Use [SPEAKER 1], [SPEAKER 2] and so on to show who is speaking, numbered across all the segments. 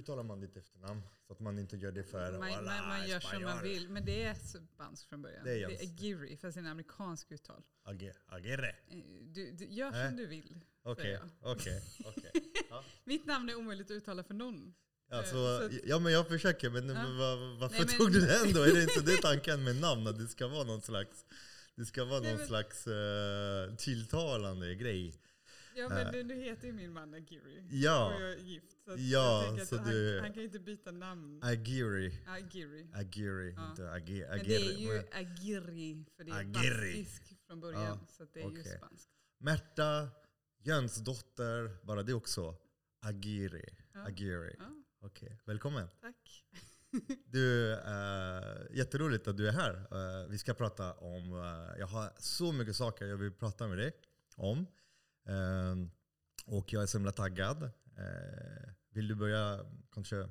[SPEAKER 1] uttalar man ditt efternamn? Så att man inte gör det för
[SPEAKER 2] Man, man, man gör som man vill. Men det är spanskt från början.
[SPEAKER 1] Det är
[SPEAKER 2] Det är, Giri, fast det är en amerikansk uttal.
[SPEAKER 1] Agere.
[SPEAKER 2] Eh, Du, du gör
[SPEAKER 1] Äh.
[SPEAKER 2] som du vill.
[SPEAKER 1] Okej, okej, okej.
[SPEAKER 2] Mitt namn är omöjligt att uttala för någon.
[SPEAKER 1] Alltså,
[SPEAKER 2] så att-
[SPEAKER 1] ja men jag försöker, men
[SPEAKER 2] Ja.
[SPEAKER 1] var, varför
[SPEAKER 2] Nej, men-
[SPEAKER 1] tog du den då? Är det inte det tanken med namn? Att det ska vara någon slags, det ska vara
[SPEAKER 2] Nej,
[SPEAKER 1] någon
[SPEAKER 2] men-
[SPEAKER 1] slags eh, tilltalande grej.
[SPEAKER 2] Ja men nu, nu heter ju min man Giri.
[SPEAKER 1] Ja.
[SPEAKER 2] Och jag är gift. Så
[SPEAKER 1] Ja, så
[SPEAKER 2] han,
[SPEAKER 1] du-
[SPEAKER 2] han kan ju inte byta namn.
[SPEAKER 1] Agiri.
[SPEAKER 2] Ja, Giri.
[SPEAKER 1] Agiri,
[SPEAKER 2] Ja.
[SPEAKER 1] inte age,
[SPEAKER 2] Men det är ju. Agiri, för det är
[SPEAKER 1] Agiri.
[SPEAKER 2] baskisk från början.
[SPEAKER 1] Ja,
[SPEAKER 2] Så det är ju
[SPEAKER 1] okej.
[SPEAKER 2] spanskt.
[SPEAKER 1] Märta Jönsdotter, bara det också. Agiri.
[SPEAKER 2] Ja.
[SPEAKER 1] Agiri.
[SPEAKER 2] Ja,
[SPEAKER 1] Okej, välkommen.
[SPEAKER 2] tack.
[SPEAKER 1] Du, uh, jätteroligt att du är här. Eh, vi ska prata om, eh, jag har så mycket saker jag vill prata med dig om. Eh, och jag är så himla taggad. Eh, vill du börja kanske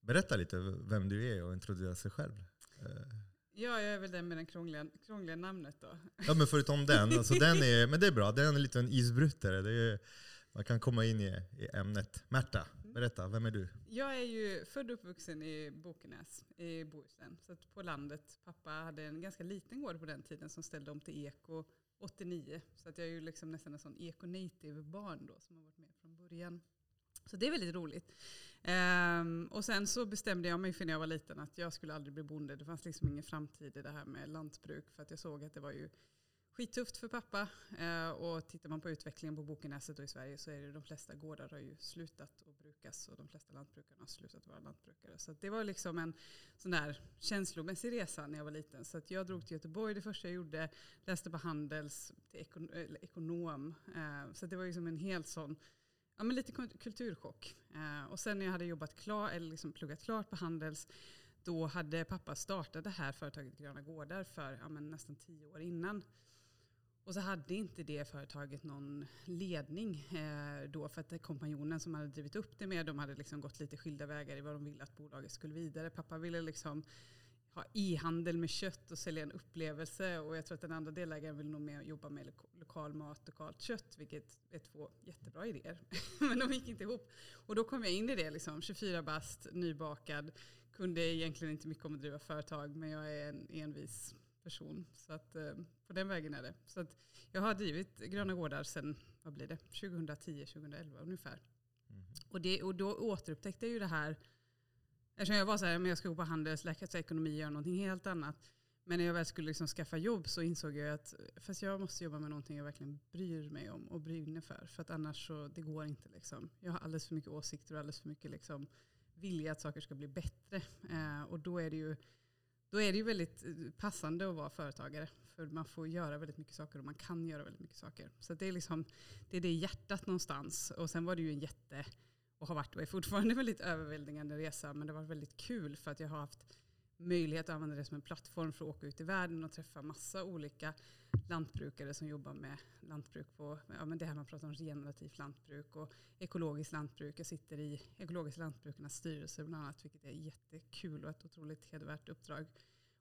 [SPEAKER 1] berätta lite vem du är och introducera sig själv? Eh,
[SPEAKER 2] Ja, jag är väl den med det krångliga, krångliga namnet då.
[SPEAKER 1] ja men förutom den, alltså den är, men det är bra, den är en liten isbrytare. Det är, man kan komma in i, i ämnet. Märta, berätta, vem är du?
[SPEAKER 2] Jag är ju född och uppvuxen i Bokenäs i Bohuslän. Så på landet. Pappa hade en ganska liten gård på den tiden som ställde om till eko 89. Så att jag är ju liksom nästan en sån eko-native barn då som har varit med från början. Så det är väldigt roligt. Um, och sen så bestämde jag mig för när jag var liten att jag skulle aldrig bli bonde. Det fanns liksom ingen framtid i det här med lantbruk. För att jag såg att det var ju skittufft för pappa. Eh, och tittar man på utvecklingen på Bokenäset och i Sverige så är det de flesta gårdar har ju slutat att brukas och de flesta lantbrukarna har slutat vara lantbrukare. Så det var liksom en sån där känslomässig resa när jag var liten. Så att jag drog till Göteborg det första jag gjorde, läste på Handels till ekon eller ekonom. Eh, så det var ju som en helt sån Ja, men lite kulturchock. Eh, och sen när jag hade jobbat klar, eller liksom pluggat klart på Handels, då hade pappa startat det här företaget Gröna Gårdar för ja, men nästan tio år innan. Och så hade inte det företaget någon ledning eh, då för att kompanjonen som hade drivit upp det med, de hade liksom gått lite skilda vägar i vad de ville att bolaget skulle vidare. Pappa ville liksom ha e-handel med kött och sälja en upplevelse och jag tror att den andra delägaren vill nog mer jobba med lo- lokal mat, lokalt kött, vilket är två jättebra idéer. Men de gick inte ihop. Och då kom jag in i det, liksom, 24 bast, nybakad, kunde egentligen inte mycket om att driva företag, men jag är en envis person. Så att, eh, på den vägen är det. Så att jag har drivit Gröna Gårdar sedan, vad blir det, 2010-2011 ungefär. Och, det, och då återupptäckte jag ju det här, eftersom jag var så här, men jag ska gå på Handels, läkare ekonomi, göra någonting helt annat. Men när jag väl skulle liksom skaffa jobb så insåg jag att fast jag måste jobba med någonting jag verkligen bryr mig om och brinner för. För att annars så, det går inte. Liksom. Jag har alldeles för mycket åsikter och alldeles för mycket liksom, vilja att saker ska bli bättre. Eh, och då är det ju då är det ju väldigt eh, passande att vara företagare. För man får göra väldigt mycket saker och man kan göra väldigt mycket saker. Så det är liksom det är det hjärtat någonstans. Och sen var det ju en jätte, och har varit och är fortfarande väldigt överväldigande resa. Men det har varit väldigt kul för att jag har haft möjlighet att använda det som en plattform för att åka ut i världen och träffa massa olika lantbrukare som jobbar med lantbruk på, ja men det här man pratar om generativt lantbruk och ekologiskt lantbruk. Jag sitter i ekologiska lantbrukarnas styrelse bland annat, vilket är jättekul och ett otroligt hedervärt uppdrag.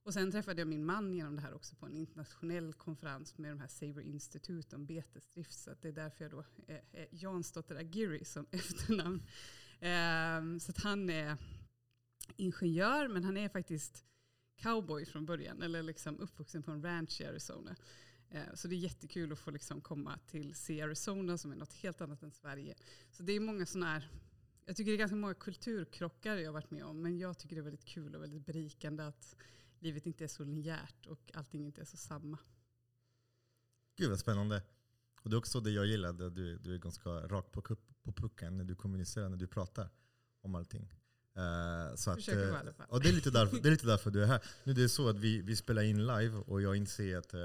[SPEAKER 2] Och sen träffade jag min man genom det här också på en internationell konferens med de här Saver Institute om betesdrift. Så att det är därför jag då eh, eh, är, Jansdotter Agiri som efternamn. Ehm, så att han är ingenjör, men han är faktiskt cowboy från början, eller liksom uppvuxen på en ranch i Arizona. Eh, så det är jättekul att få liksom komma till se Arizona som är något helt annat än Sverige. Så det är många sådana här, jag tycker det är ganska många kulturkrockar jag har varit med om, men jag tycker det är väldigt kul och väldigt berikande att livet inte är så linjärt och allting inte är så samma.
[SPEAKER 1] Gud vad spännande. Och det är också det jag gillade, du, du är ganska rak på, på pucken när du kommunicerar, när du pratar om allting. Eh, så att, eh, och det, är lite därför, det är lite därför du är här. Nu det är så att vi, vi spelar in live och jag inser att eh,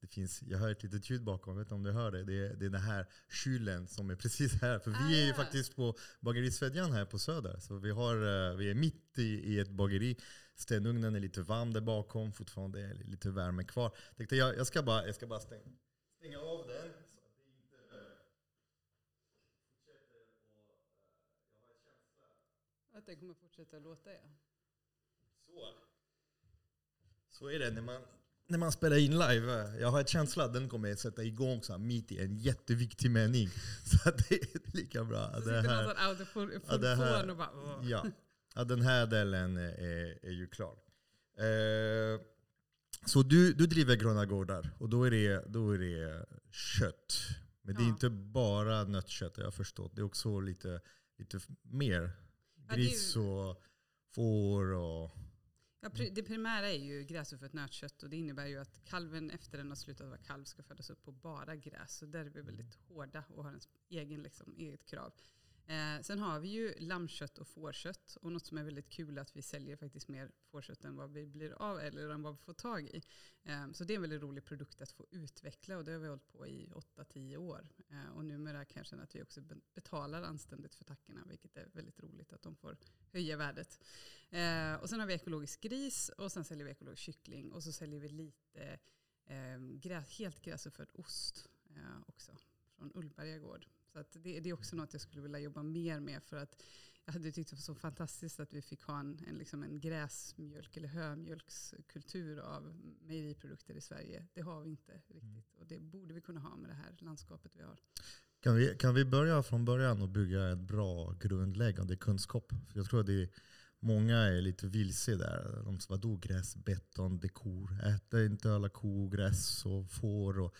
[SPEAKER 1] det finns, jag hör ett litet ljud bakom, vet inte om du hör det. Det är, det är den här kylen som är precis här. För
[SPEAKER 2] Ah,
[SPEAKER 1] vi är ju
[SPEAKER 2] ja.
[SPEAKER 1] faktiskt på bagerisvedjan här på Söder. Så vi, har, vi är mitt i, i ett bageri. Stenugnen är lite varm där bakom, fortfarande är lite värme kvar. Tänkte jag, jag ska bara, jag ska bara stänga, stänga av den. Så att det inte eh, fortsätter och eh, jag har en känsla.
[SPEAKER 2] Att det kommer fortsätta låta ja.
[SPEAKER 1] Så. Så är det när man när man spelar in live, jag har en känsla att den kommer sätta igång så här, mitt i en jätteviktig mening. Så att det är lika bra.
[SPEAKER 2] Så sitter
[SPEAKER 1] här,
[SPEAKER 2] någon sån autofon
[SPEAKER 1] ja, det här-
[SPEAKER 2] och bara... åh.
[SPEAKER 1] ja, ja, den här delen är, är ju klar. Eh, så du, du driver Gröna Gårdar och då är det, då är det kött. Men det är
[SPEAKER 2] Ja.
[SPEAKER 1] inte bara nötkött, jag har förstått. Det är också lite, lite mer. Gris och får och...
[SPEAKER 2] Ja, det primära är ju gräsuppfött nötkött och det innebär ju att kalven efter den har slutat vara kalv ska födas upp på bara gräs. Så där är vi väldigt hårda och har en egen, liksom, eget krav. Eh, sen har vi ju lammkött och fårkött och något som är väldigt kul är att vi säljer faktiskt mer fårkött än vad vi blir av eller än vad vi får tag i. Eh, så det är en väldigt rolig produkt att få utveckla och det har vi hållit på i 8-10 år. Eh, och numera kan jag känna att vi också betalar anständigt för tackorna vilket är väldigt roligt att de får höja värdet. Eh, och sen har vi ekologisk gris och sen säljer vi ekologisk kyckling och så säljer vi lite eh, gräs, helt gräsuppfödd ost eh, också från Ullberga gård. Så det, det är också något jag skulle vilja jobba mer med för att jag hade tyckt det var så fantastiskt att vi fick ha en, en, liksom en gräsmjölk eller hömjölkskultur av mejeriprodukter i Sverige. Det har vi inte riktigt och det borde vi kunna ha med det här landskapet vi har.
[SPEAKER 1] Kan vi, kan vi börja från början och bygga en bra grundläggande kunskap? För jag tror att det är, många är lite vilse där. De sa vadå gräsbeton, det är kor. Äter inte alla kor gräs och får? Och,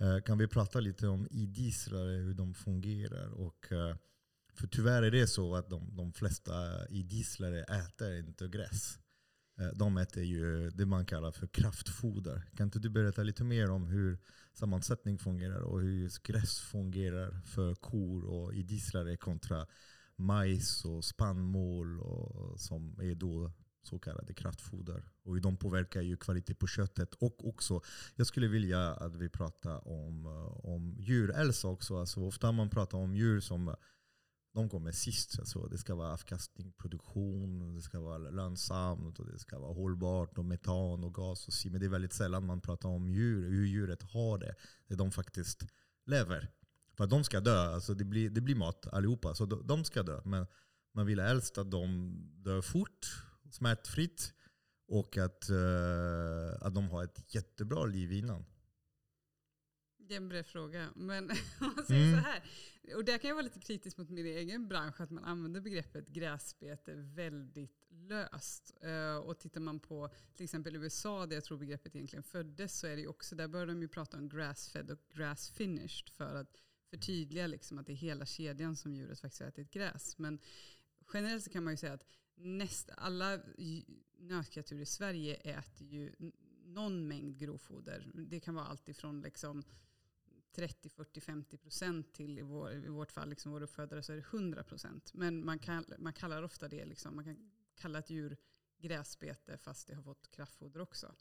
[SPEAKER 1] Eh, kan vi prata lite om idisslare, hur de fungerar? Och, eh, för tyvärr är det så att de, de flesta idisslare äter inte gräs. Eh, de äter ju det man kallar för kraftfoder. Kan inte du berätta lite mer om hur sammansättning fungerar och hur just gräs fungerar för kor och idisslare kontra majs och spannmål och, som är då så kallade kraftfoder. Och de påverkar ju kvaliteten på köttet. Och också, jag skulle vilja att vi pratar om, eh, om djurhälsa också. Alltså ofta man pratar om djur som eh, de kommer sist. Alltså det ska vara avkastning, produktion, det ska vara lönsamt, och det ska vara hållbart, och metan och gas. Och si. Men det är väldigt sällan man pratar om djur, hur djuret har det. Det de faktiskt lever. För att de ska dö, alltså det, blir, det blir mat allihopa. Så de, de ska dö. Men man vill helst att de dör fort, smärtfritt och att, eh, att de har ett jättebra liv innan.
[SPEAKER 2] Det är en bred fråga. Men om man säger
[SPEAKER 1] Mm.
[SPEAKER 2] så här. Och där kan jag vara lite kritisk mot min egen bransch. Att man använder begreppet gräsbete väldigt löst. Eh, och tittar man på till exempel USA där jag tror begreppet egentligen föddes. Så är det ju också, där börjar de ju prata om grass-fed och grass-finished. För att förtydliga liksom att det är hela kedjan som djuret faktiskt har ätit gräs. Men generellt så kan man ju säga att näst, alla nötkreatur i Sverige äter ju någon mängd grovfoder. Det kan vara allt ifrån liksom 30, 40, 50 procent till i, vår, i vårt fall, liksom vår uppfödare, så är det 100 procent. Men man, kan, man kallar ofta det, liksom, man kan kalla ett djur gräsbete fast det har fått kraftfoder också.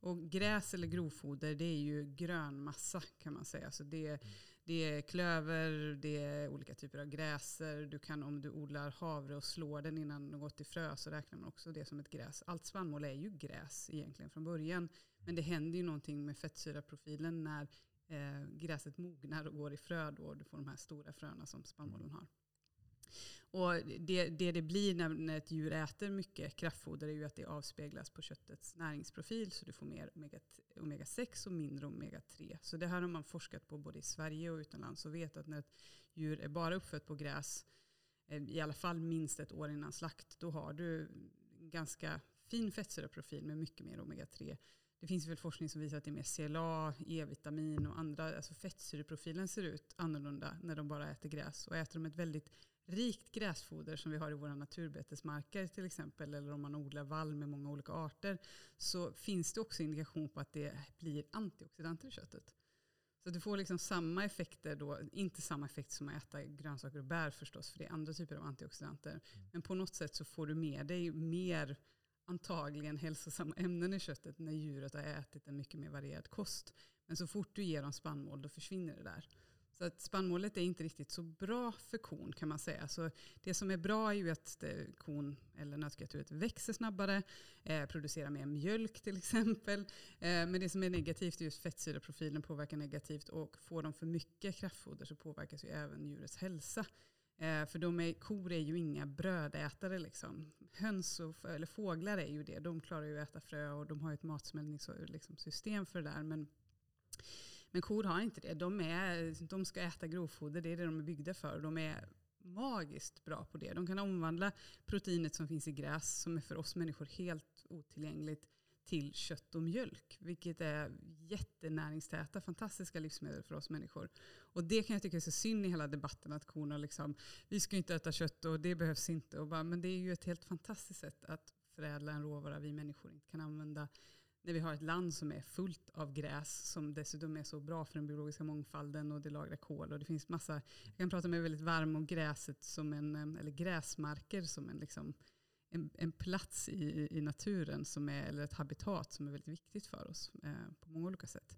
[SPEAKER 2] Och gräs eller grovfoder det är ju grönmassa kan man säga. Så det, det är klöver, det är olika typer av gräser. Du kan om du odlar havre och slår den innan den gått till frö så räknar man också det som ett gräs. Allt spannmål är ju gräs egentligen från början. Men det händer ju någonting med fettsyraprofilen när eh, gräset mognar och går i frö då och du får de här stora fröna som spannmålen har. Och det, det det blir när, när ett djur äter mycket kraftfoder är ju att det avspeglas på köttets näringsprofil så du får mer omega- omega-6 och mindre omega-3. Så det här har man forskat på både i Sverige och utomlands och vet att när ett djur är bara uppfött på gräs eh, i alla fall minst ett år innan slakt då har du ganska fin fettsyraprofil med mycket mer omega-3. Det finns väl forskning som visar att det är mer CLA, E-vitamin och andra. Alltså fettsyreprofilen ser ut annorlunda när de bara äter gräs. Och äter de ett väldigt rikt gräsfoder som vi har i våra naturbetesmarker till exempel, eller om man odlar vall med många olika arter, så finns det också indikation på att det blir antioxidanter i köttet. Så du får liksom samma effekter då, inte samma effekt som att äta grönsaker och bär förstås, för det är andra typer av antioxidanter. Men på något sätt så får du med dig mer antagligen hälsosamma ämnen i köttet när djuret har ätit en mycket mer varierad kost. Men så fort du ger dem spannmål då försvinner det där. Så att spannmålet är inte riktigt så bra för kon kan man säga. Så det som är bra är ju att eh, kon eller nötkreaturet växer snabbare, eh, producerar mer mjölk till exempel. Eh, men det som är negativt är just fettsyraprofilen påverkar negativt och får de för mycket kraftfoder så påverkas ju även djurets hälsa. Eh, för de är, kor är ju inga brödätare. Liksom. Höns och, eller fåglar är ju det. De klarar ju att äta frö och de har ju ett matsmältningssystem liksom, för det där. Men, men kor har inte det. De, är, de ska äta grovfoder, det är det de är byggda för. De är magiskt bra på det. De kan omvandla proteinet som finns i gräs, som är för oss människor helt otillgängligt, till kött och mjölk. Vilket är jättenäringstäta, fantastiska livsmedel för oss människor. Och det kan jag tycka är så synd i hela debatten att korna liksom, vi ska inte äta kött och det behövs inte. Och bara, men det är ju ett helt fantastiskt sätt att förädla en råvara vi människor inte kan använda när vi har ett land som är fullt av gräs som dessutom är så bra för den biologiska mångfalden och det lagrar kol. Och det finns massa, jag kan prata med väldigt varm om gräset som en, eller gräsmarker som en, liksom, en, en plats i, i naturen som är, eller ett habitat som är väldigt viktigt för oss eh, på många olika sätt.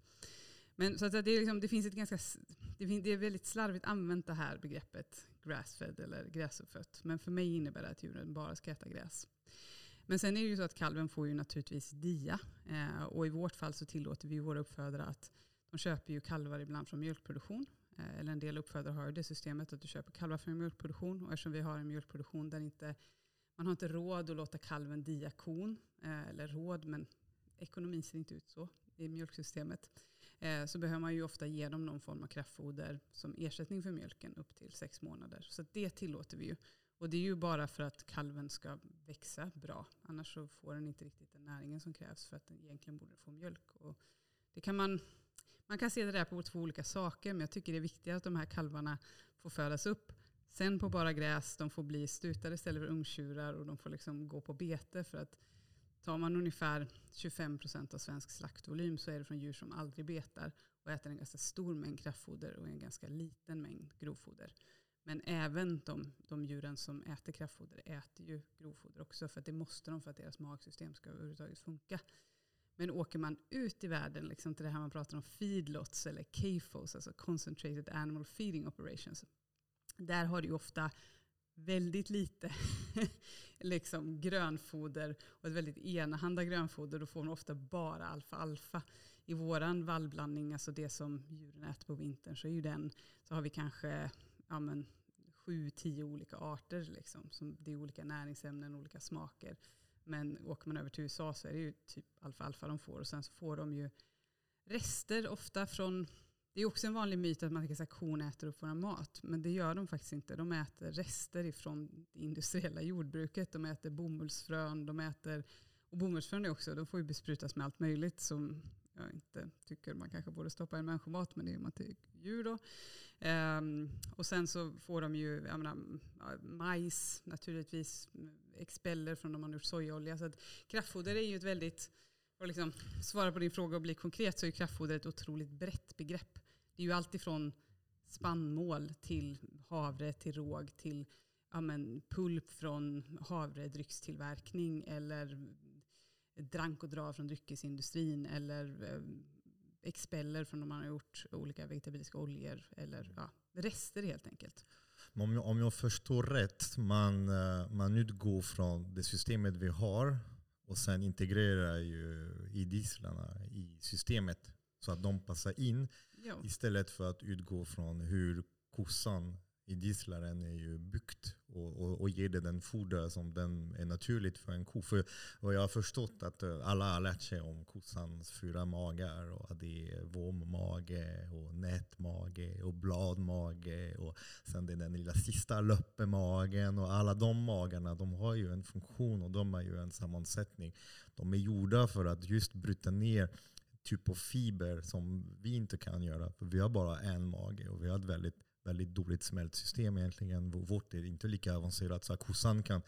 [SPEAKER 2] Men så att det, är liksom, det finns ett ganska, det, finns, det är väldigt slarvigt använt det här begreppet grassfed eller gräsuppfött. Men för mig innebär det att djuren bara ska äta gräs. Men sen är det ju så att kalven får ju naturligtvis dia. Eh, och i vårt fall så tillåter vi våra uppfödare att de köper ju kalvar ibland från mjölkproduktion. Eh, eller en del uppfödare har ju det systemet att du köper kalvar från mjölkproduktion. Och eftersom vi har en mjölkproduktion där inte, man har inte råd att låta kalven dia kon. Eh, eller råd, men ekonomin ser inte ut så i mjölksystemet. Eh, så behöver man ju ofta ge dem någon form av kraftfoder som ersättning för mjölken upp till sex månader. Så det tillåter vi ju. Och det är ju bara för att kalven ska växa bra. Annars så får den inte riktigt den näringen som krävs för att den egentligen borde få mjölk. Och det kan man, man kan se det där på två olika saker. Men jag tycker det är viktigt att de här kalvarna får födas upp. Sen på bara gräs, de får bli stutade istället för ungtjurar och de får liksom gå på bete. För att tar man ungefär 25 procent av svensk slaktvolym så är det från djur som aldrig betar och äter en ganska stor mängd kraftfoder och en ganska liten mängd grovfoder. Men även de, de djuren som äter kraftfoder äter ju grovfoder också. För det måste de för att deras magsystem ska överhuvudtaget funka. Men åker man ut i världen liksom till det här man pratar om feedlots eller CAFOs, alltså concentrated animal feeding operations. Där har du ju ofta väldigt lite liksom grönfoder och ett väldigt enahanda grönfoder. Då får man ofta bara alfa-alfa. I våran vallblandning, alltså det som djuren äter på vintern, så är ju den, så har vi kanske ja, men, sju, tio olika arter. Liksom, som det är olika näringsämnen, olika smaker. Men åker man över till USA så är det ju typ alfa-alfa de får. Och sen så får de ju rester ofta från det är också en vanlig myt att man tänker att kon äter upp vår mat. Men det gör de faktiskt inte. De äter rester ifrån det industriella jordbruket. De äter bomullsfrön. De äter, och bomullsfrön är också, de får ju besprutas med allt möjligt som jag inte tycker man kanske borde stoppa i människomat, men det är ju man till djur då. Um, och sen så får de ju jag menar, majs, naturligtvis, expeller från de man gjort sojaolja. Så att kraftfoder är ju ett väldigt, för att liksom svara på din fråga och bli konkret, så är kraftfoder ett otroligt brett begrepp. Det är ju alltifrån spannmål till havre, till råg, till ja, men, pulp från havredryckstillverkning eller drank och dra från dryckesindustrin eller eh, expeller från när man har gjort olika vegetabiliska oljor eller ja, rester helt enkelt.
[SPEAKER 1] Om jag, om jag förstår rätt, man, eh, man utgår från det systemet vi har och sen integrerar ju i dieslarna i systemet så att de passar in. Jo. Istället för att utgå från hur kossan idisslaren är ju byggt och, och, och ger det den foder som den är naturligt för en ko. För och jag har förstått att eh, alla har lärt sig om kossans fyra magar och att det är våmmage och nätmage och bladmage och sen det är den lilla sista löppemagen och alla de magarna de har ju en funktion och de har ju en sammansättning. De är gjorda för att just bryta ner typ av fiber som vi inte kan göra. För vi har bara en mage och vi har ett väldigt väldigt dåligt smält system egentligen. Vårt är inte lika avancerat. Så kossan kan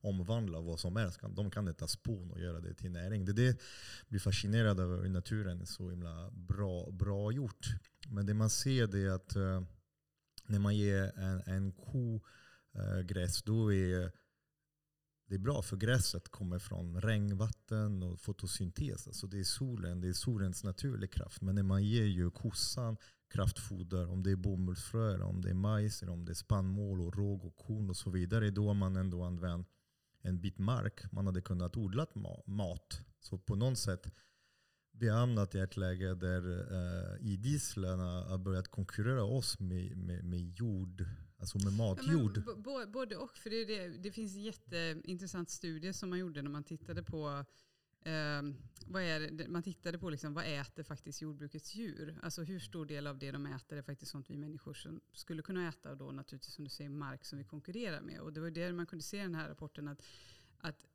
[SPEAKER 1] omvandla vad som helst. De kan äta spån och göra det till näring. Det är det jag blir fascinerad över Hur naturen. är så himla bra, bra gjort. Men det man ser är att eh, när man ger en, en ko eh, gräs, då är det är bra för gräset kommer från regnvatten och fotosyntes. Alltså det är solen, det är solens naturliga kraft. Men när man ger ju kossan kraftfoder, om det är bomullsfrö, eller om det är majs, eller om det är spannmål, och råg och korn och så vidare. Då har man ändå använt en bit mark. Man hade kunnat odla mat. Så på något sätt vi har hamnat i ett läge där eh, idisslarna har börjat konkurrera oss med, med, med jord, Alltså med matjord?
[SPEAKER 2] Ja, både och. För det, det, det finns en jätteintressant studie som man gjorde när man tittade på eh, vad är det, man tittade på liksom, vad äter faktiskt jordbrukets djur. Alltså hur stor del av det de äter är faktiskt sånt vi människor som skulle kunna äta. Och då naturligtvis som du säger mark som vi konkurrerar med. Och det var det man kunde se i den här rapporten. att, att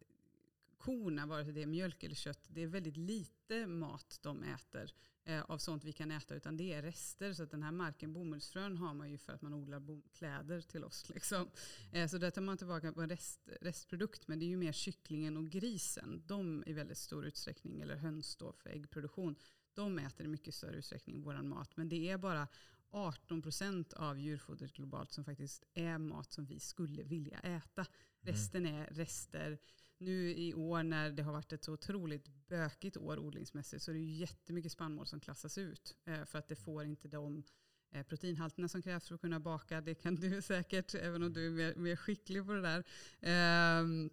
[SPEAKER 2] korna, vare sig det är mjölk eller kött, det är väldigt lite mat de äter eh, av sånt vi kan äta, utan det är rester. Så att den här marken, bomullsfrön, har man ju för att man odlar kläder till oss. Liksom. Eh, så där tar man tillbaka på en rest, restprodukt, men det är ju mer kycklingen och grisen. De i väldigt stor utsträckning, eller höns då för äggproduktion, de äter i mycket större utsträckning vår mat. Men det är bara 18 procent av djurfodret globalt som faktiskt är mat som vi skulle vilja äta. Mm. Resten är rester nu i år när det har varit ett så otroligt bökigt år odlingsmässigt så är det ju jättemycket spannmål som klassas ut. Eh, för att det får inte de eh, proteinhalterna som krävs för att kunna baka. Det kan du säkert, även om du är mer, mer skicklig på det där. Ehm,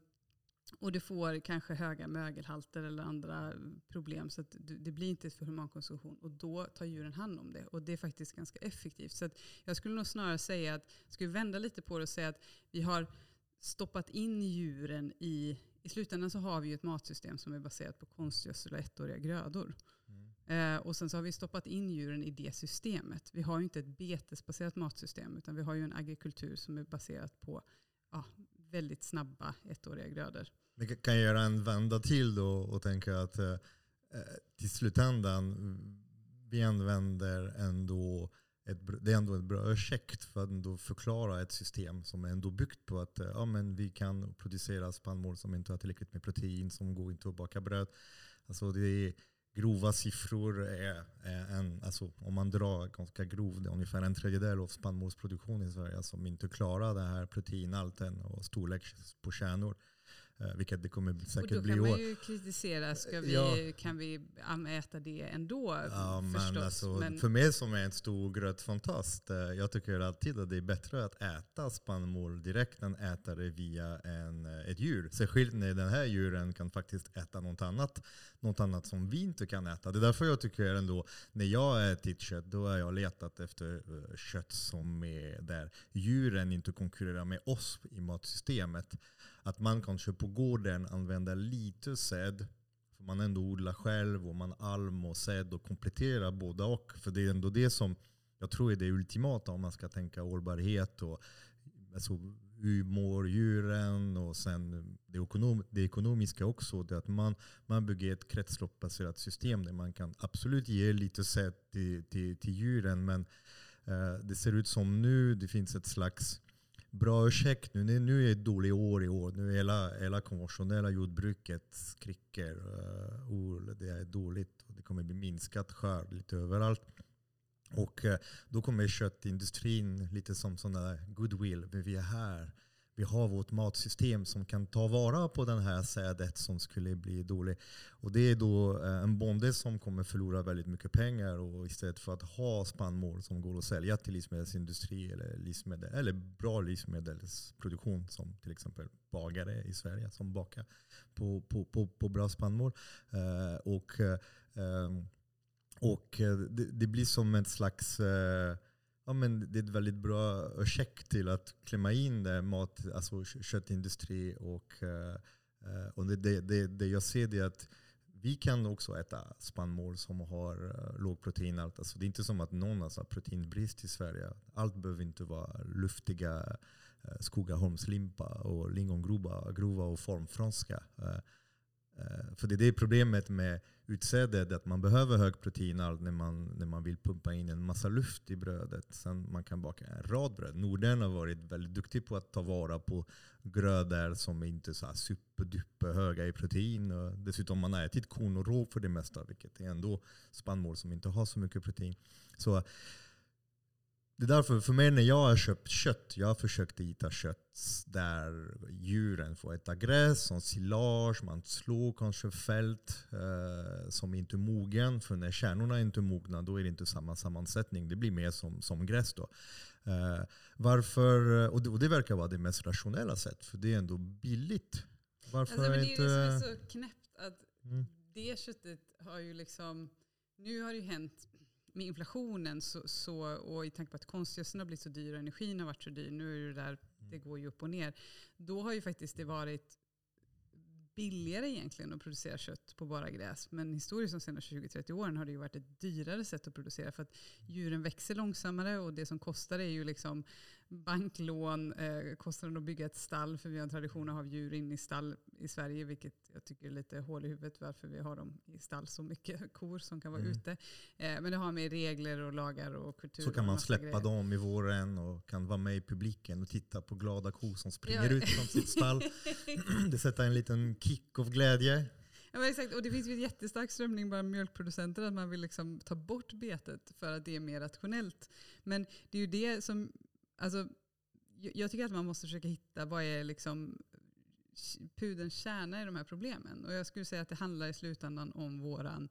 [SPEAKER 2] och du får kanske höga mögelhalter eller andra problem. Så det blir inte för humankonsumtion. Och då tar djuren hand om det. Och det är faktiskt ganska effektivt. Så jag skulle nog snarare säga att, jag skulle vända lite på det och säga att vi har stoppat in djuren i i slutändan så har vi ett matsystem som är baserat på konstgödsel och ettåriga grödor. Mm. Eh, och sen så har vi stoppat in djuren i det systemet. Vi har ju inte ett betesbaserat matsystem utan vi har ju en agrikultur som är baserad på ja, väldigt snabba ettåriga grödor.
[SPEAKER 1] Vi kan göra en vända till då och tänka att eh, eh till slutändan vi använder ändå ett, det är ändå ett bra ursäkt för att ändå förklara ett system som är ändå byggt på att eh, ja, men vi kan producera spannmål som inte har tillräckligt med protein, som går inte att baka bröd. Alltså det är grova siffror. Är, är en, alltså om man drar ganska grovt, det är ungefär en tredjedel av spannmålsproduktionen i Sverige som inte klarar det här proteinhalten och storlek på kärnor. Eh, vilket det kommer säkert bli år.
[SPEAKER 2] Då kan man ju kritisera, ska vi, ja. kan vi äta det ändå?
[SPEAKER 1] Ja, men alltså, men för mig som är en stor grötfantast, eh, jag tycker alltid att det är bättre att äta spannmål direkt än äta det via en, eh, ett djur. Särskilt när den här djuren kan faktiskt äta något annat, något annat som vi inte kan äta. Det är därför jag tycker ändå, när jag ätit kött, då har jag letat efter kött som är där djuren inte konkurrerar med oss i matsystemet att man kanske på gården använder lite säd. För man ändå odlar själv och man alm och säd och kompletterar båda och. För det är ändå det som jag tror är det ultimata om man ska tänka hållbarhet. Och, alltså, hur mår djuren och sen det, ekonom, det ekonomiska också. Det att man, man bygger ett kretsloppsbaserat system där man kan absolut ge lite säd till, till, till djuren. Men eh, det ser ut som nu det finns ett slags bra ursäkt nu. Nu är det ett dåligt år i år. Nu är hela, hela konventionella jordbruket skriker. Uh, eh, det är dåligt. Det kommer bli minskat skörd lite överallt. Och uh, då kommer köttindustrin lite som sådana goodwill. Men vi är här vi har vårt matsystem som kan ta vara på den här sädet som skulle bli dålig. Och det är då eh, en bonde som kommer förlora väldigt mycket pengar och istället för att ha spannmål som går att sälja till livsmedelsindustri eller, livsmedel, eller bra livsmedelsproduktion som till exempel bagare i Sverige som bakar på, på, på, på bra spannmål. Uh, och uh, och det, det, blir som ett slags uh, ja, men det är ett väldigt bra ursäkt till att klämma in det, mat, alltså köttindustri. Och, eh, eh, och det, det, det, det jag ser är att vi kan också äta spannmål som har eh, låg proteinhalt. Alltså det är inte som att någon har proteinbrist i Sverige. Allt behöver inte vara luftiga Skogaholmslimpa och lingongrova och formfranska. Eh, för det är det problemet med utsäde, att man behöver hög proteinhalt när man, när man vill pumpa in en massa luft i brödet. Sen man kan baka en rad bröd. Norden har varit väldigt duktig på att ta vara på grödor som inte är så superduper höga i protein. Och dessutom man har ätit korn och råg för det mesta, vilket är ändå spannmål som inte har så mycket protein. Så det är därför, för mig när jag har köpt kött, jag har försökt äta kött där djuren får äta gräs, som silage, man slår kanske fält eh, som inte är mogen. För när kärnorna är inte är mogna, då är det inte samma sammansättning. Det blir mer som, som gräs då. Eh, varför, och det, och det, verkar vara det mest rationella sättet, för det är ändå billigt.
[SPEAKER 2] Varför alltså, men det är det som är så knäppt, att mm. det köttet har ju liksom, nu har det ju hänt med inflationen så, så, och i tanke på att konstgödseln har blivit så dyr och energin har varit så dyr, nu är det där, det går ju upp och ner. Då har ju faktiskt det varit billigare egentligen att producera kött på bara gräs. Men historiskt de senaste 20-30 åren har det ju varit ett dyrare sätt att producera. För att djuren växer långsammare och det som kostar är ju liksom banklån, eh, kostnaden att bygga ett stall. För vi har en tradition att ha djur inne i stall i Sverige. Vilket jag tycker är lite hål i huvudet varför vi har dem i stall så mycket kor som kan vara mm. ute. Eh, men det har med regler och lagar och kultur.
[SPEAKER 1] Så kan man släppa grejer. dem i våren och kan vara med i publiken och titta på glada kor som springer ja. ut från sitt stall. det sätter en liten kick av glädje.
[SPEAKER 2] Ja, exakt. Och det finns ju en jättestark strömning bland mjölkproducenter att man vill liksom ta bort betet för att det är mer rationellt. Men det är ju det som, alltså, jag tycker att man måste försöka hitta vad är liksom pudelns kärna i de här problemen. Och jag skulle säga att det handlar i slutändan om våran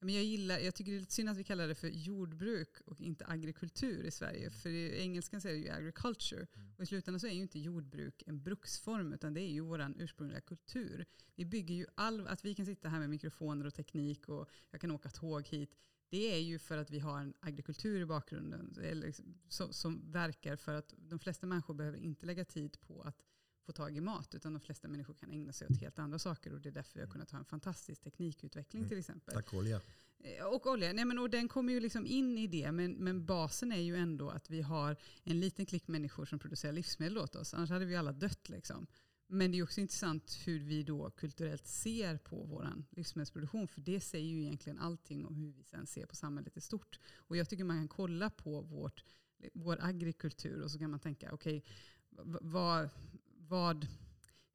[SPEAKER 2] men jag, gillar, jag tycker det är lite synd att vi kallar det för jordbruk och inte agrikultur i Sverige. Mm. För i engelskan säger det ju agriculture. Mm. Och i slutändan så är ju inte jordbruk en bruksform utan det är ju vår ursprungliga kultur. Vi bygger ju all, att vi kan sitta här med mikrofoner och teknik och jag kan åka tåg hit. Det är ju för att vi har en agrikultur i bakgrunden liksom, som, som verkar för att de flesta människor behöver inte lägga tid på att få tag i mat. Utan de flesta människor kan ägna sig åt helt andra saker. Och det är därför vi har kunnat ha en fantastisk teknikutveckling mm. till exempel.
[SPEAKER 1] Tack olja.
[SPEAKER 2] Eh, och olja. Nej, men, och den kommer ju liksom in i det. Men, men basen är ju ändå att vi har en liten klick människor som producerar livsmedel åt oss. Annars hade vi alla dött. Liksom. Men det är också intressant hur vi då kulturellt ser på vår livsmedelsproduktion. För det säger ju egentligen allting om hur vi sen ser på samhället i stort. Och jag tycker man kan kolla på vårt, vår agrikultur och så kan man tänka, okej, okay, vad, vad,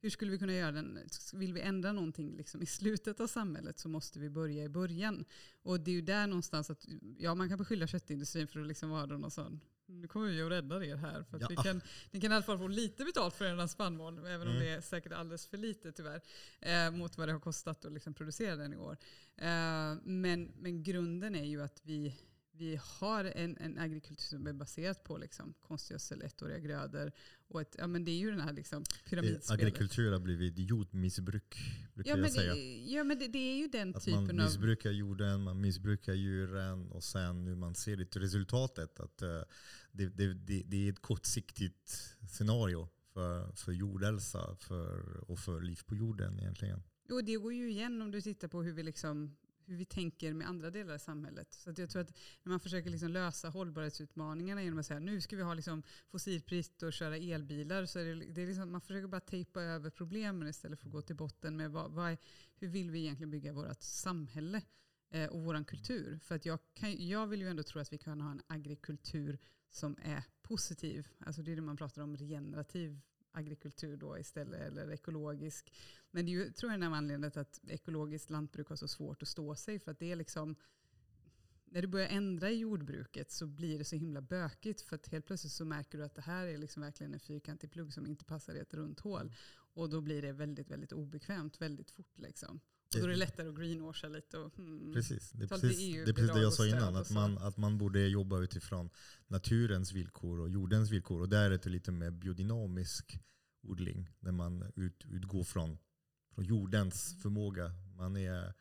[SPEAKER 2] hur skulle vi kunna göra den? Vill vi ändra någonting liksom i slutet av samhället så måste vi börja i början. Och det är ju där någonstans att, ja man kan beskylla köttindustrin för att liksom vara någon sån nu kommer vi att rädda er här. För ja. vi kan, ni kan i alla fall få lite betalt för er spannmål, även om mm. det är säkert alldeles för lite tyvärr, eh, mot vad det har kostat att liksom producera den i år. Eh, men, men grunden är ju att vi, vi har en, en agrikultur som är baserad på liksom konstgödsel, ettåriga grödor. Och ett, ja, men det är ju den här liksom pyramidspelet.
[SPEAKER 1] Agrikultur har blivit jordmissbruk, brukar
[SPEAKER 2] ja,
[SPEAKER 1] jag säga.
[SPEAKER 2] Det, ja, men det, det, är ju den
[SPEAKER 1] att
[SPEAKER 2] typen av...
[SPEAKER 1] Man missbrukar jorden, man missbrukar djuren och sen nu man ser det resultatet att uh, det, det, det, är ett kortsiktigt scenario för, för jordhälsa för, och för liv på jorden egentligen.
[SPEAKER 2] Jo, det går ju igen om du tittar på hur vi liksom hur vi tänker med andra delar i samhället. Så jag tror att när man försöker liksom lösa hållbarhetsutmaningarna genom att säga nu ska vi ha liksom fossilfritt och köra elbilar. Så är det, det är liksom, man försöker bara tejpa över problemen istället för att gå till botten med vad, vad är, hur vill vi egentligen bygga vårt samhälle eh, och vår kultur. För att jag, kan, jag vill ju ändå tro att vi kan ha en agrikultur som är positiv. Alltså det är det man pratar om, regenerativ agrikultur då istället, eller ekologisk. Men det är ju, tror jag, den här anledningen att ekologiskt lantbruk har så svårt att stå sig. För att det är liksom, när du börjar ändra i jordbruket så blir det så himla bökigt. För att helt plötsligt så märker du att det här är liksom verkligen en fyrkantig plugg som inte passar i ett runt hål. Och då blir det väldigt, väldigt obekvämt väldigt fort. Liksom. Och då är det lättare att greenwasha lite. Och,
[SPEAKER 1] hmm, precis, det är precis, det, är precis det jag sa innan. Att man, att man borde jobba utifrån naturens villkor och jordens villkor. Och där är det lite mer biodynamisk odling. Där man ut, utgår från, från jordens förmåga. Man är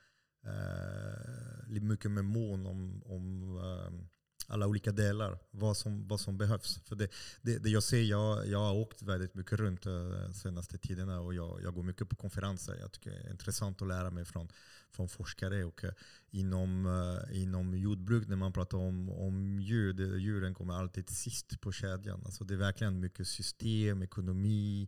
[SPEAKER 1] eh, mycket mer mån om, om eh, alla olika delar, vad som, vad som behövs. För det, det, det jag ser, jag, jag har åkt väldigt mycket runt de senaste tiderna och jag, jag går mycket på konferenser. Jag tycker det är intressant att lära mig från, från forskare. Och eh, inom, eh, inom jordbruk, när man pratar om, om djur, det, djuren kommer alltid sist på kedjan. Alltså det är verkligen mycket system, ekonomi,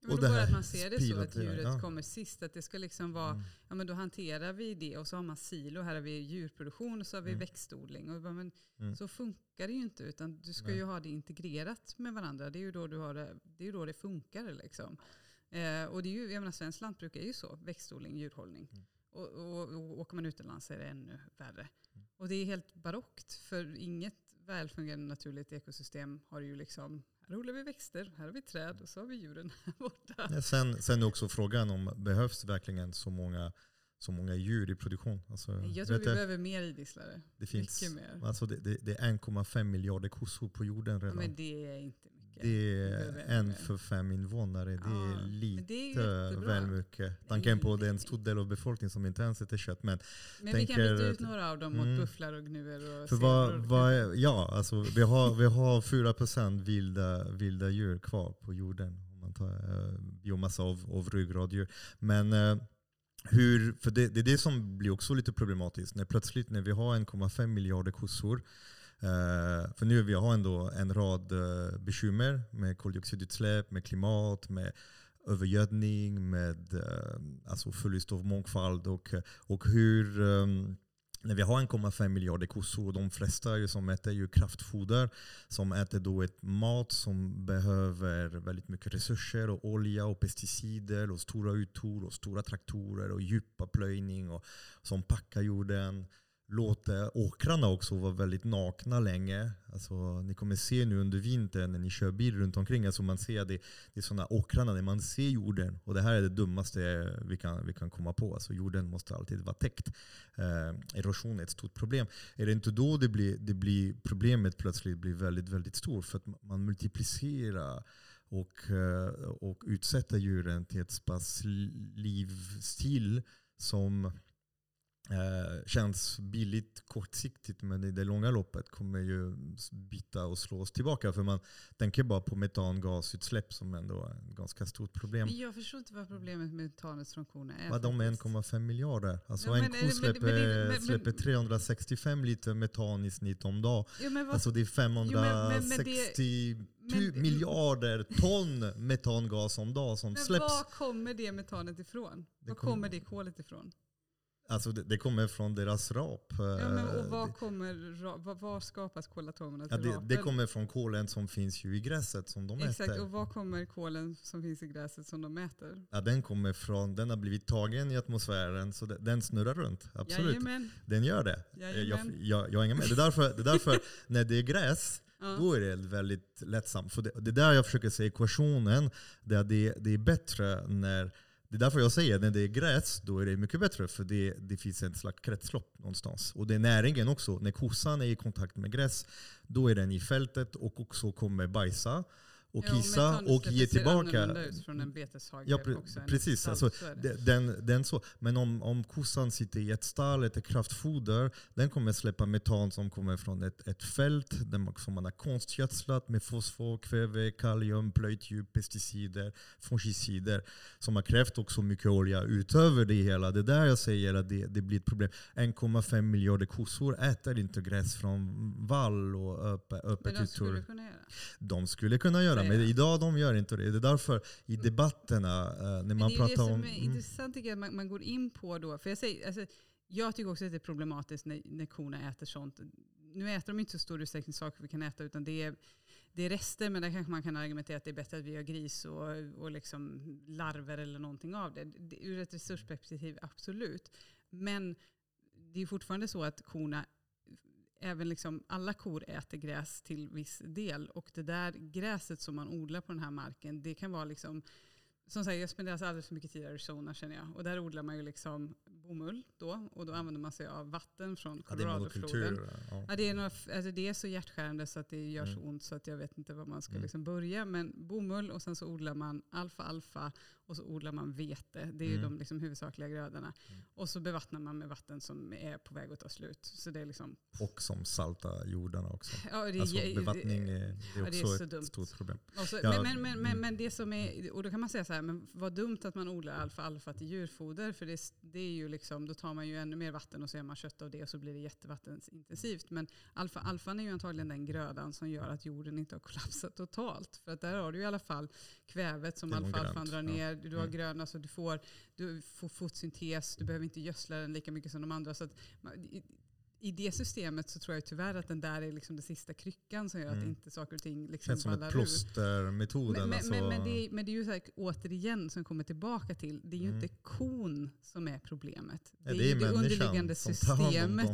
[SPEAKER 2] men och då att man ser det så att djuret ja. kommer sist. Att det ska liksom vara, mm. ja men då hanterar vi det och så har man silo. Här har vi djurproduktion och så har vi mm. växtodling. Och bara, men mm. Så funkar det ju inte. Utan du ska Nej. ju ha det integrerat med varandra. Det är ju då, du har det, det, är då det funkar. Liksom. Eh, och det är ju, jag menar, svenskt lantbruk är ju så. Växtodling, djurhållning. Mm. Och, och, och åker man utomlands är det ännu värre. Mm. Och det är helt barockt. För inget välfungerande naturligt ekosystem har ju liksom här odlar vi växter, här har vi träd och så har vi djuren här borta.
[SPEAKER 1] Sen, sen är också frågan om behövs verkligen så många, så många djur i produktion? Alltså,
[SPEAKER 2] jag tror vi det, behöver mer idisslare.
[SPEAKER 1] Det finns, Mycket mer. Alltså det, det, det är 1,5 miljarder kossor på jorden redan.
[SPEAKER 2] Ja, men det är inte.
[SPEAKER 1] Det är en för fem invånare. Det
[SPEAKER 2] Ja,
[SPEAKER 1] är
[SPEAKER 2] men det är
[SPEAKER 1] lite väl mycket. Tanken på att det är en stor del av befolkningen som inte ens äter kött. Men
[SPEAKER 2] Men vi kan
[SPEAKER 1] tänker
[SPEAKER 2] byta ut några av dem mot
[SPEAKER 1] Mm.
[SPEAKER 2] bufflar och gnuer och
[SPEAKER 1] för vad, vad ja, alltså, vi, har, vi har 4% vilda, vilda djur kvar på jorden. Om man tar uh, biomassa av, av ryggraddjur. Men eh, hur, för det, det är det som blir också lite problematiskt. När plötsligt när vi har 1,5 miljarder kossor Eh, för nu vi har ändå en rad eh, bekymmer med koldioxidutsläpp, med klimat, med övergödning, med eh, alltså förlust av mångfald och, och hur ehm, när vi har 1,5 miljarder kossor och de flesta ju som äter ju kraftfoder som äter då ett mat som behöver väldigt mycket resurser och olja och pesticider och stora uttor och stora traktorer och djupa plöjning och som packar jorden låter åkrarna också vara väldigt nakna länge. Alltså, ni kommer se nu under vintern när ni kör bil runt omkring, alltså man ser det, det är sådana åkrarna där man ser jorden. Och det här är det dummaste vi kan, vi kan komma på. Alltså, jorden måste alltid vara täckt. Eh, erosion är ett stort problem. Är det inte då det blir, det blir problemet plötsligt blir väldigt, väldigt stort? För att man multiplicerar och, eh, och utsätter djuren till ett pass livsstil som Eh, känns billigt kortsiktigt men i det långa loppet kommer ju bita och slå oss tillbaka. För man tänker bara på metangasutsläpp som ändå är ett ganska stort problem.
[SPEAKER 2] Men jag förstår inte vad problemet med metanets funktioner är.
[SPEAKER 1] Vad de är
[SPEAKER 2] faktiskt.
[SPEAKER 1] 1,5 miljarder. Alltså
[SPEAKER 2] Ja,
[SPEAKER 1] en
[SPEAKER 2] men-
[SPEAKER 1] ko släpper,
[SPEAKER 2] men men-
[SPEAKER 1] släpper 365 liter metan i snitt om dag.
[SPEAKER 2] Jo, men vad,
[SPEAKER 1] Alltså det är
[SPEAKER 2] Jo, men- men- men
[SPEAKER 1] 560
[SPEAKER 2] det- men-
[SPEAKER 1] miljarder ton metangas om dag som
[SPEAKER 2] men
[SPEAKER 1] släpps.
[SPEAKER 2] var kommer det metanet ifrån? Var
[SPEAKER 1] kom-
[SPEAKER 2] kommer det kolet ifrån?
[SPEAKER 1] Alltså det, det kommer från deras rap.
[SPEAKER 2] Ja, men, och
[SPEAKER 1] Eh,
[SPEAKER 2] kommer, var, var skapas kolatomerna
[SPEAKER 1] Ja,
[SPEAKER 2] till
[SPEAKER 1] det,
[SPEAKER 2] rapen?
[SPEAKER 1] det kommer från kolen som finns ju i gräset som de
[SPEAKER 2] Exakt,
[SPEAKER 1] äter.
[SPEAKER 2] och var kommer kolen som finns i gräset som de äter?
[SPEAKER 1] Ja, den kommer från, den har blivit tagen i atmosfären så den, den snurrar runt. Absolut.
[SPEAKER 2] Jajamän.
[SPEAKER 1] Den gör det. Eh, Jag, jag, jag hänger med. Det är därför, det är därför när det är gräs,
[SPEAKER 2] Ja.
[SPEAKER 1] då är det väldigt lättsamt. För det, det är där jag försöker säga ekvationen, där det, det är bättre när det är därför jag säger när det är gräs, då är det mycket bättre. För det, det finns en slags kretslopp någonstans. Och det är näringen också. När kossan är i kontakt med gräs, då är den i fältet och också kommer bajsa och
[SPEAKER 2] Jo,
[SPEAKER 1] kissa och ge tillbaka.
[SPEAKER 2] ut från en beteshage
[SPEAKER 1] Ja, pre-
[SPEAKER 2] också.
[SPEAKER 1] precis.
[SPEAKER 2] stall,
[SPEAKER 1] Alltså, Den, den så. Men om, om kossan sitter i ett stall, ett kraftfoder, den kommer släppa metan som kommer från ett, ett fält som man har konstgödslat med fosfor, kväve, kalium, plöjt djup, pesticider, fungicider. Som har krävt också mycket olja utöver det hela. Det är där jag säger att det, det blir ett problem. 1,5 miljarder kossor äter inte gräs från vall och öppet,
[SPEAKER 2] Men
[SPEAKER 1] öppet
[SPEAKER 2] de skulle kunna göra.
[SPEAKER 1] De skulle kunna göra, men
[SPEAKER 2] Säger.
[SPEAKER 1] idag de gör inte det. Det är därför i debatterna, eh, när
[SPEAKER 2] Men
[SPEAKER 1] man
[SPEAKER 2] det är det
[SPEAKER 1] pratar
[SPEAKER 2] som
[SPEAKER 1] om...
[SPEAKER 2] är
[SPEAKER 1] mm.
[SPEAKER 2] intressant tycker jag, att man, man går in på då. För jag, säger, alltså, jag tycker också att det är problematiskt när, när korna äter sånt. Nu äter de inte så stor utsträckning saker vi kan äta utan det är, det är rester men där kanske man kan argumentera att det är bättre att vi har gris och, och liksom larver eller någonting av det. det. Ur ett resursperspektiv absolut. Men det är fortfarande så att korna Även liksom, alla kor äter gräs till viss del och det där gräset som man odlar på den här marken det kan vara liksom som sagt, jag spenderar alldeles för mycket tid i Arizona känner jag. Och där odlar man ju liksom bomull då. Och då använder man sig av vatten från
[SPEAKER 1] Ja,
[SPEAKER 2] Coloradofloden.
[SPEAKER 1] monokultur. Ja.
[SPEAKER 2] Ja, det, är några, alltså det är så hjärtskärande så att det gör så
[SPEAKER 1] Mm.
[SPEAKER 2] ont så att jag vet inte var man ska
[SPEAKER 1] Mm.
[SPEAKER 2] liksom börja. Men bomull och sen så odlar man alfa-alfa och så odlar man vete. Det är ju
[SPEAKER 1] Mm.
[SPEAKER 2] de liksom huvudsakliga grödorna.
[SPEAKER 1] Mm.
[SPEAKER 2] Och så bevattnar man med vatten som är på väg att ta slut. Så det är liksom...
[SPEAKER 1] Och som salta jordarna också.
[SPEAKER 2] Ja, det
[SPEAKER 1] Alltså bevattning är, det är
[SPEAKER 2] ja, det är
[SPEAKER 1] också
[SPEAKER 2] så
[SPEAKER 1] ett
[SPEAKER 2] dumt.
[SPEAKER 1] stort problem.
[SPEAKER 2] Så,
[SPEAKER 1] Ja,
[SPEAKER 2] men, men, men, men,
[SPEAKER 1] mm.
[SPEAKER 2] men det som är, och då kan man säga så här, men vad dumt att man odlar alfa-alfa till djurfoder. För det, det är ju liksom, då tar man ju ännu mer vatten och så gör man kött av det och så blir det jättevattenintensivt. Men alfa-alfan är ju antagligen den grödan som gör att jorden inte har kollapsat totalt. För att där har du i alla fall kvävet som alfa-alfan drar ner. Du har
[SPEAKER 1] Mm.
[SPEAKER 2] grön, alltså du får, du får fotosyntes, du behöver inte gödsla den lika mycket som de andra. Så att, man- i, i det systemet så tror jag tyvärr att den där är liksom den sista kryckan som gör att
[SPEAKER 1] Mm.
[SPEAKER 2] inte saker och ting liksom
[SPEAKER 1] Känns som ett plåstermetoden.
[SPEAKER 2] Men, men,
[SPEAKER 1] alltså,
[SPEAKER 2] men, men, det, är- men det är ju så här, återigen som kommer tillbaka till, det är ju
[SPEAKER 1] Mm.
[SPEAKER 2] inte kon som är problemet.
[SPEAKER 1] Ja,
[SPEAKER 2] det,
[SPEAKER 1] det
[SPEAKER 2] är
[SPEAKER 1] är
[SPEAKER 2] ju det underliggande systemet,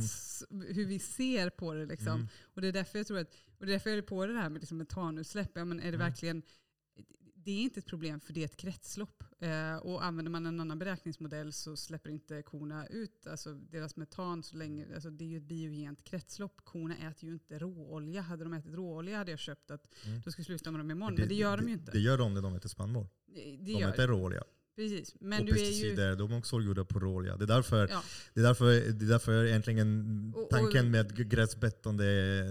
[SPEAKER 2] hur vi ser på det. Liksom.
[SPEAKER 1] Mm.
[SPEAKER 2] Och det är därför jag tror att, och det är därför jag är på det här med liksom metanutsläpp. Ja, men är det
[SPEAKER 1] Mm.
[SPEAKER 2] verkligen, det är inte ett problem för det är ett kretslopp. Eh, och använder man en annan beräkningsmodell så släpper inte korna ut alltså deras metan så länge. Alltså det är ju ett biogent kretslopp. Korna äter ju inte råolja. Hade de ätit råolja hade jag köpt att mm. de skulle sluta med dem imorgon. Det, men det gör de ju inte.
[SPEAKER 1] Det gör de när de äter spannmål. Det, det de äter råolja.
[SPEAKER 2] Precis.
[SPEAKER 1] Men och du pesticider, är ju... de är också gjorda på råolja. Det är därför, ja. det är därför, det är därför egentligen tanken med gräsbettande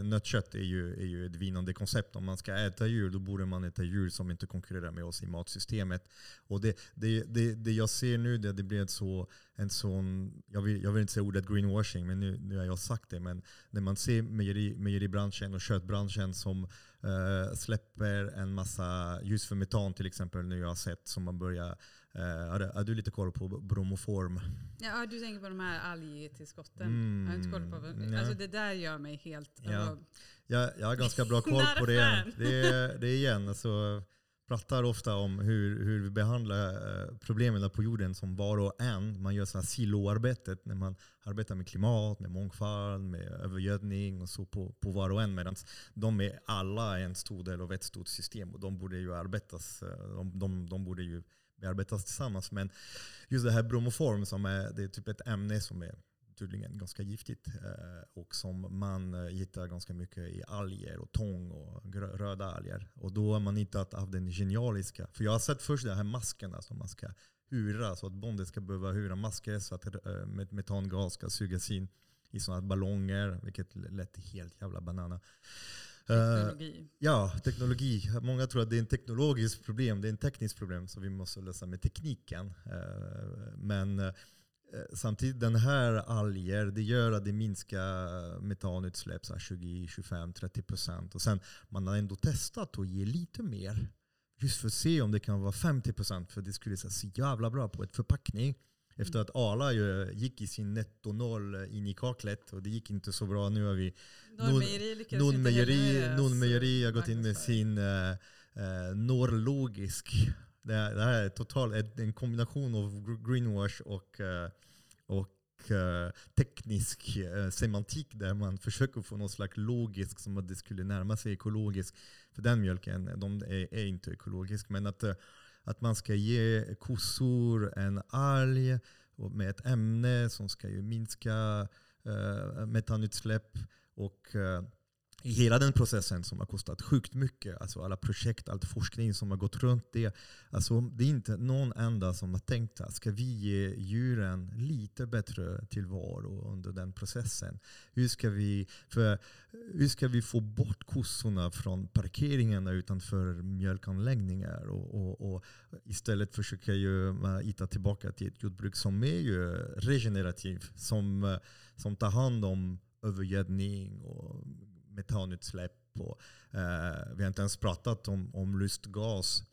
[SPEAKER 1] nötkött är ju, är ju ett vinnande koncept. Om man ska äta djur, då borde man äta djur som inte konkurrerar med oss i matsystemet. Och det, det, det, det jag ser nu, det, det blir ett så, en sån, jag vill, jag vill inte säga ordet greenwashing, men nu, nu har jag sagt det. Men när man ser mejeri, mejeribranschen och köttbranschen som uh, släpper en massa ljus för metan till exempel, nu jag har sett, som man börjar har du lite koll på bromoform?
[SPEAKER 2] Ja, du tänker på de här algtillskotten. Mm, jag har inte koll på vad, alltså det där gör mig helt...
[SPEAKER 1] Ja. Alltså, jag, jag har ganska bra koll på det. Det är, det är igen, alltså, pratar ofta om hur, hur vi behandlar eh, problemen på jorden som var och en. Man gör sådana siloarbetet när man arbetar med klimat, med mångfald, med övergödning och så på, på var och en. Medan de är alla en stor del av ett stort system och de borde ju arbetas. Eh, de, de, de borde ju vi arbetar tillsammans. Men just det här bromoform, som är, det är typ ett ämne som är tydligen ganska giftigt eh, och som man eh, hittar ganska mycket i alger och tång och röda alger. Och då har man hittat av den genialiska. För jag har sett först de här maskerna som man ska hyra. så att bonden ska behöva hyra masker så att eh, metangas ska sugas in i sådana ballonger, vilket lät helt jävla banana.
[SPEAKER 2] Teknologi. Uh,
[SPEAKER 1] ja, teknologi. Många tror att det är ett teknologiskt problem, det är ett tekniskt problem som vi måste lösa med tekniken. Uh, men uh, samtidigt, den här alger, det gör att det minskar metanutsläpp 20, 25, 30 procent. Och sen man har ändå testat att ge lite mer. Just för att se om det kan vara 50 procent. För det skulle se så jävla bra på ett förpackning. Efter att Arla gick i sin netto noll in i kaklet och det gick inte så bra. Nu har vi Nordmejeri har gått in med sin uh, uh, norrlogisk. Det, här, det här är totalt en kombination av greenwash och, uh, och teknisk semantik där man försöker få något slags logisk som att det skulle närma sig ekologisk. För den mjölken de är, är inte ekologisk. Men att att man ska ge kossor en alg med ett ämne som ska ju minska eh, metanutsläpp. Och, eh, i hela den processen som har kostat sjukt mycket, alltså alla projekt, all forskning som har gått runt det. Alltså det är inte någon enda som har tänkt att ska vi ge djuren lite bättre tillvaro under den processen? Hur ska vi, för, hur ska vi få bort kossorna från parkeringarna utanför mjölkanläggningar och, och, och istället försöka ju eh, hitta tillbaka till ett jordbruk som är ju regenerativt, som, eh, som tar hand om övergödning och metanutsläpp. Och, eh, vi har inte ens pratat om, om lustgas.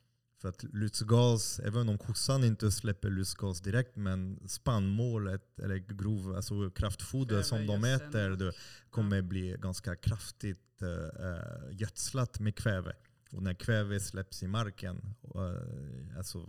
[SPEAKER 1] För att lustgas, även om kossan inte släpper lustgas direkt, men spannmålet eller grov, alltså kraftfoder som de äter det kommer bli ganska kraftigt uh, gödslat med kväve. Och när kväve släpps i marken, uh, alltså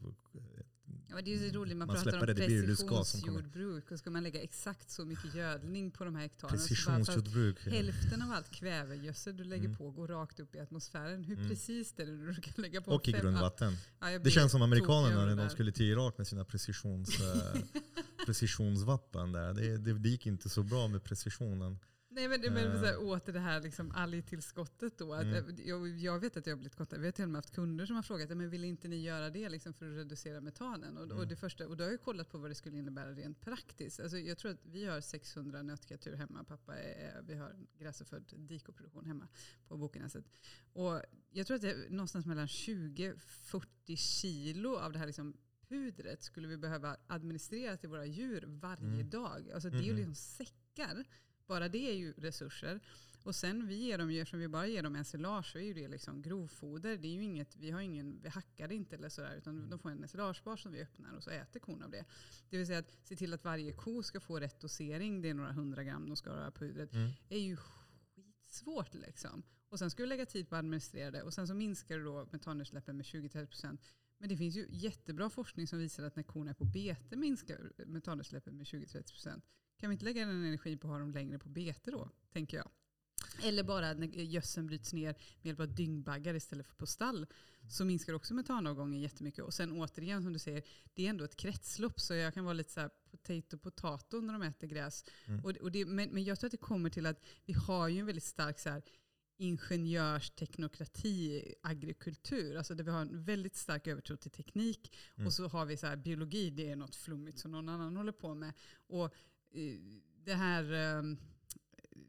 [SPEAKER 2] Ja, det är så roligt, man, man pratar om precisionsjordbruk och ska man lägga exakt så mycket gödning på de här hektaren.
[SPEAKER 1] Precisionsjordbruk.
[SPEAKER 2] Ja. Hälften av allt kvävegödsel du lägger mm. på går rakt upp i atmosfären. Hur mm. precis är det du kan lägga på?
[SPEAKER 1] Och i grundvatten. Ja, det känns som amerikanerna när de skulle till Irak med sina precisions, eh, precisionsvapen. Där. Det, det, det gick inte så bra med precisionen.
[SPEAKER 2] Nej men, men så här, åter det här liksom algtillskottet då. Att, mm. jag, jag, vet att jag har blivit kontaktad, vi har till och med haft kunder som har frågat, men vill inte ni göra det liksom för att reducera metanen? Och, mm. och, det första, och då har jag kollat på vad det skulle innebära rent praktiskt. Alltså, jag tror att vi har 600 nötkreatur hemma, pappa är, vi har gräsfödd dikoproduktion hemma på Bokenäset. Och jag tror att det är någonstans mellan 20-40 kilo av det här liksom pudret skulle vi behöva administrera till våra djur varje mm. dag. Alltså, det är ju liksom säckar bara det är ju resurser. Och sen vi ger dem ju, eftersom vi bara ger dem ensilage så är ju det liksom grovfoder. Det är ju inget, vi, har ingen, vi hackar det inte eller sådär utan de får en ensilagebar som vi öppnar och så äter kon av det. Det vill säga att se till att varje ko ska få rätt dosering, det är några hundra gram de ska ha av pudret, mm. är ju skitsvårt liksom. Och sen ska vi lägga tid på att administrera det och sen så minskar det då metanutsläppen med 20-30%. Men det finns ju jättebra forskning som visar att när korna är på bete minskar metanutsläppen med 20-30%. Kan vi inte lägga den energin på att ha dem längre på bete då, tänker jag? Eller bara när gödseln bryts ner med hjälp av dyngbaggar istället för på stall. Så minskar också metanavgången jättemycket. Och sen återigen som du säger, det är ändå ett kretslopp. Så jag kan vara lite så här potato potato när de äter gräs.
[SPEAKER 1] Mm.
[SPEAKER 2] Och, och det, men, men jag tror att det kommer till att vi har ju en väldigt stark så här, ingenjörsteknokrati, agrikultur. Alltså där vi har en väldigt stark övertro till teknik.
[SPEAKER 1] Mm.
[SPEAKER 2] Och så har vi så här, biologi, det är något flummigt som någon annan håller på med. Och det här... Eh,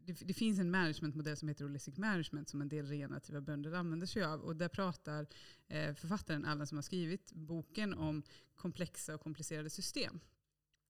[SPEAKER 2] det, det, finns en managementmodell som heter holistic management som en del regenerativa bönder använder sig av. Och där pratar eh, författaren Allen som har skrivit boken om komplexa och komplicerade system.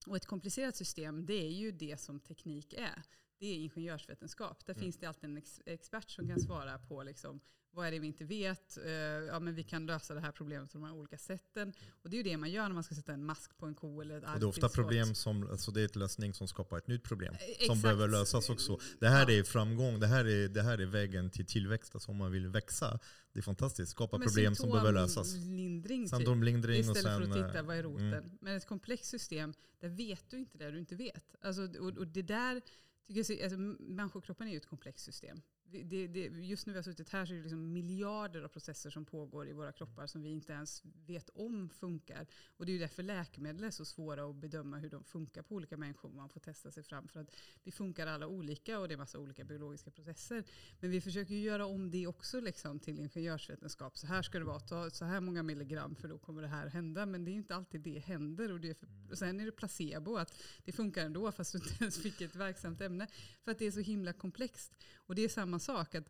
[SPEAKER 2] Och ett komplicerat system det är ju det som teknik är. Det är ingenjörsvetenskap. Där mm. finns det alltid en ex expert som kan svara på liksom, vad är det vi inte vet? Uh, ja, men vi kan lösa det här problemet på de här olika sätten. Och det är ju det man gör när man ska sätta en mask på en ko eller ett
[SPEAKER 1] och Det är ofta problem som, alltså det är ett lösning som skapar ett nytt problem.
[SPEAKER 2] Exakt.
[SPEAKER 1] Som behöver lösas också. Det här ja. är framgång, det här är, det här är vägen till tillväxt. Alltså om man vill växa. Det är fantastiskt. Skapa men problem som behöver lösas.
[SPEAKER 2] Lindring,
[SPEAKER 1] Symptomlindring.
[SPEAKER 2] Typ. Istället
[SPEAKER 1] och sen,
[SPEAKER 2] för att titta, vad är roten?
[SPEAKER 1] Mm.
[SPEAKER 2] Men ett komplext system, där vet du inte det du inte vet. Alltså, och, och det där tycker jag, alltså, människokroppen är ju ett komplext system det, det, just när vi har suttit här så är det liksom miljarder av processer som pågår i våra kroppar som vi inte ens vet om funkar. Och det är ju därför läkemedel är så svåra att bedöma hur de funkar på olika människor. Man får testa sig fram för att vi funkar alla olika och det är massa olika biologiska processer. Men vi försöker ju göra om det också liksom till ingenjörsvetenskap. Så här ska det vara, ta så här många milligram för då kommer det här hända. Men det är ju inte alltid det händer. Och, det för, och sen är det placebo, att det funkar ändå fast du inte ens fick ett verksamt ämne. För att det är så himla komplext. Och det är samma sak. att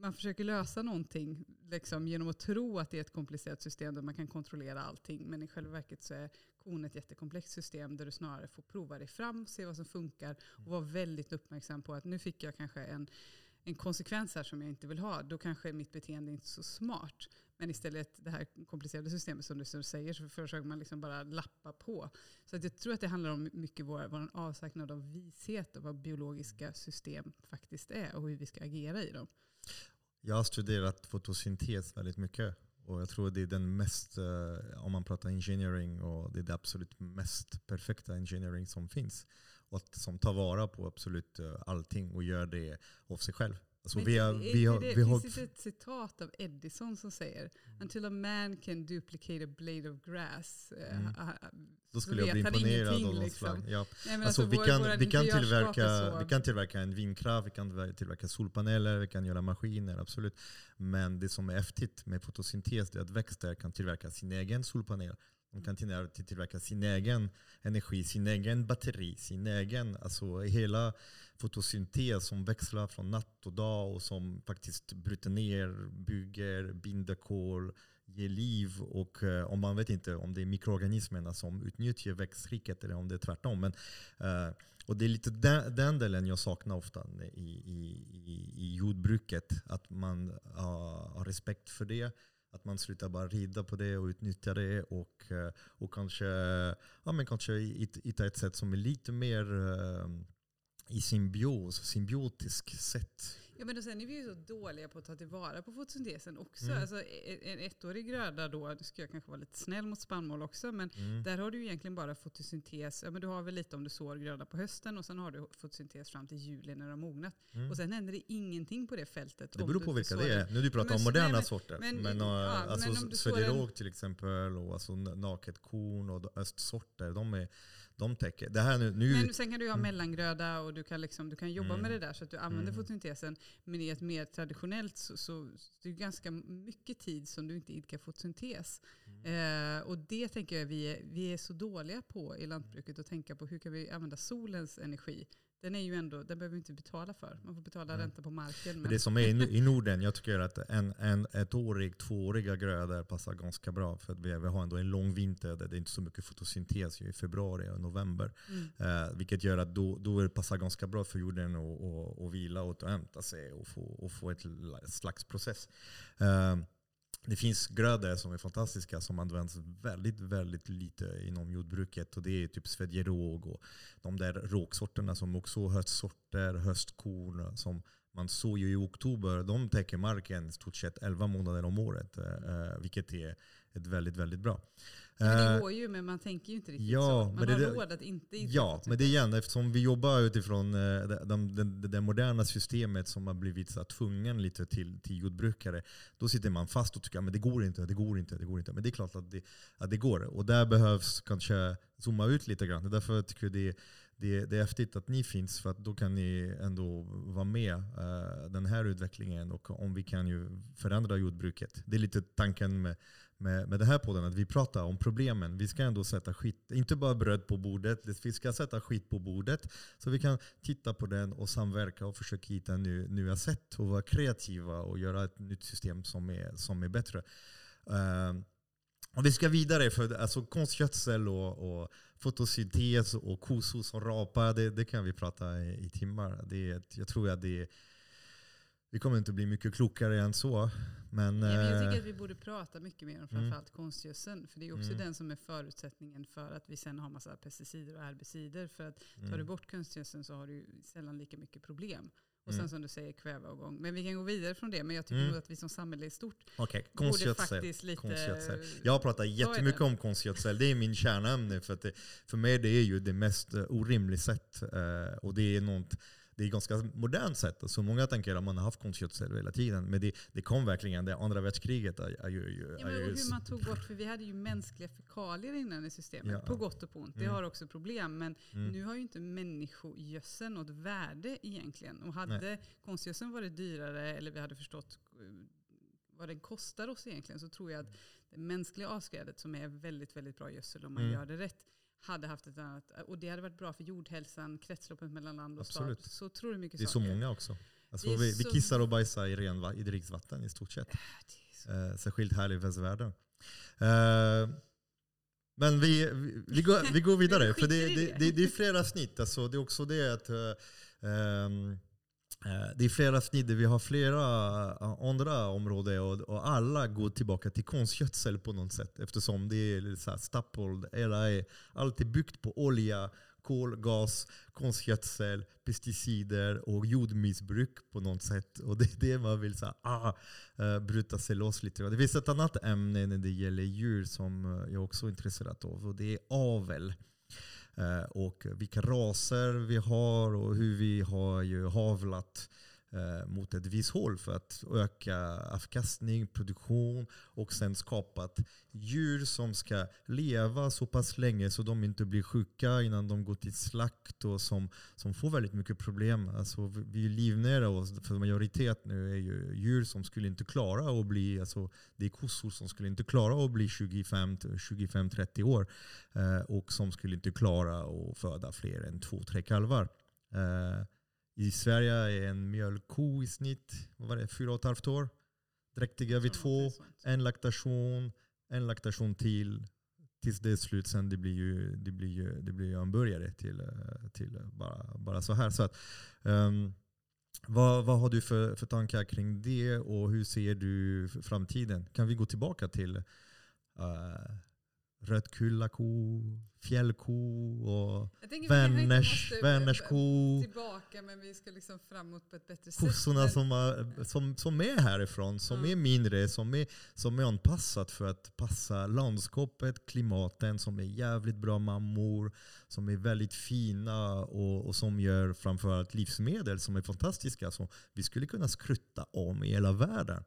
[SPEAKER 2] man försöker lösa någonting liksom, genom att tro att det är ett komplicerat system där man kan kontrollera allting. Men i själva verket så är kon ett jättekomplext system där du snarare får prova dig fram, se vad som funkar och vara väldigt uppmärksam på att nu fick jag kanske en, en konsekvens här som jag inte vill ha. Då kanske mitt beteende inte är så smart. Men istället det här komplicerade systemet som du säger så försöker man liksom bara lappa på. Så att jag tror att det handlar om mycket vår, vår avsaknad av vishet och vad biologiska system faktiskt är och hur vi ska agera i dem.
[SPEAKER 1] Jag har studerat fotosyntes väldigt mycket. Och jag tror det är den mest, eh, om man pratar engineering, och det är det absolut mest perfekta engineering som finns. Och som tar vara på absolut eh, allting och gör det av sig själv.
[SPEAKER 2] Alltså vi har, vi har, det, vi har, finns det ett citat av Edison som säger. Until a man can duplicate a blade of grass. Eh, mm. Uh,
[SPEAKER 1] Då skulle jag bli imponerad av något liksom. slag. Ja. Nej, alltså, alltså, vi, vår, kan, vi, kan tillverka, vi kan tillverka en vindkraft, vi kan tillverka solpaneler, vi kan göra maskiner, absolut. Men det som är häftigt med fotosyntes är att växter kan tillverka sin egen solpanel. De kan tillverka sin egen energi, sin egen batteri, sin egen, alltså hela fotosyntes som växlar från natt och dag och som faktiskt bryter ner, bygger, binder kol, ger liv. Och eh, och man vet inte om det är mikroorganismerna som utnyttjar växtriket eller om det är tvärtom. Men, eh, och det är lite den, den delen jag saknar ofta i, i, i, jordbruket. Att man har respekt för det. Att man slutar bara rida på det och utnyttja det och, eh, och kanske, ja, men kanske hitta ett sätt som är lite mer i symbios, symbiotisk sätt.
[SPEAKER 2] Ja, men sen är vi ju så dåliga på att ta tillvara på fotosyntesen också. Mm. Alltså, en ettårig gröda då, du ska jag kanske vara lite snäll mot spannmål också, men mm. där har du ju egentligen bara fotosyntes. Ja, men du har väl lite om du sår gröda på hösten och sen har du fotosyntes fram till juli när de har mognat. Mm. Och sen händer det ingenting på det fältet.
[SPEAKER 1] Det beror på vilka det är. Nu du pratar men, om moderna nej, men, sorter. Men, men, ja, alltså, men Svedjeråg till exempel och alltså, naket korn och östsorter, de är de täcker. Det här nu, nu,
[SPEAKER 2] men sen kan du ha mm. mellangröda och du kan, liksom, du kan jobba mm. med det där så att du använder mm. fotosyntesen. Men i ett mer traditionellt så, så det är det ganska mycket tid som du inte idkar fotosyntes. Mm. Eh, och det tänker jag vi är, vi är så dåliga på i lantbruket att tänka på hur kan vi använda solens energi den, är ju ändå, den behöver vi inte betala för. Man får betala mm. ränta på marken.
[SPEAKER 1] Men. Det som är i Norden, jag tycker att en, en ettårig, tvååriga grödor passar ganska bra. För att vi, vi har ändå en lång vinter där det är inte så mycket fotosyntes i februari och november. Mm. Eh, vilket gör att då, då passar ganska bra för jorden att vila och återhämta sig och få, och få ett slags process. Eh, det finns grödor som är fantastiska som används väldigt, väldigt lite inom jordbruket. Och det är typ svedjeråg och de där rågsorterna som också är höstsorter, höstkorn som man såg ju i oktober, de täcker marken i stort sett 11 månader om året. Eh, eh, vilket är ett väldigt, väldigt bra.
[SPEAKER 2] Men det
[SPEAKER 1] Eh,
[SPEAKER 2] går ju, men man tänker ju inte riktigt
[SPEAKER 1] ja,
[SPEAKER 2] så.
[SPEAKER 1] men
[SPEAKER 2] Man
[SPEAKER 1] det-
[SPEAKER 2] har
[SPEAKER 1] det-
[SPEAKER 2] råd att inte
[SPEAKER 1] Ja, men det är igen eftersom vi jobbar utifrån eh, det, de, det, det moderna systemet som har blivit så tvungen lite till, till jordbrukare. Då sitter man fast och tycker att det går inte, det går inte, det går inte. Men det är klart att det, att det går. Och där behövs kanske zooma ut lite grann. Det är därför jag tycker det, det, det är häftigt att ni finns. För att då kan ni ändå vara med uh, den här utvecklingen. Och om vi kan ju förändra jordbruket. Det är lite tanken med med, med den här podden, att vi pratar om problemen. Vi ska ändå sätta skit, inte bara bröd på bordet, vi ska sätta skit på bordet. Så vi kan titta på den och samverka och försöka hitta ny, nya sätt och vara kreativa och göra ett nytt system som är, som är bättre. Uh, och vi ska vidare, för alltså konstgödsel och, och fotosyntes och kossor som rapar, det, det kan vi prata i, i timmar. Det jag tror att det är, vi kommer inte bli mycket klokare än så. Men,
[SPEAKER 2] Nej, men jag
[SPEAKER 1] eh,
[SPEAKER 2] tycker att vi borde prata mycket mer om framförallt konstgödseln. För det är också
[SPEAKER 1] Mm.
[SPEAKER 2] den som är förutsättningen för att vi sen har massa pesticider och herbicider. För att tar du
[SPEAKER 1] mm.
[SPEAKER 2] bort konstgödseln så har du sällan lika mycket problem. Och
[SPEAKER 1] Mm.
[SPEAKER 2] sen som du säger kväveavgång. Men vi kan gå vidare från det. Men jag tycker
[SPEAKER 1] Mm.
[SPEAKER 2] nog att vi som samhälle i stort
[SPEAKER 1] Okej,
[SPEAKER 2] borde faktiskt lite...
[SPEAKER 1] konstgödsel. Jag pratar jättemycket om konstgödsel. Det är min kärnämne. För, det, för mig det är ju det mest eh, orimliga sätt. eh, Och det är något det är ganska modernt sätt. Så många tänker att man har haft konstgödsel hela tiden. Men det, det kom verkligen, det andra världskriget är, är är
[SPEAKER 2] Ja, men och hur man tog bort, för vi hade ju mänskliga fekalier innan i systemet.
[SPEAKER 1] Ja.
[SPEAKER 2] På gott och på ont. Det
[SPEAKER 1] Mm.
[SPEAKER 2] har också problem. Men
[SPEAKER 1] Mm.
[SPEAKER 2] nu har ju inte människogödseln något värde egentligen. Och hade konstgödseln varit dyrare, eller vi hade förstått eh, vad den kostar oss egentligen, så tror jag att det mänskliga avskrädet som är väldigt, väldigt bra gödsel om man
[SPEAKER 1] Mm.
[SPEAKER 2] gör det rätt, hade haft ett annat, och det hade varit bra för jordhälsan, kretsloppet mellan land och
[SPEAKER 1] Absolut.
[SPEAKER 2] stad. Så tror du mycket
[SPEAKER 1] Det är så
[SPEAKER 2] saker.
[SPEAKER 1] många också. Alltså vi, vi
[SPEAKER 2] så-
[SPEAKER 1] kissar och bajsar i, ren, i dricksvatten i stort sett.
[SPEAKER 2] Är så-
[SPEAKER 1] Eh, särskilt här i västvärlden. Eh, men vi, vi, vi, går, vi går vidare,
[SPEAKER 2] Vi
[SPEAKER 1] för det, det,
[SPEAKER 2] det.
[SPEAKER 1] det, är flera avsnitt. Alltså, det är också det att eh, ehm, eh, Eh, det är flera snider. vi har flera eh, andra områden och, och alla går tillbaka till konstgödsel på något sätt. Eftersom det är lite så här stapled, eller är alltid byggt på olja, kol, gas, konstgödsel, pesticider och jordmissbruk på något sätt. Och det är det man vill så här, ah, eh, bryta sig loss lite. Det finns ett annat ämne när det gäller djur som jag också är intresserad av och det är avel. Eh, och vilka raser vi har och hur vi har ju havlat Eh, mot ett visst håll för att öka avkastning, produktion och sen skapat djur som ska leva så pass länge så de inte blir sjuka innan de går till slakt och som, som får väldigt mycket problem. Alltså, vi- livnära oss, för majoritet nu är ju djur som skulle inte klara att bli, alltså, det är kossor som skulle inte klara att bli 25-30 år eh, och som skulle inte klara att föda fler än två, tre kalvar. Uh, i Sverige är en mjölkko i snitt vad var det, fyra och ett halvt år. Dräktiga vid två, en laktation, en laktation till. Tills det är slut sen det blir ju, det blir ju, det blir ju en burgare till, eh, till eh, bara, bara så här. Så att, ehm, vad, vad har du för, för tankar kring det och hur ser du framtiden? Kan vi gå tillbaka till uh, rödkullako, fjällko och
[SPEAKER 2] Jag tänker vi kanske inte
[SPEAKER 1] Vänners,
[SPEAKER 2] måste
[SPEAKER 1] Vänners ko?
[SPEAKER 2] tillbaka men vi ska liksom framåt på ett bättre sätt.
[SPEAKER 1] Kossorna som, är- som, som är härifrån, som
[SPEAKER 2] Ja.
[SPEAKER 1] är mindre, som är, som är anpassat för att passa landskapet, klimaten, som är jävligt bra mammor, som är väldigt fina och, och som gör framförallt livsmedel som är fantastiska. Som vi skulle kunna skrutta om i hela världen.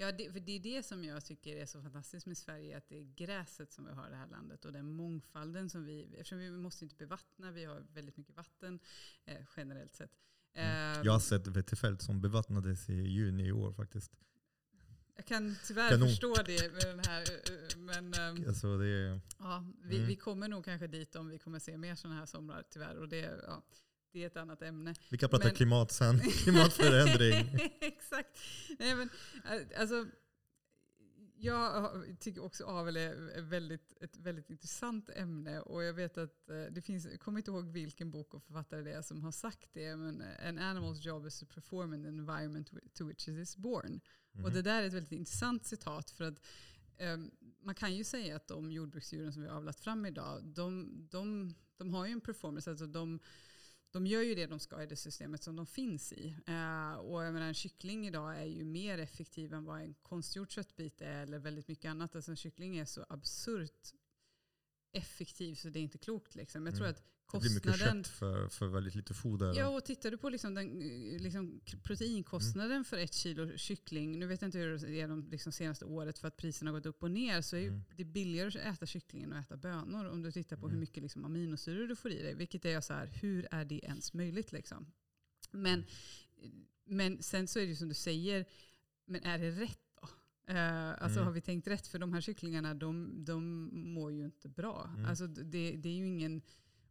[SPEAKER 2] Ja, det, för det är det som jag tycker är så fantastiskt med Sverige, att det är gräset som vi har i det här landet och den mångfalden som vi, eftersom vi måste inte bevattna, vi har väldigt mycket vatten eh, generellt sett. Eh,
[SPEAKER 1] Jag har sett Vettefält som bevattnades i juni i år faktiskt.
[SPEAKER 2] jag kan tyvärr
[SPEAKER 1] Kanon.
[SPEAKER 2] förstå det med den här, eh, men ehm,
[SPEAKER 1] Alltså det
[SPEAKER 2] ja, vi,
[SPEAKER 1] Mm.
[SPEAKER 2] vi kommer nog kanske dit om vi kommer se mer sådana här somrar tyvärr. Och det, ja, det är ett annat ämne.
[SPEAKER 1] vi kan prata
[SPEAKER 2] Men-
[SPEAKER 1] klimat sen, klimatförändring.
[SPEAKER 2] Exakt. Nej, men, eh, alltså, jag tycker också avel är väldigt, ett väldigt intressant ämne. Och jag vet att eh, det finns, jag kommer inte ihåg vilken bok och författare det är som har sagt det. Men eh, an animal's job is to perform in the environment to which it is born. Och
[SPEAKER 1] Mhm.
[SPEAKER 2] det där är ett väldigt intressant citat. För att ehm, man kan ju säga att de jordbruksdjuren som vi har avlat fram idag, de, de, de har ju en performance. Alltså de, de gör ju det de ska i det systemet som de finns i. Eh, och jag menar, en kyckling idag är ju mer effektiv än vad en konstgjord köttbit är eller väldigt mycket annat. Alltså en kyckling är så absurt effektiv så det är inte klokt. Liksom. Jag tror
[SPEAKER 1] Mm.
[SPEAKER 2] att
[SPEAKER 1] Det blir mycket
[SPEAKER 2] kostnaden...
[SPEAKER 1] kött för, för väldigt lite foder.
[SPEAKER 2] Ja, och tittar du på liksom den, liksom proteinkostnaden
[SPEAKER 1] Mm.
[SPEAKER 2] för ett kilo kyckling, nu vet jag inte hur det är de liksom senaste året för att priserna har gått upp och ner, så är
[SPEAKER 1] Mm.
[SPEAKER 2] det billigare att äta kyckling än att äta bönor om du tittar på
[SPEAKER 1] Mm.
[SPEAKER 2] hur mycket liksom aminosyror du får i dig. Vilket är så här, hur är det ens möjligt? Liksom? Men, men sen så är det ju som du säger, men är det rätt? Eh, alltså
[SPEAKER 1] Mm.
[SPEAKER 2] har vi tänkt rätt? För de här kycklingarna de, de mår ju inte bra.
[SPEAKER 1] Mm.
[SPEAKER 2] Alltså det, det är ju ingen...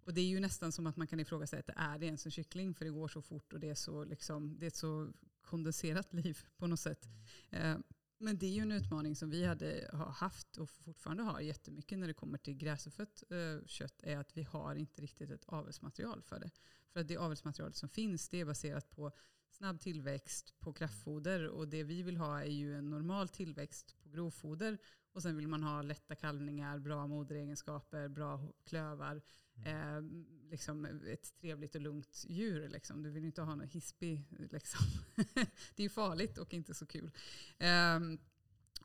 [SPEAKER 2] Och det är ju nästan som att man kan ifrågasätta, är det ens en kyckling? För det går så fort och det är, så liksom, det är ett så kondenserat liv på något sätt. Eh, men det är ju en utmaning som vi hade, har haft och fortfarande har jättemycket när det kommer till gräsfött eh, kött. är att vi har inte riktigt ett avelsmaterial för det. För att det avelsmaterialet som finns det är baserat på snabb tillväxt på kraftfoder. Och det vi vill ha är ju en normal tillväxt på grovfoder. Och sen vill man ha lätta kalvningar, bra moderegenskaper, bra klövar. Eh, liksom ett trevligt och lugnt djur. Liksom. Du vill inte ha någon hispig. Liksom. det är ju farligt och inte så kul. Ehm,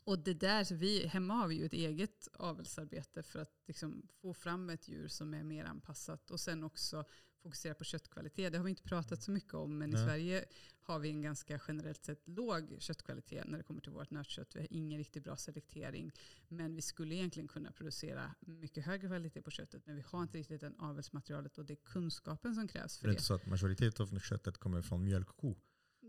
[SPEAKER 2] och det där, så vi, hemma har vi ju ett eget avelsarbete för att liksom få fram ett djur som är mer anpassat. Och sen också fokusera på köttkvalitet. Det har vi inte pratat så mycket om, men
[SPEAKER 1] Nej.
[SPEAKER 2] i Sverige har vi en ganska generellt sett låg köttkvalitet när det kommer till vårt nötkött. Vi har ingen riktigt bra selektering. Men vi skulle egentligen kunna producera mycket högre kvalitet på köttet. Men vi har inte riktigt den avelsmaterialet och det är kunskapen som krävs
[SPEAKER 1] Det
[SPEAKER 2] för
[SPEAKER 1] är
[SPEAKER 2] det.
[SPEAKER 1] inte så att majoriteten av köttet kommer från mjölkko.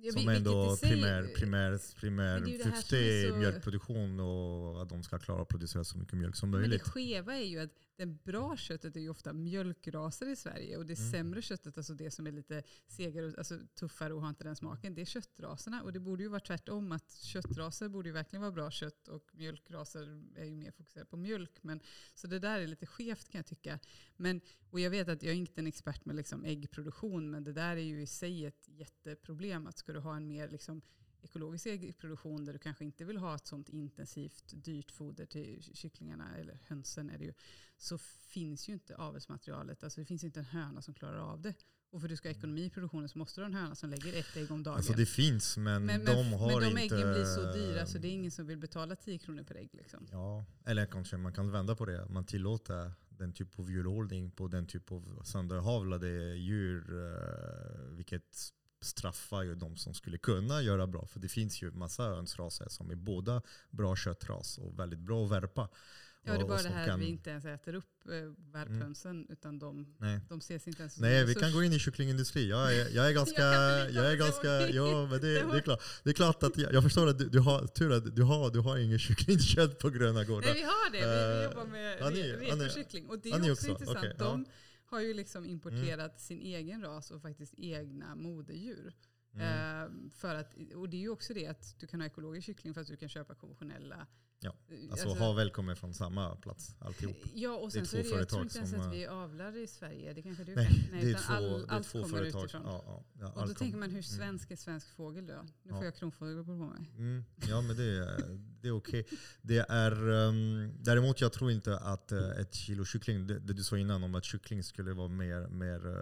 [SPEAKER 2] Ja,
[SPEAKER 1] Som
[SPEAKER 2] vi-
[SPEAKER 1] ändå primär, primär, primär syfte
[SPEAKER 2] är så-
[SPEAKER 1] mjölkproduktion och att de ska klara att producera så mycket mjölk som
[SPEAKER 2] Men det
[SPEAKER 1] möjligt.
[SPEAKER 2] skeva är ju att det bra köttet är ju ofta mjölkraser i Sverige. Och det
[SPEAKER 1] Mm.
[SPEAKER 2] sämre köttet, alltså det som är lite segare, och- alltså tuffare och har inte den smaken, det är köttraserna. Och det borde ju vara tvärtom, att köttraser borde ju verkligen vara bra kött och mjölkraser är ju mer fokuserade på mjölk. Men, så det där är lite skevt kan jag tycka. Men, och jag vet att jag är inte en expert med liksom äggproduktion, men det där är ju i sig ett jätteproblem. Att ska du ha en mer liksom ekologisk äggproduktion där du kanske inte vill ha ett sånt intensivt dyrt foder till kycklingarna, eller hönsen är det ju, så finns ju inte avelsmaterialet. Alltså det finns inte en höna som klarar av det. Och för att du ska ha ekonomi i produktionen så måste du ha en höna som lägger ett ägg om dagen.
[SPEAKER 1] Alltså det finns men,
[SPEAKER 2] men,
[SPEAKER 1] de
[SPEAKER 2] men,
[SPEAKER 1] har
[SPEAKER 2] men de
[SPEAKER 1] inte...
[SPEAKER 2] äggen blir så dyra så det är ingen som vill betala 10 kronor per ägg. Liksom.
[SPEAKER 1] Ja, eller kanske man kan vända på det. Man tillåter den typ av djurhållning på den typ av sönderhavlade djur. eh, Vilket straffar ju de som skulle kunna göra bra. För det finns ju massa hönsraser som är båda bra köttras och väldigt bra att värpa.
[SPEAKER 2] Ja, det är bara det här
[SPEAKER 1] kan-
[SPEAKER 2] vi inte ens äter upp eh, värphönsen utan de,
[SPEAKER 1] Nej.
[SPEAKER 2] de ses inte ens som
[SPEAKER 1] Nej, vi
[SPEAKER 2] resurs.
[SPEAKER 1] kan gå in i kycklingindustri. Jag är, jag är ganska...
[SPEAKER 2] Jag
[SPEAKER 1] jag är ganska ja, men det,
[SPEAKER 2] Det
[SPEAKER 1] är klart, det är klart att jag, jag förstår att du, du har tur att du har, du har ingen kycklingkött på gröna gårdar.
[SPEAKER 2] Nej, vi har det. Vi, vi
[SPEAKER 1] Eh,
[SPEAKER 2] jobbar med
[SPEAKER 1] ja, ni-
[SPEAKER 2] re-
[SPEAKER 1] ja, ni-
[SPEAKER 2] rekokyckling. Och det är också,
[SPEAKER 1] också.
[SPEAKER 2] intressant.
[SPEAKER 1] Okej, ja.
[SPEAKER 2] Har ju liksom importerat sin egen ras och faktiskt egna moderdjur.
[SPEAKER 1] Mm.
[SPEAKER 2] Eh, för att, och det är ju också det att du kan ha ekologisk kyckling för att du kan köpa konventionella.
[SPEAKER 1] Ja,
[SPEAKER 2] eh,
[SPEAKER 1] Alltså, Havel kommer från samma plats alltihop.
[SPEAKER 2] Ja, och
[SPEAKER 1] Det är
[SPEAKER 2] sen så är det, jag tror inte ens att
[SPEAKER 1] eh,
[SPEAKER 2] vi avlar i Sverige. Det kanske du
[SPEAKER 1] Nej,
[SPEAKER 2] kan?
[SPEAKER 1] det är två,
[SPEAKER 2] all,
[SPEAKER 1] det är
[SPEAKER 2] allt
[SPEAKER 1] två
[SPEAKER 2] kommer
[SPEAKER 1] företag.
[SPEAKER 2] utifrån.
[SPEAKER 1] Ja, ja, ja,
[SPEAKER 2] Och då tänker
[SPEAKER 1] kom-
[SPEAKER 2] man hur
[SPEAKER 1] mm.
[SPEAKER 2] svensk är svensk fågel då? Nu får jag kronfågel på mig.
[SPEAKER 1] Mm, ja, men det, är- det är okej. Det är, um, däremot jag tror inte att eh, ett kilo kyckling, det, det du sa innan om att kyckling skulle vara mer, mer uh,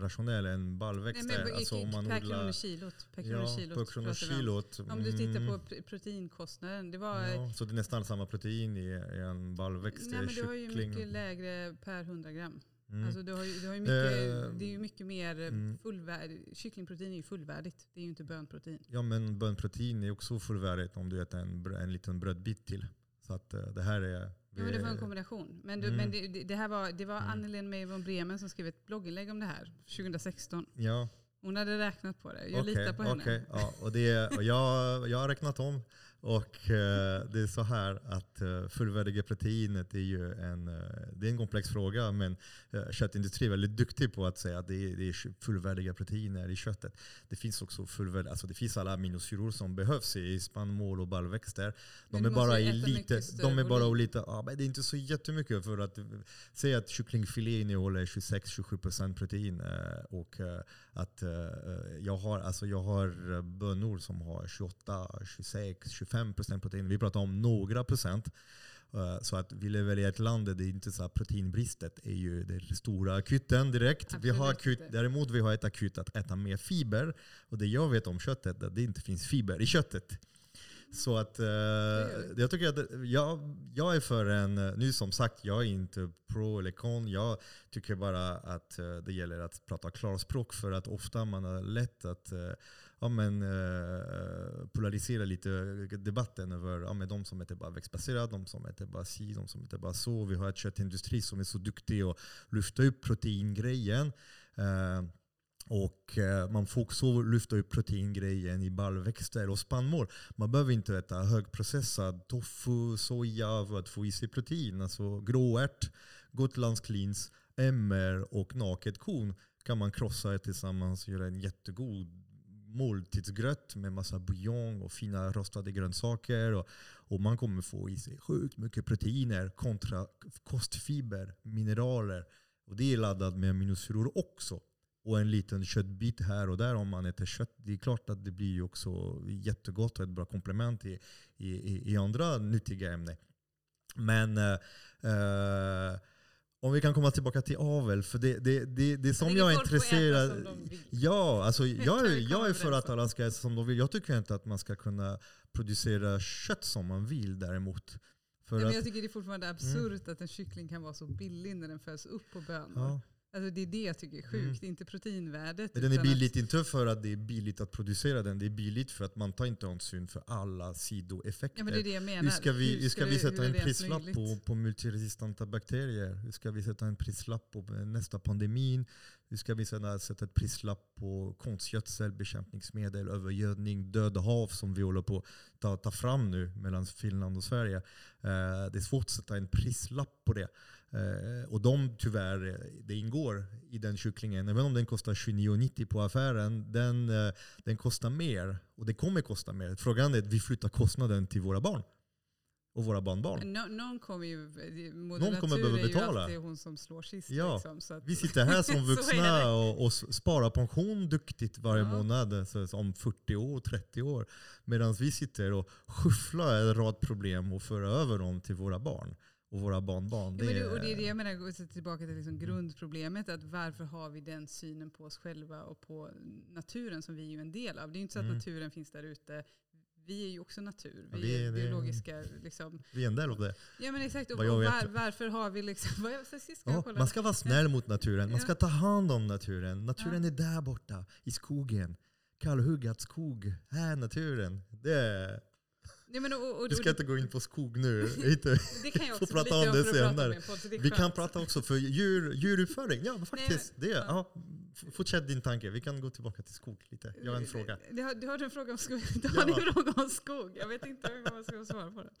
[SPEAKER 1] rationell än baljväxter.
[SPEAKER 2] Nej, men,
[SPEAKER 1] alltså, om man
[SPEAKER 2] per
[SPEAKER 1] odlar,
[SPEAKER 2] kronorkilot. Per
[SPEAKER 1] ja,
[SPEAKER 2] kronorkilot
[SPEAKER 1] per
[SPEAKER 2] pratar vi om. Om du tittar
[SPEAKER 1] mm,
[SPEAKER 2] på pr- proteinkostnaden. Det var,
[SPEAKER 1] så det nästan samma protein i, i en baljväxt,
[SPEAKER 2] nej,
[SPEAKER 1] i
[SPEAKER 2] men du har ju mycket lägre per 100 gram.
[SPEAKER 1] Mm.
[SPEAKER 2] Alltså du har ju, du har ju mycket,
[SPEAKER 1] Eh,
[SPEAKER 2] det är ju mycket mer
[SPEAKER 1] mm.
[SPEAKER 2] fullvärdigt. Kycklingprotein är ju fullvärdigt. Det är ju inte bönprotein.
[SPEAKER 1] Ja men bönprotein är också fullvärdigt om du äter en, en liten brödbit till. Så att eh, det här är...
[SPEAKER 2] Ja, men det var en kombination. Men, du,
[SPEAKER 1] Mm.
[SPEAKER 2] men det, det, här var, det var
[SPEAKER 1] Mm.
[SPEAKER 2] Annelien May von Bremen som skrev ett blogginlägg om det här 2016.
[SPEAKER 1] Ja,
[SPEAKER 2] Hon hade räknat på det. Jag
[SPEAKER 1] okej,
[SPEAKER 2] litar på henne.
[SPEAKER 1] okej, ja, och det, och jag, jag har räknat om och eh, det är så här att uh, fullvärdiga proteinet är ju en, eh, det är en komplex fråga men uh, köttindustrin är väldigt duktig på att säga att det är, det är fullvärdiga proteiner i köttet. Det finns också fullvärdiga, alltså det finns alla aminosyror som behövs i spannmål och baljväxter. De är bara i lite, de är bara lite, ja, men det är inte så jättemycket för att säga att kycklingfilé innehåller 26-27% protein eh, och eh, att eh, jag har, alltså jag har eh, bönor som har 28, 26, 25% protein. Vi pratar om några procent. Eh, Så att vi lever i ett land där det är inte så här proteinbristet är ju det stora akuten direkt. Vi har
[SPEAKER 2] Absolut
[SPEAKER 1] akut, däremot vi har ett akut att äta mer fiber. Och det jag vet om köttet är att det inte finns fiber i köttet. Så att eh, jag tycker att jag, jag är för en, nu som sagt jag är inte pro eller con. Jag tycker bara att eh, det gäller att prata klarspråk för att ofta man har lätt att eh, ja, men, eh, polarisera lite debatten över ja, men de som äter bara växtbaserat, de som äter bara si, de som äter bara så. Vi har ett köttindustri som är så duktig att lyfta upp proteingrejen. Eh, och eh, man får också lyfta upp proteingrejen i baljväxter och spannmål. Man behöver inte äta högprocessad tofu, soja för att få i sig protein. Alltså gråärt, gotlandsklins, MR och naket korn kan man krossa tillsammans och göra en jättegod måltidsgröt med massa buljong och fina rostade grönsaker. Och, och man kommer få i sig sjukt mycket proteiner kontra kostfiber, mineraler. Och det är laddat med aminosyror också. Och en liten köttbit här och där om man äter kött. Det är klart att det blir ju också jättegott och ett bra komplement i, i, i- i andra nyttiga ämnen. Men eh, eh, om vi kan komma tillbaka till avel, för det, det, det, det som
[SPEAKER 2] tänker
[SPEAKER 1] jag är intresserad
[SPEAKER 2] som.
[SPEAKER 1] Ja, alltså jag, är- jag är för att alla ska äta som de vill. Jag tycker inte att man ska kunna producera kött som man vill däremot. För
[SPEAKER 2] men
[SPEAKER 1] att,
[SPEAKER 2] jag tycker det är fortfarande absurt att en kyckling kan vara så billig när den föds upp på bönor.
[SPEAKER 1] ja.
[SPEAKER 2] Alltså det är det jag tycker är sjukt, inte proteinvärdet.
[SPEAKER 1] Men den är billigt
[SPEAKER 2] att-
[SPEAKER 1] inte för att det är billigt att producera den. Det är billigt för att man tar inte hänsyn för alla sidoeffekter.
[SPEAKER 2] Ja men det är det jag menar.
[SPEAKER 1] Hur ska vi,
[SPEAKER 2] Hur
[SPEAKER 1] hur ska vi sätta en prislapp
[SPEAKER 2] möjligt?
[SPEAKER 1] på, på multiresistenta bakterier? Hur ska vi sätta en prislapp på nästa pandemin? Hur ska vi sätta, sätta ett prislapp på konstgödsel, bekämpningsmedel, övergödning, döda hav som vi håller på att ta, ta fram nu mellan Finland och Sverige? Eh, det är svårt att sätta en prislapp på det. Eh, och de tyvärr, eh, det ingår i den kycklingen. Även om den kostar 29,90 på affären, den, eh, den kostar mer. Och det kommer kosta mer. Frågan är att vi flyttar kostnaden till våra barn. Och våra barnbarn.
[SPEAKER 2] Nå- någon kommer ju,
[SPEAKER 1] Någon kommer behöva
[SPEAKER 2] är
[SPEAKER 1] betala.
[SPEAKER 2] alltid hon som slår sist.
[SPEAKER 1] Ja.
[SPEAKER 2] Liksom, så att,
[SPEAKER 1] Vi sitter här som
[SPEAKER 2] är
[SPEAKER 1] vuxna
[SPEAKER 2] det.
[SPEAKER 1] och, och sparar pension duktigt varje
[SPEAKER 2] Ja.
[SPEAKER 1] månad. Så, så om 40 år, 30 år. Medan vi sitter och skyfflar en rad problem och för över dem till våra barn och våra barnbarn.
[SPEAKER 2] Ja, men det, och det är det jag menar, gå tillbaka till liksom grundproblemet. Att varför har vi den synen på oss själva och på naturen som vi är ju en del av. Det är ju inte så att
[SPEAKER 1] Mm.
[SPEAKER 2] naturen finns där ute. Vi är ju också natur.
[SPEAKER 1] Ja,
[SPEAKER 2] Vi
[SPEAKER 1] det-
[SPEAKER 2] är
[SPEAKER 1] det-
[SPEAKER 2] biologiska liksom.
[SPEAKER 1] Vi är en del av det.
[SPEAKER 2] Ja men exakt. Och, och var, varför har vi liksom... Vad jag, så ska
[SPEAKER 1] Ja, man ska vara snäll mot naturen. Man ska
[SPEAKER 2] Ja.
[SPEAKER 1] ta hand om naturen. Naturen
[SPEAKER 2] Ja.
[SPEAKER 1] är där borta i skogen. Kallhuggad skog. Här är naturen. Det är,
[SPEAKER 2] Ja, men, och, och,
[SPEAKER 1] du ska
[SPEAKER 2] och,
[SPEAKER 1] inte gå in på skog nu. Inte.
[SPEAKER 2] det kan jag
[SPEAKER 1] får
[SPEAKER 2] också
[SPEAKER 1] prata om det
[SPEAKER 2] prata
[SPEAKER 1] senare. Vi kan prata också för djur, djuruppföring. Ja, faktiskt.
[SPEAKER 2] men-
[SPEAKER 1] det,
[SPEAKER 2] ja.
[SPEAKER 1] ja. Fortsätt din tanke. Vi kan gå tillbaka till skog lite. Jag har en fråga.
[SPEAKER 2] Du har, du har en fråga om skog. Du
[SPEAKER 1] Ja.
[SPEAKER 2] en fråga om skog. Jag vet inte om jag ska svara på den.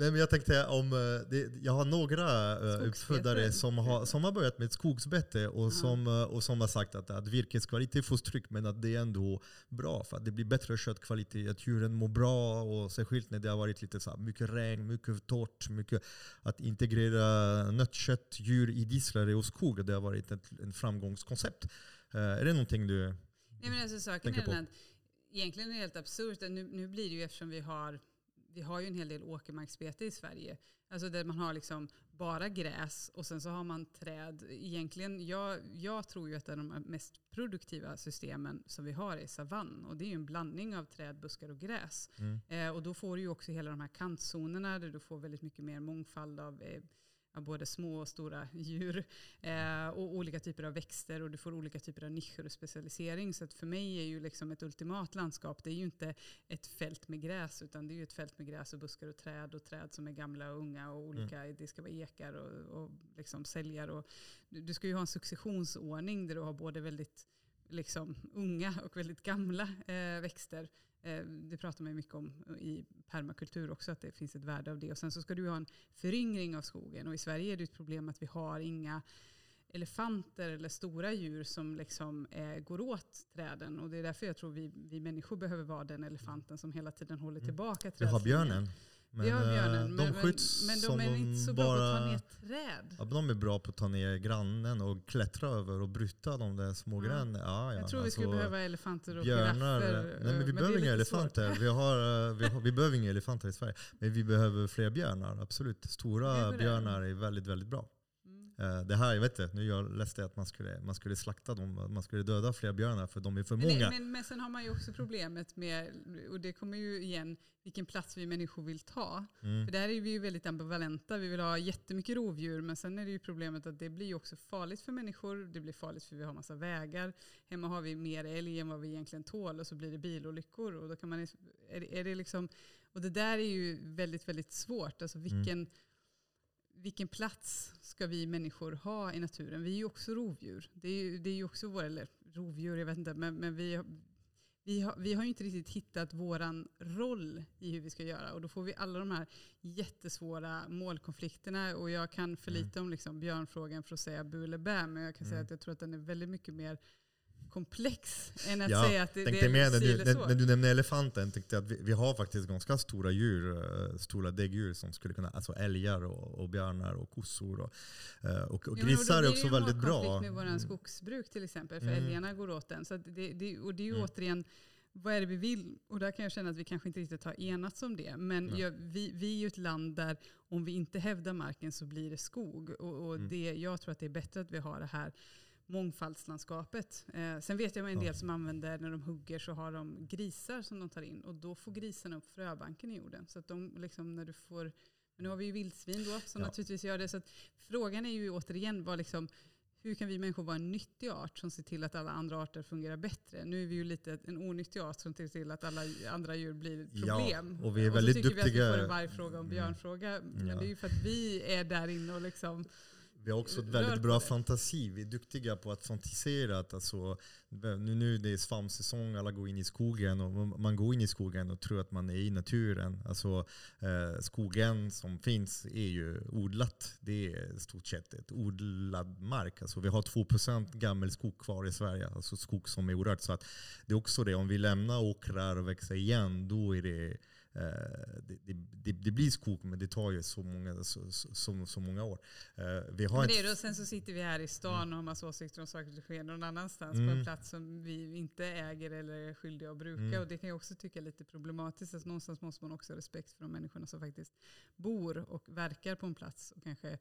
[SPEAKER 1] Nej, men jag tänkte om, eh, det, jag har några uh,
[SPEAKER 2] Skogsbete.
[SPEAKER 1] uppfödare som har, som har börjat med skogsbete och, som, eh, och som har sagt att, att virkeskvalitet får stryk men att det är ändå bra för att det blir bättre köttkvalitet, att djuren mår bra och särskilt när det har varit lite så här, mycket regn, mycket torrt, mycket att integrera nötkött, djur i disslare och skog, det har varit ett en framgångskoncept. Eh, är det någonting du...
[SPEAKER 2] Nej, men alltså, saken
[SPEAKER 1] Tänker
[SPEAKER 2] är
[SPEAKER 1] på.
[SPEAKER 2] den att egentligen är det helt absurt. Nu, nu blir det ju eftersom vi har, vi har ju en hel del åkermarksbete i Sverige. Alltså där man har liksom bara gräs och sen så har man träd. Egentligen, jag, jag tror ju att det är de mest produktiva systemen som vi har är savann. Och det är ju en blandning av träd, buskar och gräs.
[SPEAKER 1] Mm.
[SPEAKER 2] Eh, och då får du ju också hela de här kantzonerna där du får väldigt mycket mer mångfald av eh, av både små och stora djur eh, och olika typer av växter och du får olika typer av nischer och specialisering. Så att för mig är ju liksom ett ultimat landskap, det är ju inte ett fält med gräs utan det är ju ett fält med gräs och buskar och träd och träd som är gamla och unga och olika, det ska vara ekar och, och liksom säljar. Och, du, du ska ju ha en successionsordning där du har både väldigt liksom, unga och väldigt gamla eh, växter. Eh, det pratar man mycket om i permakultur också, att det finns ett värde av det. Och sen så ska du ha en föryngring av skogen. Och i Sverige är det ett problem att vi har inga elefanter eller stora djur som liksom eh, går åt träden. Och det är därför jag tror vi, vi människor behöver vara den elefanten som hela tiden håller
[SPEAKER 1] Mm.
[SPEAKER 2] tillbaka
[SPEAKER 1] Du har björnen. Men
[SPEAKER 2] vi har
[SPEAKER 1] eh,
[SPEAKER 2] björnen,
[SPEAKER 1] de
[SPEAKER 2] men,
[SPEAKER 1] skjuts
[SPEAKER 2] men, men de är inte så bra på att ta ner träd.
[SPEAKER 1] Ja, de är bra på att ta ner grannen och klättra över och bryta de där små
[SPEAKER 2] Ja.
[SPEAKER 1] Ja, ja,
[SPEAKER 2] Jag tror vi skulle
[SPEAKER 1] alltså,
[SPEAKER 2] behöva elefanter och
[SPEAKER 1] Björnar,
[SPEAKER 2] giraffer.
[SPEAKER 1] nej men vi
[SPEAKER 2] eh,
[SPEAKER 1] behöver
[SPEAKER 2] det
[SPEAKER 1] inga elefanter. Vi, har, eh, vi, har, vi behöver inga elefanter i Sverige. Men vi behöver fler björnar, absolut. Stora
[SPEAKER 2] det.
[SPEAKER 1] björnar är väldigt, väldigt bra.
[SPEAKER 2] Mm.
[SPEAKER 1] Eh, Det här, jag vet inte, nu jag läste att man skulle, man skulle slakta dem, man skulle döda fler björnar för de är för
[SPEAKER 2] Men,
[SPEAKER 1] många.
[SPEAKER 2] det- men, men sen har man ju också problemet med, och det kommer ju igen, vilken plats vi människor vill ta.
[SPEAKER 1] Mm.
[SPEAKER 2] För där är vi ju väldigt ambivalenta. Vi vill ha jättemycket rovdjur men sen är det ju problemet att det blir ju också farligt för människor. Det blir farligt för vi har massa vägar. Hemma har vi mer älg än vad vi egentligen tål och så blir det bilolyckor. Och, då kan man, är, det- är det liksom, och det där är ju väldigt, väldigt svårt. Alltså vilken, vilken plats ska vi människor ha i naturen? Vi är ju också rovdjur. Det är ju, det är ju också våra, eller rovdjur, jag vet inte, men, men vi, vi, har, vi har ju inte riktigt hittat våran roll i hur vi ska göra. Och då får vi alla de här jättesvåra målkonflikterna. Och jag kan för
[SPEAKER 1] Mm.
[SPEAKER 2] lite om liksom björnfrågan för att säga bu eller bä, men jag kan säga
[SPEAKER 1] Mm.
[SPEAKER 2] att jag tror att den är väldigt mycket mer komplex än att
[SPEAKER 1] Ja,
[SPEAKER 2] säga att det, det är
[SPEAKER 1] mer när du, när, när du nämnde elefanten, tänkte jag att vi, vi har faktiskt ganska stora djur, eh, stora däggdjur som skulle kunna, alltså älgar och, och björnar och kossor och, eh, och, och grisar
[SPEAKER 2] då
[SPEAKER 1] är också
[SPEAKER 2] det ju
[SPEAKER 1] väldigt bra.
[SPEAKER 2] målkonflikt med våran
[SPEAKER 1] Mm.
[SPEAKER 2] skogsbruk till exempel, för
[SPEAKER 1] Mm.
[SPEAKER 2] älgarna går åt den. Så det, det, och det är ju
[SPEAKER 1] Mm.
[SPEAKER 2] återigen, vad är det vi vill? Och där kan jag känna att vi kanske inte riktigt har enats om det. Men
[SPEAKER 1] Nej.
[SPEAKER 2] jag, vi, vi är ju ett land där om vi inte hävdar marken så blir det skog. Och, och
[SPEAKER 1] Mm.
[SPEAKER 2] det, jag tror att det är bättre att vi har det här mångfaldslandskapet. Eh, sen vet jag med en
[SPEAKER 1] Ja.
[SPEAKER 2] del som använder, när de hugger så har de grisar som de tar in. Och då får grisarna upp fröbanken i jorden. Så att de liksom när du får, men nu har vi ju vildsvin då som
[SPEAKER 1] Ja.
[SPEAKER 2] naturligtvis gör det. Så att frågan är ju återigen vad liksom, hur kan vi människor vara en nyttig art som ser till att alla andra arter fungerar bättre? Nu är vi ju lite en onyttig art som ser till att alla andra djur blir
[SPEAKER 1] Ja,
[SPEAKER 2] problem.
[SPEAKER 1] och vi är
[SPEAKER 2] så
[SPEAKER 1] väldigt
[SPEAKER 2] tycker vi att vi
[SPEAKER 1] duktiga-
[SPEAKER 2] får en vargfråga och en
[SPEAKER 1] Mm.
[SPEAKER 2] björnfråga. Men
[SPEAKER 1] Ja.
[SPEAKER 2] det är ju för att vi är där inne och liksom
[SPEAKER 1] Vi har också väldigt bra fantasi. Vi är duktiga på att fantisera. Att alltså, nu, nu det är svampsäsong, alla går in i skogen. Och man går in i skogen och tror att man är i naturen. Alltså, eh, skogen som finns är ju odlat. Det är stort sett ett odlad mark. Alltså, vi har 2% gammal skog kvar i Sverige. Alltså skog som är orörd. Så att det är också det, om vi lämnar åkrar och växer igen, då är det det, det, det, det blir skog men det tar ju så många, så, så, så många år. Eh, vi har
[SPEAKER 2] Men det är då, sen så sitter vi här i stan och har massa åsikter om saker som sker någon annanstans på
[SPEAKER 1] Mm.
[SPEAKER 2] en plats som vi inte äger eller är skyldiga att bruka.
[SPEAKER 1] Mm.
[SPEAKER 2] Och det kan jag också tycka är lite problematiskt. Att någonstans måste man också ha respekt för de människorna som faktiskt bor och verkar på en plats. Och kanske,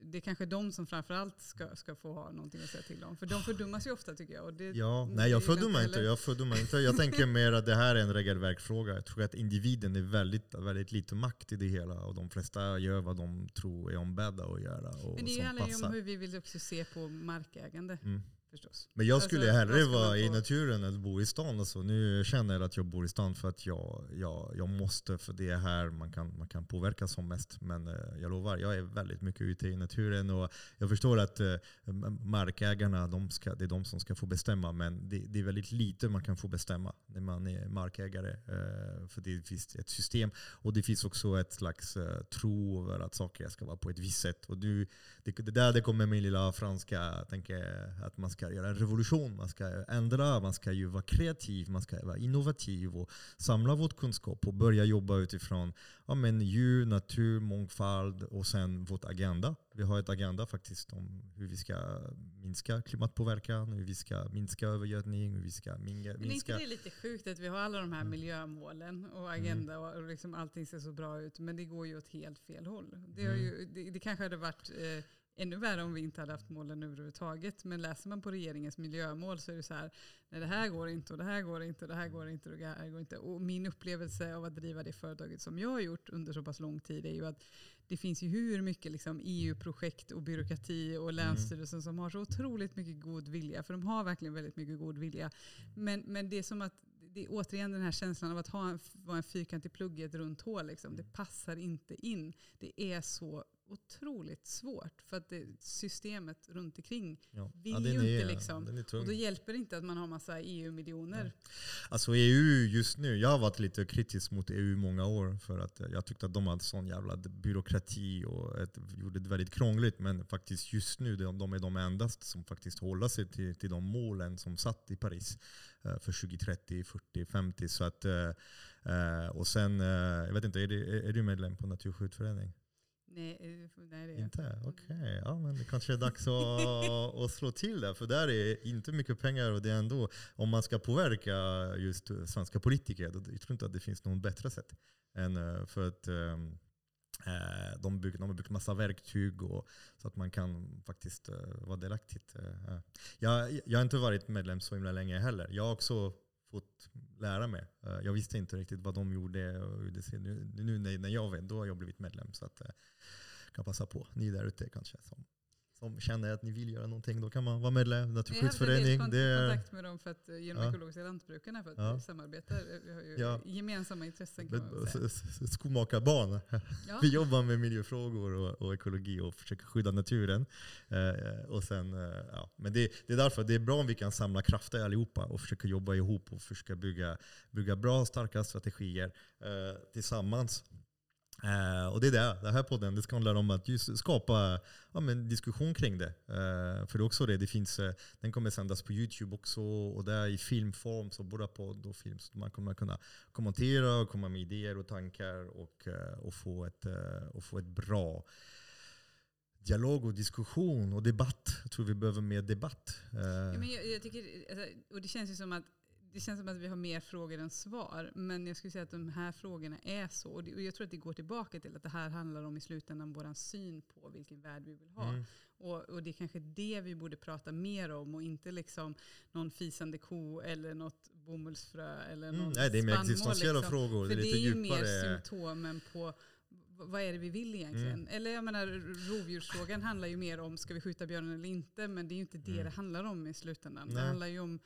[SPEAKER 2] det är kanske de som framförallt ska, ska få ha någonting att säga till om. För de fördummas ju ofta tycker jag. Och det,
[SPEAKER 1] Ja, nej jag fördummar inte, jag fördummar inte. Jag tänker mer att det här är en regelverkfråga. Jag tror att individen är väldigt, väldigt lite makt i det hela. Och de flesta gör vad de tror är ombedda att göra. Och
[SPEAKER 2] Men det handlar ju om hur vi vill också se på markägande
[SPEAKER 1] Mm.
[SPEAKER 2] Förstås.
[SPEAKER 1] Men jag
[SPEAKER 2] Alltså,
[SPEAKER 1] skulle
[SPEAKER 2] vad
[SPEAKER 1] hellre vara i naturen än bo i stan. Alltså, nu känner jag att jag bor i stan för att jag, jag, jag måste, för det är här man kan, man kan påverka som mest. Men eh, jag lovar, jag är väldigt mycket ute i naturen och jag förstår att eh, markägarna, de ska, det är de som ska få bestämma. Men det, det är väldigt lite man kan få bestämma när man är markägare. Eh, för det finns ett system och det finns också ett slags eh, tro över att saker ska vara på ett visst sätt. Och du, det, det där det kommer min lilla franska, tänker att man ska göra en revolution, man ska ändra, man ska ju vara kreativ, man ska vara innovativ och samla vår kunskap och börja jobba utifrån ja, men djur, natur, mångfald och sen vårt agenda. Vi har ett agenda faktiskt om hur vi ska minska klimatpåverkan, hur vi ska minska övergödning, hur vi ska minga,
[SPEAKER 2] Men är inte
[SPEAKER 1] minska...
[SPEAKER 2] det lite sjukt att vi har alla de här
[SPEAKER 1] Mm.
[SPEAKER 2] miljömålen och agenda och, och liksom allting ser så bra ut men det går ju åt helt fel håll. Det,
[SPEAKER 1] Mm.
[SPEAKER 2] ju, det, det kanske hade varit eh, ännu värre om vi inte hade haft målen överhuvudtaget. Men läser man på regeringens miljömål så är det så här, nej det här går inte och det här går inte och det här går inte och det här går inte. Och min upplevelse av att driva det företaget som jag har gjort under så pass lång tid är ju att det finns ju hur mycket liksom EU-projekt och byråkrati och Länsstyrelsen som har så otroligt mycket god vilja. För de har verkligen väldigt mycket god vilja. Men, men det är som att det är återigen den här känslan av att ha en, vara en fyrkantig plugg i ett runt hål. Liksom. Det passar inte in. Det är så otroligt svårt. För att det, systemet runt omkring
[SPEAKER 1] Ja.
[SPEAKER 2] vill
[SPEAKER 1] Ja,
[SPEAKER 2] ju inte
[SPEAKER 1] är,
[SPEAKER 2] liksom.
[SPEAKER 1] Är.
[SPEAKER 2] Och då hjälper det inte att man har massa EU-miljoner.
[SPEAKER 1] Alltså EU just nu, jag har varit lite kritisk mot EU många år för att jag tyckte att de hade sån jävla byråkrati och ett, gjorde det väldigt krångligt. Men faktiskt just nu, de, de är de endaste som faktiskt håller sig till, till de målen som satt i Paris eh, för 2030, 40, 50. Så att, eh, eh, och sen, eh, jag vet inte, är du medlem på Naturskyddsföreningen?
[SPEAKER 2] Nej, eh, nej, det är
[SPEAKER 1] Inte? Okej, ja, men det kanske är dags att, att slå till där. För där är inte mycket pengar och det är ändå, om man ska påverka just svenska politiker, då jag tror inte att det finns något bättre sätt. Än eh, för att äh, de, bygger, de har byggt massa verktyg och, så att man kan faktiskt äh, vara delaktig. Äh. Jag, jag har inte varit medlem så himla länge heller. Jag har också fått lära mig. Eh, jag visste inte riktigt vad de gjorde. Och hur det ser. Nu, nu när jag vet, då har jag blivit medlem. Så att, eh, kan passa på. Ni där ute kanske som, som känner att ni vill göra någonting. Då kan man vara medlem.
[SPEAKER 2] Vi har haft
[SPEAKER 1] Naturskyddsförening.
[SPEAKER 2] kontakt med dem för att, eh, genom
[SPEAKER 1] Ja.
[SPEAKER 2] ekologiska lantbrukarna för att
[SPEAKER 1] Ja.
[SPEAKER 2] vi samarbetar. Vi har ju
[SPEAKER 1] Ja.
[SPEAKER 2] gemensamma intressen kan man säga.
[SPEAKER 1] skomakarbarn.
[SPEAKER 2] Ja.
[SPEAKER 1] Vi jobbar med miljöfrågor och, och ekologi och försöker skydda naturen. Eh, och sen, eh, ja. Men det, det är därför det är bra om vi kan samla krafter allihopa och försöka jobba ihop och försöka bygga, bygga bra, starka strategier eh, tillsammans. Eh, och det är det, den här podden, det ska handla om att just skapa ja, men diskussion kring det. Eh, för det är också det, det finns, eh, den kommer sändas på YouTube också och det är i filmform, så både podd och film. Så man kommer kunna kommentera och komma med idéer och tankar och, eh, och, få, ett, eh, och få ett bra dialog och diskussion och debatt. Jag tror vi behöver mer debatt. Eh,
[SPEAKER 2] Ja, men jag, jag tycker, alltså, och det känns ju som att det känns som att vi har mer frågor än svar. Men jag skulle säga att de här frågorna är så. Och, det, och jag tror att det går tillbaka till att det här handlar om i slutändan vår syn på vilken värld vi vill ha.
[SPEAKER 1] mm.
[SPEAKER 2] Och, och det är kanske det vi borde prata mer om och inte liksom någon fisande ko eller något bomullsfrö eller någon
[SPEAKER 1] Mm, nej, det är mer existentiella
[SPEAKER 2] liksom.
[SPEAKER 1] frågor.
[SPEAKER 2] För
[SPEAKER 1] det är
[SPEAKER 2] det
[SPEAKER 1] lite
[SPEAKER 2] är ju mer symptomen på vad är det vi vill egentligen?
[SPEAKER 1] Mm.
[SPEAKER 2] Eller jag menar rovdjursfrågan handlar ju mer om ska vi skjuta björnen eller inte? Men det är ju inte det
[SPEAKER 1] Mm.
[SPEAKER 2] det handlar om i slutändan. Det
[SPEAKER 1] Nej.
[SPEAKER 2] handlar ju om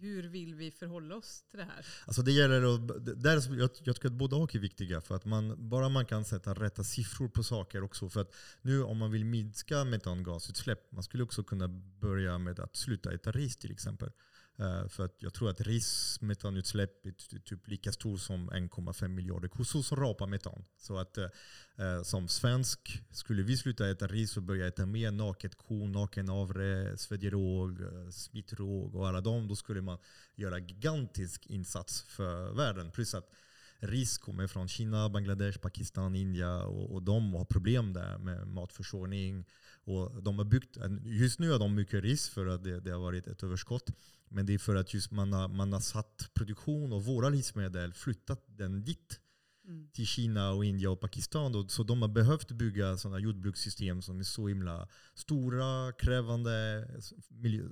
[SPEAKER 2] hur vill vi förhålla oss till det här?
[SPEAKER 1] Alltså det gäller att, där, jag, jag tycker att båda och är viktiga. För att man, bara man kan sätta rätta siffror på saker också. För att nu om man vill minska metangasutsläpp, man skulle också kunna börja med att sluta äta ris till exempel. Eh, för att jag tror att rismetanutsläpp är typ lika stor som 1,5 miljarder kossor som rapar metan. Så att eh, eh, som svensk, skulle vi sluta äta ris och börja äta mer naket ko, naken havre, svedjeråg, eh, smittråg och alla dem, då skulle man göra gigantisk insats för världen. Plus att ris kommer från Kina, Bangladesh, Pakistan, Indien och, och de har problem där med matförsörjning. Och de har byggt, just nu har de mycket ris för att det, det har varit ett överskott. Men det är för att just man har, man har satt produktion av våra livsmedel, flyttat den dit
[SPEAKER 2] Mm.
[SPEAKER 1] till Kina, och Indien och Pakistan. Då, så de har behövt bygga sådana jordbrukssystem som är så himla stora, krävande,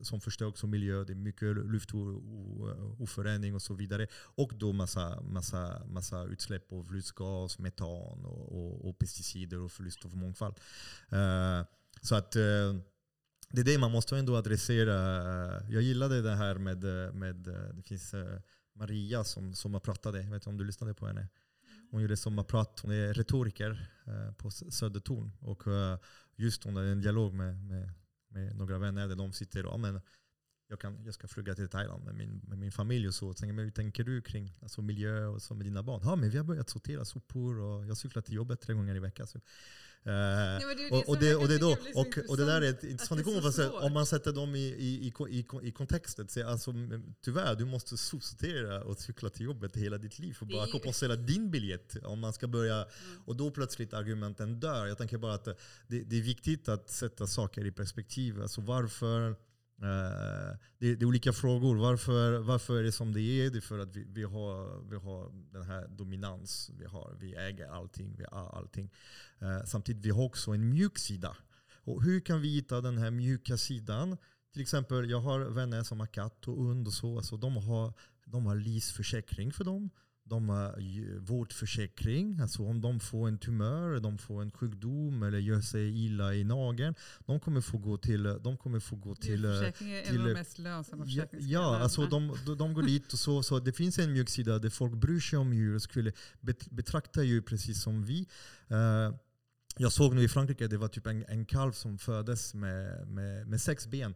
[SPEAKER 1] som förstör också miljö. Det är mycket luftoförändring och så vidare. Och då massa, massa, massa utsläpp av lustgas, metan och, och, och pesticider och förlust av mångfald. Eh, så att eh, det är det man måste ändå adressera. Jag gillade det här med, med det finns eh, Maria som, som har pratade, jag vet inte om du lyssnade på henne. Hon gjorde sommarprat, hon är retoriker eh, på Södertorn. Och eh, just hon hade en dialog med, med, med några vänner där de sitter och men jag, kan, jag ska flyga till Thailand med min, med min familj och så. Och tänker, men hur tänker du kring alltså, miljö och så med dina barn? Ja, men vi har börjat sortera sopor och jag cyklar till jobbet tre gånger i veckan. Så. Och, det, och, det är där ett
[SPEAKER 2] intressant, svårt.
[SPEAKER 1] om man sätter dem i, i, i, i, kontexten. Så alltså, tyvärr, du måste sortera och cykla till jobbet hela ditt liv för att bara kompensera din biljett. Om man ska börja, och då plötsligt argumenten dör. Jag tänker bara att det, det är viktigt att sätta saker i perspektiv. Alltså varför Eh, det, det är olika frågor. Varför, varför är det som det är? Det är för att vi, vi, har, vi har den här dominans. Vi, har, vi äger allting, vi har allting. Eh, samtidigt vi har också en mjuk sida. Och hur kan vi hitta den här mjuka sidan? Till exempel, jag har vänner som har katt och hund och så. Alltså, de har, de har livsförsäkring för dem. De har vårdförsäkring, alltså om de får en tumör, de får en sjukdom eller gör sig illa i nageln. De kommer få gå till, de kommer få gå till eh,
[SPEAKER 2] Djurförsäkring är en av de mest lönsamma försäkringsgrenarna.
[SPEAKER 1] ja alltså de, de, de går dit och så, så. Det finns en mjuk sida där folk bryr sig om djur och skulle bet, betrakta djur precis som vi. Eh, jag såg nu i Frankrike, det var typ en, en kalv som föddes med, med, med sex ben.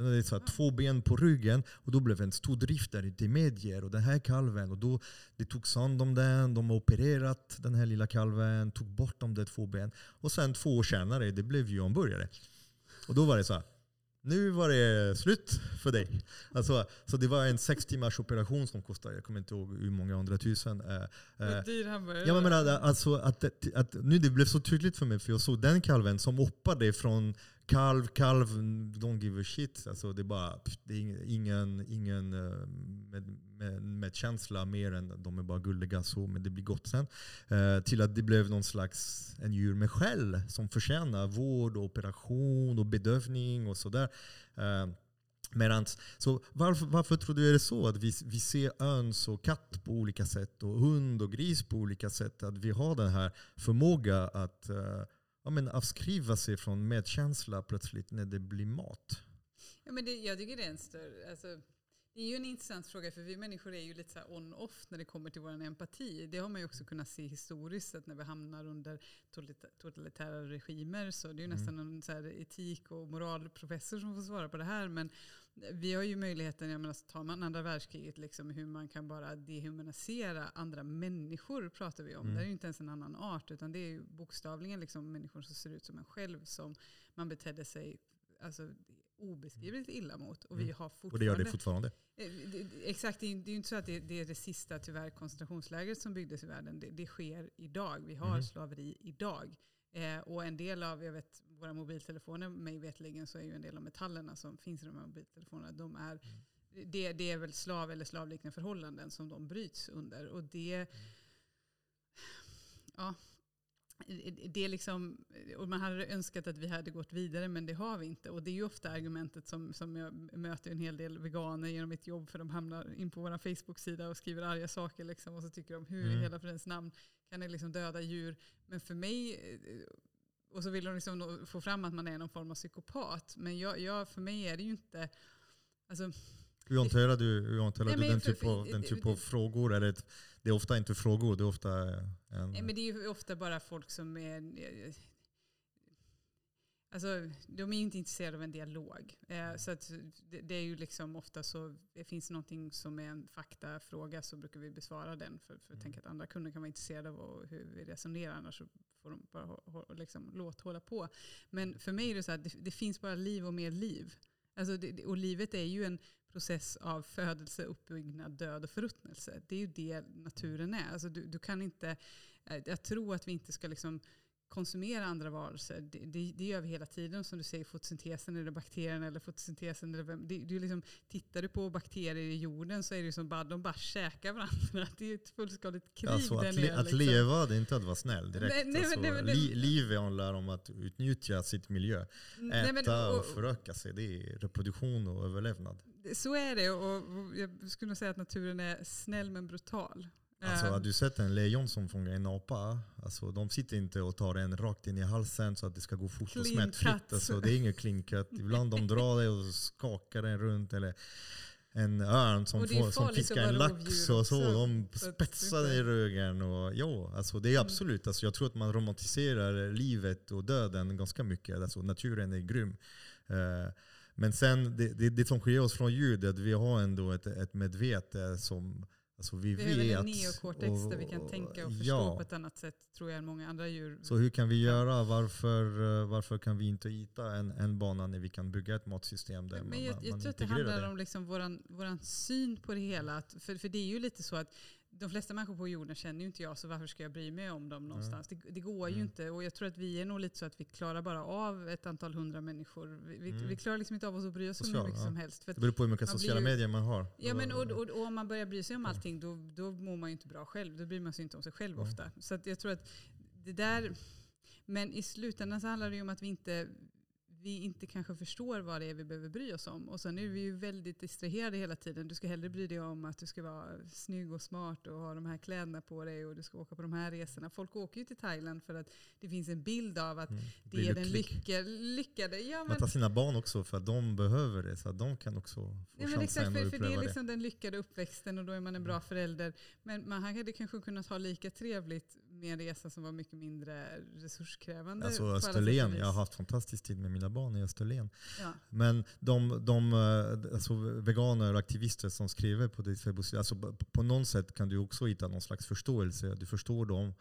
[SPEAKER 1] Den hade så här, två ben på ryggen och då blev det en stor drift där ute i medier. Och den här kalven, och då, det togs hand om den, de har opererat den här lilla kalven, tog bort de där två ben. Och sen två år senare, det blev ju hamburgare. Och då var det så här, nu var det slut för dig. Alltså, så det var en sex timmars operation som kostade, jag kommer inte ihåg hur många hundratusen. Eh,
[SPEAKER 2] Vad dyr hamburgare.
[SPEAKER 1] Ja, men alltså, att, att, att, nu det blev så tydligt för mig, för jag såg den kalven som hoppade från kalv, kalv, don't give a shit. Alltså, det är bara, det är ingen, ingen eh, med, med, med känsla mer än de är bara gulliga så, men det blir gott sen. Eh, till att det blev någon slags en djur med skäll som förtjänar vård, och operation och bedövning och sådär. Eh, Medans, så varför, varför tror du är det så att vi, vi ser öns och katt på olika sätt och hund och gris på olika sätt? Att vi har den här förmågan att eh, ja, men avskriva sig från medkänsla plötsligt när det blir mat?
[SPEAKER 2] Ja, men det, jag tycker det är en större... Alltså, det är ju en intressant fråga för vi människor är ju lite så on-off när det kommer till vår empati. Det har man ju också kunnat se historiskt att när vi hamnar under totalitära regimer så det är ju mm. nästan en så etik och moralprofessor som får svara på det här. Men vi har ju möjligheten, jag menar, tar man andra världskriget, liksom, hur man kan bara dehumanisera andra människor pratar vi om. Mm. Det är ju inte ens en annan art utan det är ju bokstavligen liksom människor som ser ut som en själv som man betedde sig alltså, obeskrivligt illa mot. Och, vi mm. har fortfarande,
[SPEAKER 1] och det gör det fortfarande?
[SPEAKER 2] Eh, exakt, det är ju inte så att det, det, är det sista tyvärr koncentrationslägret som byggdes i världen. Det, det sker idag. Vi har mm. slaveri idag. Eh, och en del av, jag vet, våra mobiltelefoner, mig vetligen så är ju en del av metallerna som finns i de här mobiltelefonerna, de är, mm. det, det, är väl slav eller slavliknande förhållanden som de bryts under. Och det, mm. ja, det är liksom, och man hade önskat att vi hade gått vidare men det har vi inte. Och det är ju ofta argumentet som, som jag möter en hel del veganer genom mitt jobb för de hamnar in på vår Facebook-sida och skriver arga saker liksom, och så tycker de hur mm. i hela fridens namn kan ni liksom döda djur? Men för mig, eh, och så vill de liksom få fram att man är någon form av psykopat. Men jag, jag, för mig är det ju inte, alltså,
[SPEAKER 1] hur hanterar du, hur hanterar du den, typ av, den typ av frågor? Är det, det är ofta inte frågor, det är ofta en...
[SPEAKER 2] Nej, men det är ofta bara folk som är... Alltså, de är inte intresserade av en dialog. Eh, så att det, det, är ju liksom ofta så, det finns någonting som är en faktafråga så brukar vi besvara den. För, för mm. tänka att andra kunder kan vara intresserade av hur vi resonerar. Annars så får de bara liksom, låt hålla på. Men för mig är det så att det, det finns bara liv och mer liv. Alltså det, och livet är ju en process av födelse, uppbyggnad, död och förruttnelse. Det är ju det naturen är. Alltså du, du kan inte, eh, jag tror att vi inte ska liksom konsumera andra varelser. Det, det, det, gör vi hela tiden. Som du säger, fotosyntesen eller bakterierna eller fotosyntesen. Eller vem, det, det liksom, tittar du på bakterier i jorden så är det som bara, de bara käkar varandra. Det är ett fullskaligt krig
[SPEAKER 1] alltså, att,
[SPEAKER 2] nere.
[SPEAKER 1] Att liksom. leva, det är inte att vara snäll direkt. Nej, nej, alltså, nej, li, liv handlar om att utnyttja sitt miljö. Äta men, och, och föröka sig. Det är reproduktion och överlevnad.
[SPEAKER 2] Så är det. Och jag skulle säga att naturen är snäll men brutal.
[SPEAKER 1] Alltså, har du sett en lejon som fångar en apa? Alltså, de sitter inte och tar en rakt in i halsen så att det ska gå fort och smärtfritt. Alltså, det är ingen clean cut. Ibland de drar det och skakar den runt. Eller en örn som, får, som fiskar en lax och så. De spetsar den i ryggen. Och, ja, alltså, det är mm. absolut. Alltså, jag tror att man romantiserar livet och döden ganska mycket. Alltså, naturen är grym. Uh, men sen, det, det, det som skiljer oss från djur är att vi har ändå ett, ett medvete som Alltså vi,
[SPEAKER 2] vi
[SPEAKER 1] vet.
[SPEAKER 2] en neokortex och, där vi kan tänka och förstå ja. på ett annat sätt tror jag än många andra djur.
[SPEAKER 1] Så hur kan vi göra? Varför, eh, varför kan vi inte hitta en, en bana när vi kan bygga ett matsystem där
[SPEAKER 2] Men
[SPEAKER 1] man,
[SPEAKER 2] jag, jag
[SPEAKER 1] man
[SPEAKER 2] tror att det handlar om liksom våran, våran syn på det hela. För, för det är ju lite så att de flesta människor på jorden känner ju inte jag, så varför ska jag bry mig om dem någonstans? Mm. Det, det, går ju mm. inte. Och jag tror att vi är nog lite så att vi klarar bara av ett antal hundra människor. Vi, vi, mm. vi klarar liksom inte av oss att bry oss om hur mycket ja. som helst.
[SPEAKER 1] För det beror på hur mycket sociala medier man har.
[SPEAKER 2] Ja, men och, och, och, om man börjar bry sig om allting, då, då mår man ju inte bra själv. Då bryr man sig inte om sig själv mm. ofta. Så jag tror att det där... Men i slutändan så handlar det ju om att vi inte vi inte kanske förstår vad det är vi behöver bry oss om. Och sen är vi ju väldigt distraherade hela tiden. Du ska hellre bry dig om att du ska vara snygg och smart och ha de här kläderna på dig och du ska åka på de här resorna. Folk åker ju till Thailand för att det finns en bild av att mm, det är den lycka, lyckade. Ja, men,
[SPEAKER 1] Man tar sina barn också för att de behöver det. Så att de kan också få ja,
[SPEAKER 2] men exakt, för, för det är liksom det. den lyckade uppväxten och då är man en bra mm. förälder. Men man hade kanske kunnat ha lika trevligt med en resa som var mycket mindre resurskrävande.
[SPEAKER 1] Alltså Österlen, jag har haft fantastisk tid med mina barn i Österlen.
[SPEAKER 2] Ja.
[SPEAKER 1] Men de, de eh, alltså veganer och aktivister som skriver på ditt Facebook, alltså på- på något sätt kan du också hitta någon slags förståelse. Du förstår dem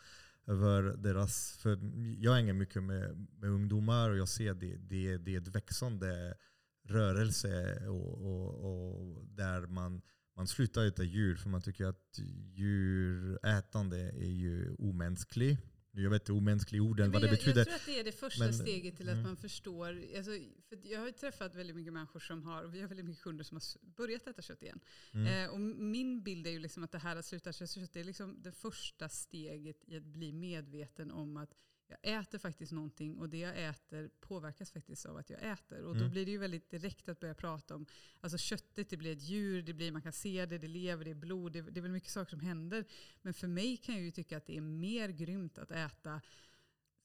[SPEAKER 1] över deras... För jag hänger mycket med, med ungdomar och jag ser det, det, det är ett växande rörelse och, och, och där man, man slutar äta djur för man tycker att djurätande är ju omänskligt. Jag vet inte omänsklig orden, vad det
[SPEAKER 2] jag,
[SPEAKER 1] betyder.
[SPEAKER 2] Jag tror att det är det första
[SPEAKER 1] Men-
[SPEAKER 2] steget till att
[SPEAKER 1] mm.
[SPEAKER 2] man förstår. Alltså, för jag har ju träffat väldigt mycket människor som har, och vi har väldigt mycket kunder som har börjat äta kött igen.
[SPEAKER 1] Mm.
[SPEAKER 2] Eh, och min bild är ju liksom att det här att sluta äta kött, det är liksom det första steget i att bli medveten om att jag äter faktiskt någonting och det jag äter påverkas faktiskt av att jag äter. Och då
[SPEAKER 1] Mm.
[SPEAKER 2] blir det ju väldigt direkt att börja prata om, alltså köttet det blir ett djur, det blir, man kan se det, det lever, det är blod, det, det är väl mycket saker som händer. Men för mig kan jag ju tycka att det är mer grymt att äta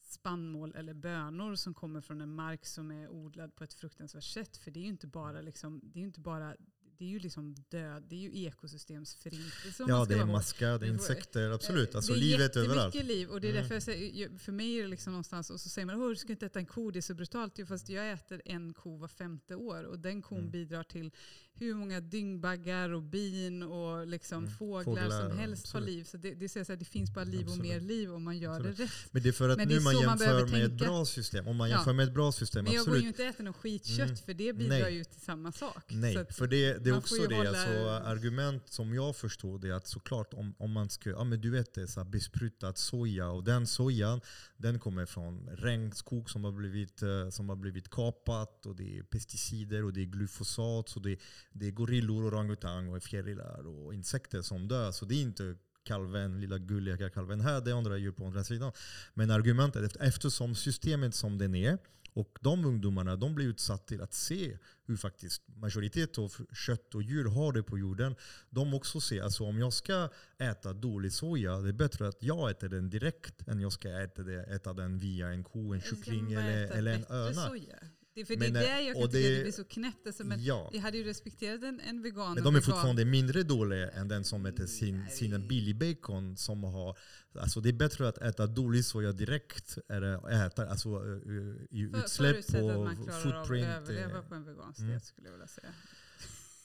[SPEAKER 2] spannmål eller bönor som kommer från en mark som är odlad på ett fruktansvärt sätt. För det är ju inte bara, liksom, det är inte bara det är ju liksom död, det är ju ekosystemsförintelse
[SPEAKER 1] Ja, det är maskar, det är insekter, absolut.
[SPEAKER 2] Eh,
[SPEAKER 1] Alltså
[SPEAKER 2] det är
[SPEAKER 1] livet överallt.
[SPEAKER 2] liv och det är
[SPEAKER 1] Mm.
[SPEAKER 2] därför jag säger, för mig är det liksom någonstans, och så säger man du ska inte äta en ko, det är så brutalt. Jo, fast jag äter en ko var femte år och den kon
[SPEAKER 1] Mm.
[SPEAKER 2] bidrar till hur många dyngbaggar och bin och liksom
[SPEAKER 1] Mm.
[SPEAKER 2] fåglar,
[SPEAKER 1] Fåglar,
[SPEAKER 2] som helst har
[SPEAKER 1] absolut.
[SPEAKER 2] liv. Så det, det, säger så här, det finns bara liv och
[SPEAKER 1] Absolut.
[SPEAKER 2] mer liv om man gör
[SPEAKER 1] Absolut.
[SPEAKER 2] det rätt.
[SPEAKER 1] Men det är för att
[SPEAKER 2] Men
[SPEAKER 1] nu man
[SPEAKER 2] så man
[SPEAKER 1] jämför
[SPEAKER 2] behöver
[SPEAKER 1] med ett bra system. Om man
[SPEAKER 2] Ja.
[SPEAKER 1] jämför med ett bra system,
[SPEAKER 2] Men jag går ju inte och äter något skitkött
[SPEAKER 1] Mm.
[SPEAKER 2] för det bidrar
[SPEAKER 1] Nej.
[SPEAKER 2] ju till samma sak. Så
[SPEAKER 1] Nej, för det, det är
[SPEAKER 2] man
[SPEAKER 1] också det.
[SPEAKER 2] hålla-
[SPEAKER 1] Alltså, argument som jag förstår det är att såklart om, om man ska, ja men du vet det, så här besprutat soja och den sojan den kommer från regnskog som har blivit, eh, som har blivit kapat och det är pesticider och det är glyfosat så det, det är gorillor, orangutang och fjärilar och insekter som dör. Så det är inte kalven, lilla gulliga kalven här, det är andra djur på andra sidan. Men argumentet, eftersom systemet som den är och de ungdomarna de blir utsatta till att se hur faktiskt majoritet av kött och djur har det på jorden. De också ser, alltså om jag ska äta dålig soja, det är bättre att jag äter den direkt än jag ska äta, det, äta den via en ko, en
[SPEAKER 2] man
[SPEAKER 1] kyckling eller, eller en öna.
[SPEAKER 2] Soja. Det, för
[SPEAKER 1] Men,
[SPEAKER 2] det är
[SPEAKER 1] eh,
[SPEAKER 2] där jag kan
[SPEAKER 1] och
[SPEAKER 2] tycka att
[SPEAKER 1] det-
[SPEAKER 2] det blir så knäppt. Alltså, men
[SPEAKER 1] Ja.
[SPEAKER 2] jag hade ju respekterat en, en vegan.
[SPEAKER 1] Men
[SPEAKER 2] och
[SPEAKER 1] de är
[SPEAKER 2] vegan-
[SPEAKER 1] fortfarande mindre dåliga än den som äter sin,
[SPEAKER 2] Nej.
[SPEAKER 1] sin billig bacon. Som har, alltså det är bättre att äta dålig soja direkt att äta alltså, uh, i
[SPEAKER 2] För-
[SPEAKER 1] utsläpp
[SPEAKER 2] förutsatt att man klarar av att
[SPEAKER 1] footprint.
[SPEAKER 2] överleva
[SPEAKER 1] eh,
[SPEAKER 2] på en vegansk
[SPEAKER 1] mm.
[SPEAKER 2] skulle jag vilja säga.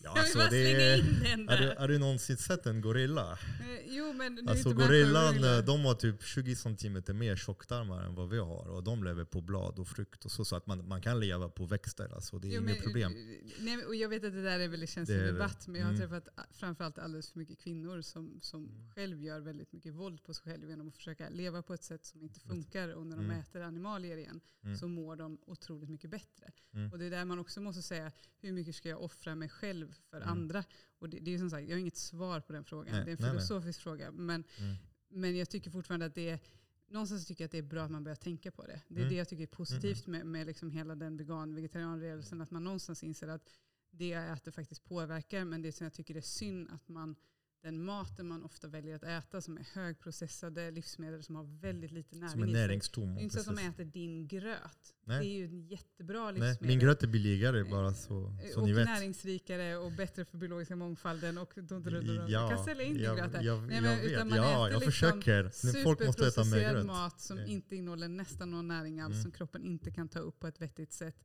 [SPEAKER 1] Ja, alltså
[SPEAKER 2] bara
[SPEAKER 1] det,
[SPEAKER 2] slänga in den
[SPEAKER 1] har, du,
[SPEAKER 2] där.
[SPEAKER 1] har du någonsin sett en gorilla?
[SPEAKER 2] Eh, Jo men nu
[SPEAKER 1] Alltså gorillan,
[SPEAKER 2] gorilla.
[SPEAKER 1] eh, de har typ 20 cm mer tjocktarmar än vad vi har. Och de lever på blad och frukt och så. Så att man, man kan leva på växter. Alltså det är
[SPEAKER 2] Jo,
[SPEAKER 1] inget
[SPEAKER 2] men,
[SPEAKER 1] problem.
[SPEAKER 2] Nej, och jag vet att det där är en väldigt känslig
[SPEAKER 1] Det är
[SPEAKER 2] debatt, men jag har
[SPEAKER 1] Mm.
[SPEAKER 2] träffat a- framförallt alldeles för mycket kvinnor som, som själv gör väldigt mycket våld på sig själv genom att försöka leva på ett sätt som inte funkar. Och när de
[SPEAKER 1] Mm.
[SPEAKER 2] äter animalier igen
[SPEAKER 1] Mm.
[SPEAKER 2] så mår de otroligt mycket bättre.
[SPEAKER 1] Mm.
[SPEAKER 2] Och det är där man också måste säga, hur mycket ska jag offra mig själv för
[SPEAKER 1] Mm.
[SPEAKER 2] andra? Och det, det är som sagt, jag har inget svar på den frågan.
[SPEAKER 1] Nej,
[SPEAKER 2] det är en
[SPEAKER 1] nej, nej.
[SPEAKER 2] filosofisk fråga. Men,
[SPEAKER 1] Mm.
[SPEAKER 2] men jag tycker fortfarande att det är Någonstans tycker jag att det är bra att man börjar tänka på det. Det är
[SPEAKER 1] Mm.
[SPEAKER 2] det jag tycker är positivt med, med liksom hela den vegan vegetarianrörelsen. Att man någonstans inser att det jag äter faktiskt påverkar. Men det som jag tycker är synd att man den maten man ofta väljer att äta som är högprocessade livsmedel som har väldigt lite näring
[SPEAKER 1] Som är näringstom.
[SPEAKER 2] Det är inte så att de äter din gröt.
[SPEAKER 1] Nej.
[SPEAKER 2] Det är ju en jättebra
[SPEAKER 1] Nej,
[SPEAKER 2] livsmedel.
[SPEAKER 1] min gröt är billigare bara så, så
[SPEAKER 2] och
[SPEAKER 1] ni vet.
[SPEAKER 2] näringsrikare och bättre för biologiska mångfalden. Och dun, dun, dun, dun.
[SPEAKER 1] Ja,
[SPEAKER 2] Jag kan sälja in din
[SPEAKER 1] jag,
[SPEAKER 2] gröt här.
[SPEAKER 1] jag,
[SPEAKER 2] Nej,
[SPEAKER 1] jag
[SPEAKER 2] men
[SPEAKER 1] vet.
[SPEAKER 2] utan man
[SPEAKER 1] Ja,
[SPEAKER 2] äter
[SPEAKER 1] jag
[SPEAKER 2] liksom
[SPEAKER 1] försöker. Nu, Folk måste äta mer gröt.
[SPEAKER 2] mat som
[SPEAKER 1] Ja.
[SPEAKER 2] inte innehåller nästan någon näring alls,
[SPEAKER 1] Mm.
[SPEAKER 2] som kroppen inte kan ta upp på ett vettigt sätt.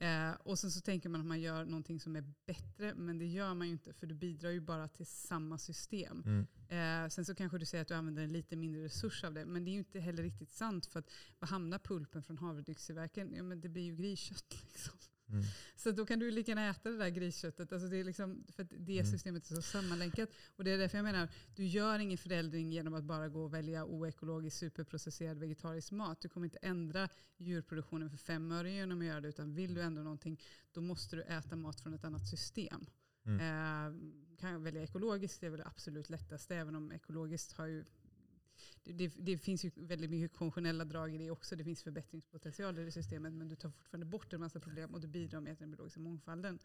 [SPEAKER 2] Eh, och sen så tänker man att man gör någonting som är bättre, men det gör man ju inte för du bidrar ju bara till samma system.
[SPEAKER 1] Mm.
[SPEAKER 2] Eh, sen så kanske du säger att du använder en lite mindre resurs av det, men det är ju inte heller riktigt sant. För att vad hamnar pulpen från havredryckstillverkaren? Ja men det blir ju griskött. Liksom.
[SPEAKER 1] Mm.
[SPEAKER 2] Så då kan du lika gärna äta det där grisköttet. Alltså det är liksom, för det
[SPEAKER 1] Mm.
[SPEAKER 2] systemet är så sammanlänkat. Och det är därför jag menar, du gör ingen förändring genom att bara gå och välja oekologisk superprocesserad vegetarisk mat. Du kommer inte ändra djurproduktionen för fem öre genom att göra det. Utan vill du ändra någonting, då måste du äta mat från ett annat system.
[SPEAKER 1] Mm.
[SPEAKER 2] Eh, kan jag välja ekologiskt, det är väl det absolut lättaste. Även om ekologiskt har ju det, det, finns ju väldigt mycket konventionella drag i det också. Det finns förbättringspotential i systemet. Men du tar fortfarande bort en massa problem och du bidrar med den biologiska mångfalden.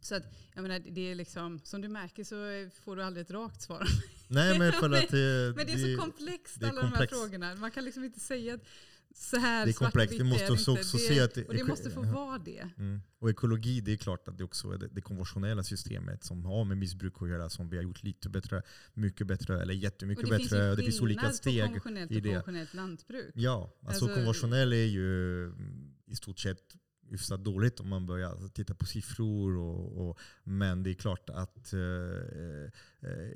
[SPEAKER 2] Så att, jag menar, det är liksom, som du märker så får du aldrig ett rakt svar.
[SPEAKER 1] Nej men för att det,
[SPEAKER 2] Men det är så komplext
[SPEAKER 1] det är
[SPEAKER 2] alla de här
[SPEAKER 1] komplext.
[SPEAKER 2] frågorna. Man kan liksom inte säga att så här
[SPEAKER 1] Det är komplext. Vi måste
[SPEAKER 2] det
[SPEAKER 1] också-
[SPEAKER 2] inte. det,
[SPEAKER 1] se att det-
[SPEAKER 2] Och det måste få vara det.
[SPEAKER 1] Mm. Och ekologi, det är klart att det också är det, det konventionella systemet som har med missbruk att göra, som vi har gjort lite bättre, mycket bättre, eller jättemycket
[SPEAKER 2] och det
[SPEAKER 1] bättre.
[SPEAKER 2] finns
[SPEAKER 1] det finns olika steg
[SPEAKER 2] konventionellt
[SPEAKER 1] i
[SPEAKER 2] och
[SPEAKER 1] det.
[SPEAKER 2] konventionellt lantbruk.
[SPEAKER 1] Ja, alltså,
[SPEAKER 2] Alltså-
[SPEAKER 1] konventionell är ju mm, i stort sett hyfsat dåligt om man börjar titta på siffror. Och, och, men det är klart att eh, eh,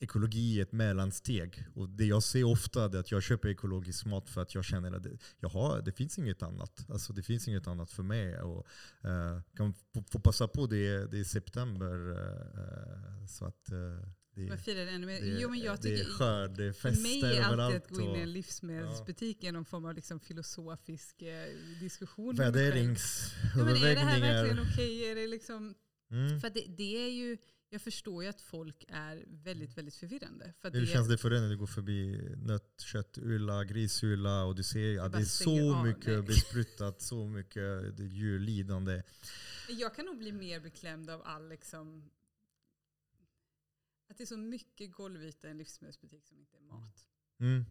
[SPEAKER 1] ekologi är ett mellansteg. Och det jag ser ofta är att jag köper ekologisk mat för att jag känner att det, jag har, det finns inget annat. Alltså det finns inget annat för mig. Och, eh, kan få, få passa på det, det är september. eh, så att eh, det,
[SPEAKER 2] Man firar ännu mer.
[SPEAKER 1] det,
[SPEAKER 2] jo, men jag
[SPEAKER 1] det är
[SPEAKER 2] tycker,
[SPEAKER 1] skörd, det är
[SPEAKER 2] för mig är alltid att gå in i en livsmedelsbutik är någon form av liksom filosofisk diskussion. med mig själv.
[SPEAKER 1] Värderings,
[SPEAKER 2] Ja, men är det här verkligen okej? Är det liksom,
[SPEAKER 1] Mm.
[SPEAKER 2] för det, det är ju, jag förstår ju att folk är väldigt, väldigt förvirrande. För
[SPEAKER 1] Hur
[SPEAKER 2] det,
[SPEAKER 1] känns det för dig när du går förbi nötköttylla, grisylla och du ser att det är så
[SPEAKER 2] av,
[SPEAKER 1] mycket
[SPEAKER 2] nej.
[SPEAKER 1] besprutat, så mycket djurlidande.
[SPEAKER 2] Jag kan nog bli mer beklämd av all liksom, att det är så mycket golvyta i en livsmedelsbutik som inte är mat.
[SPEAKER 1] Mm.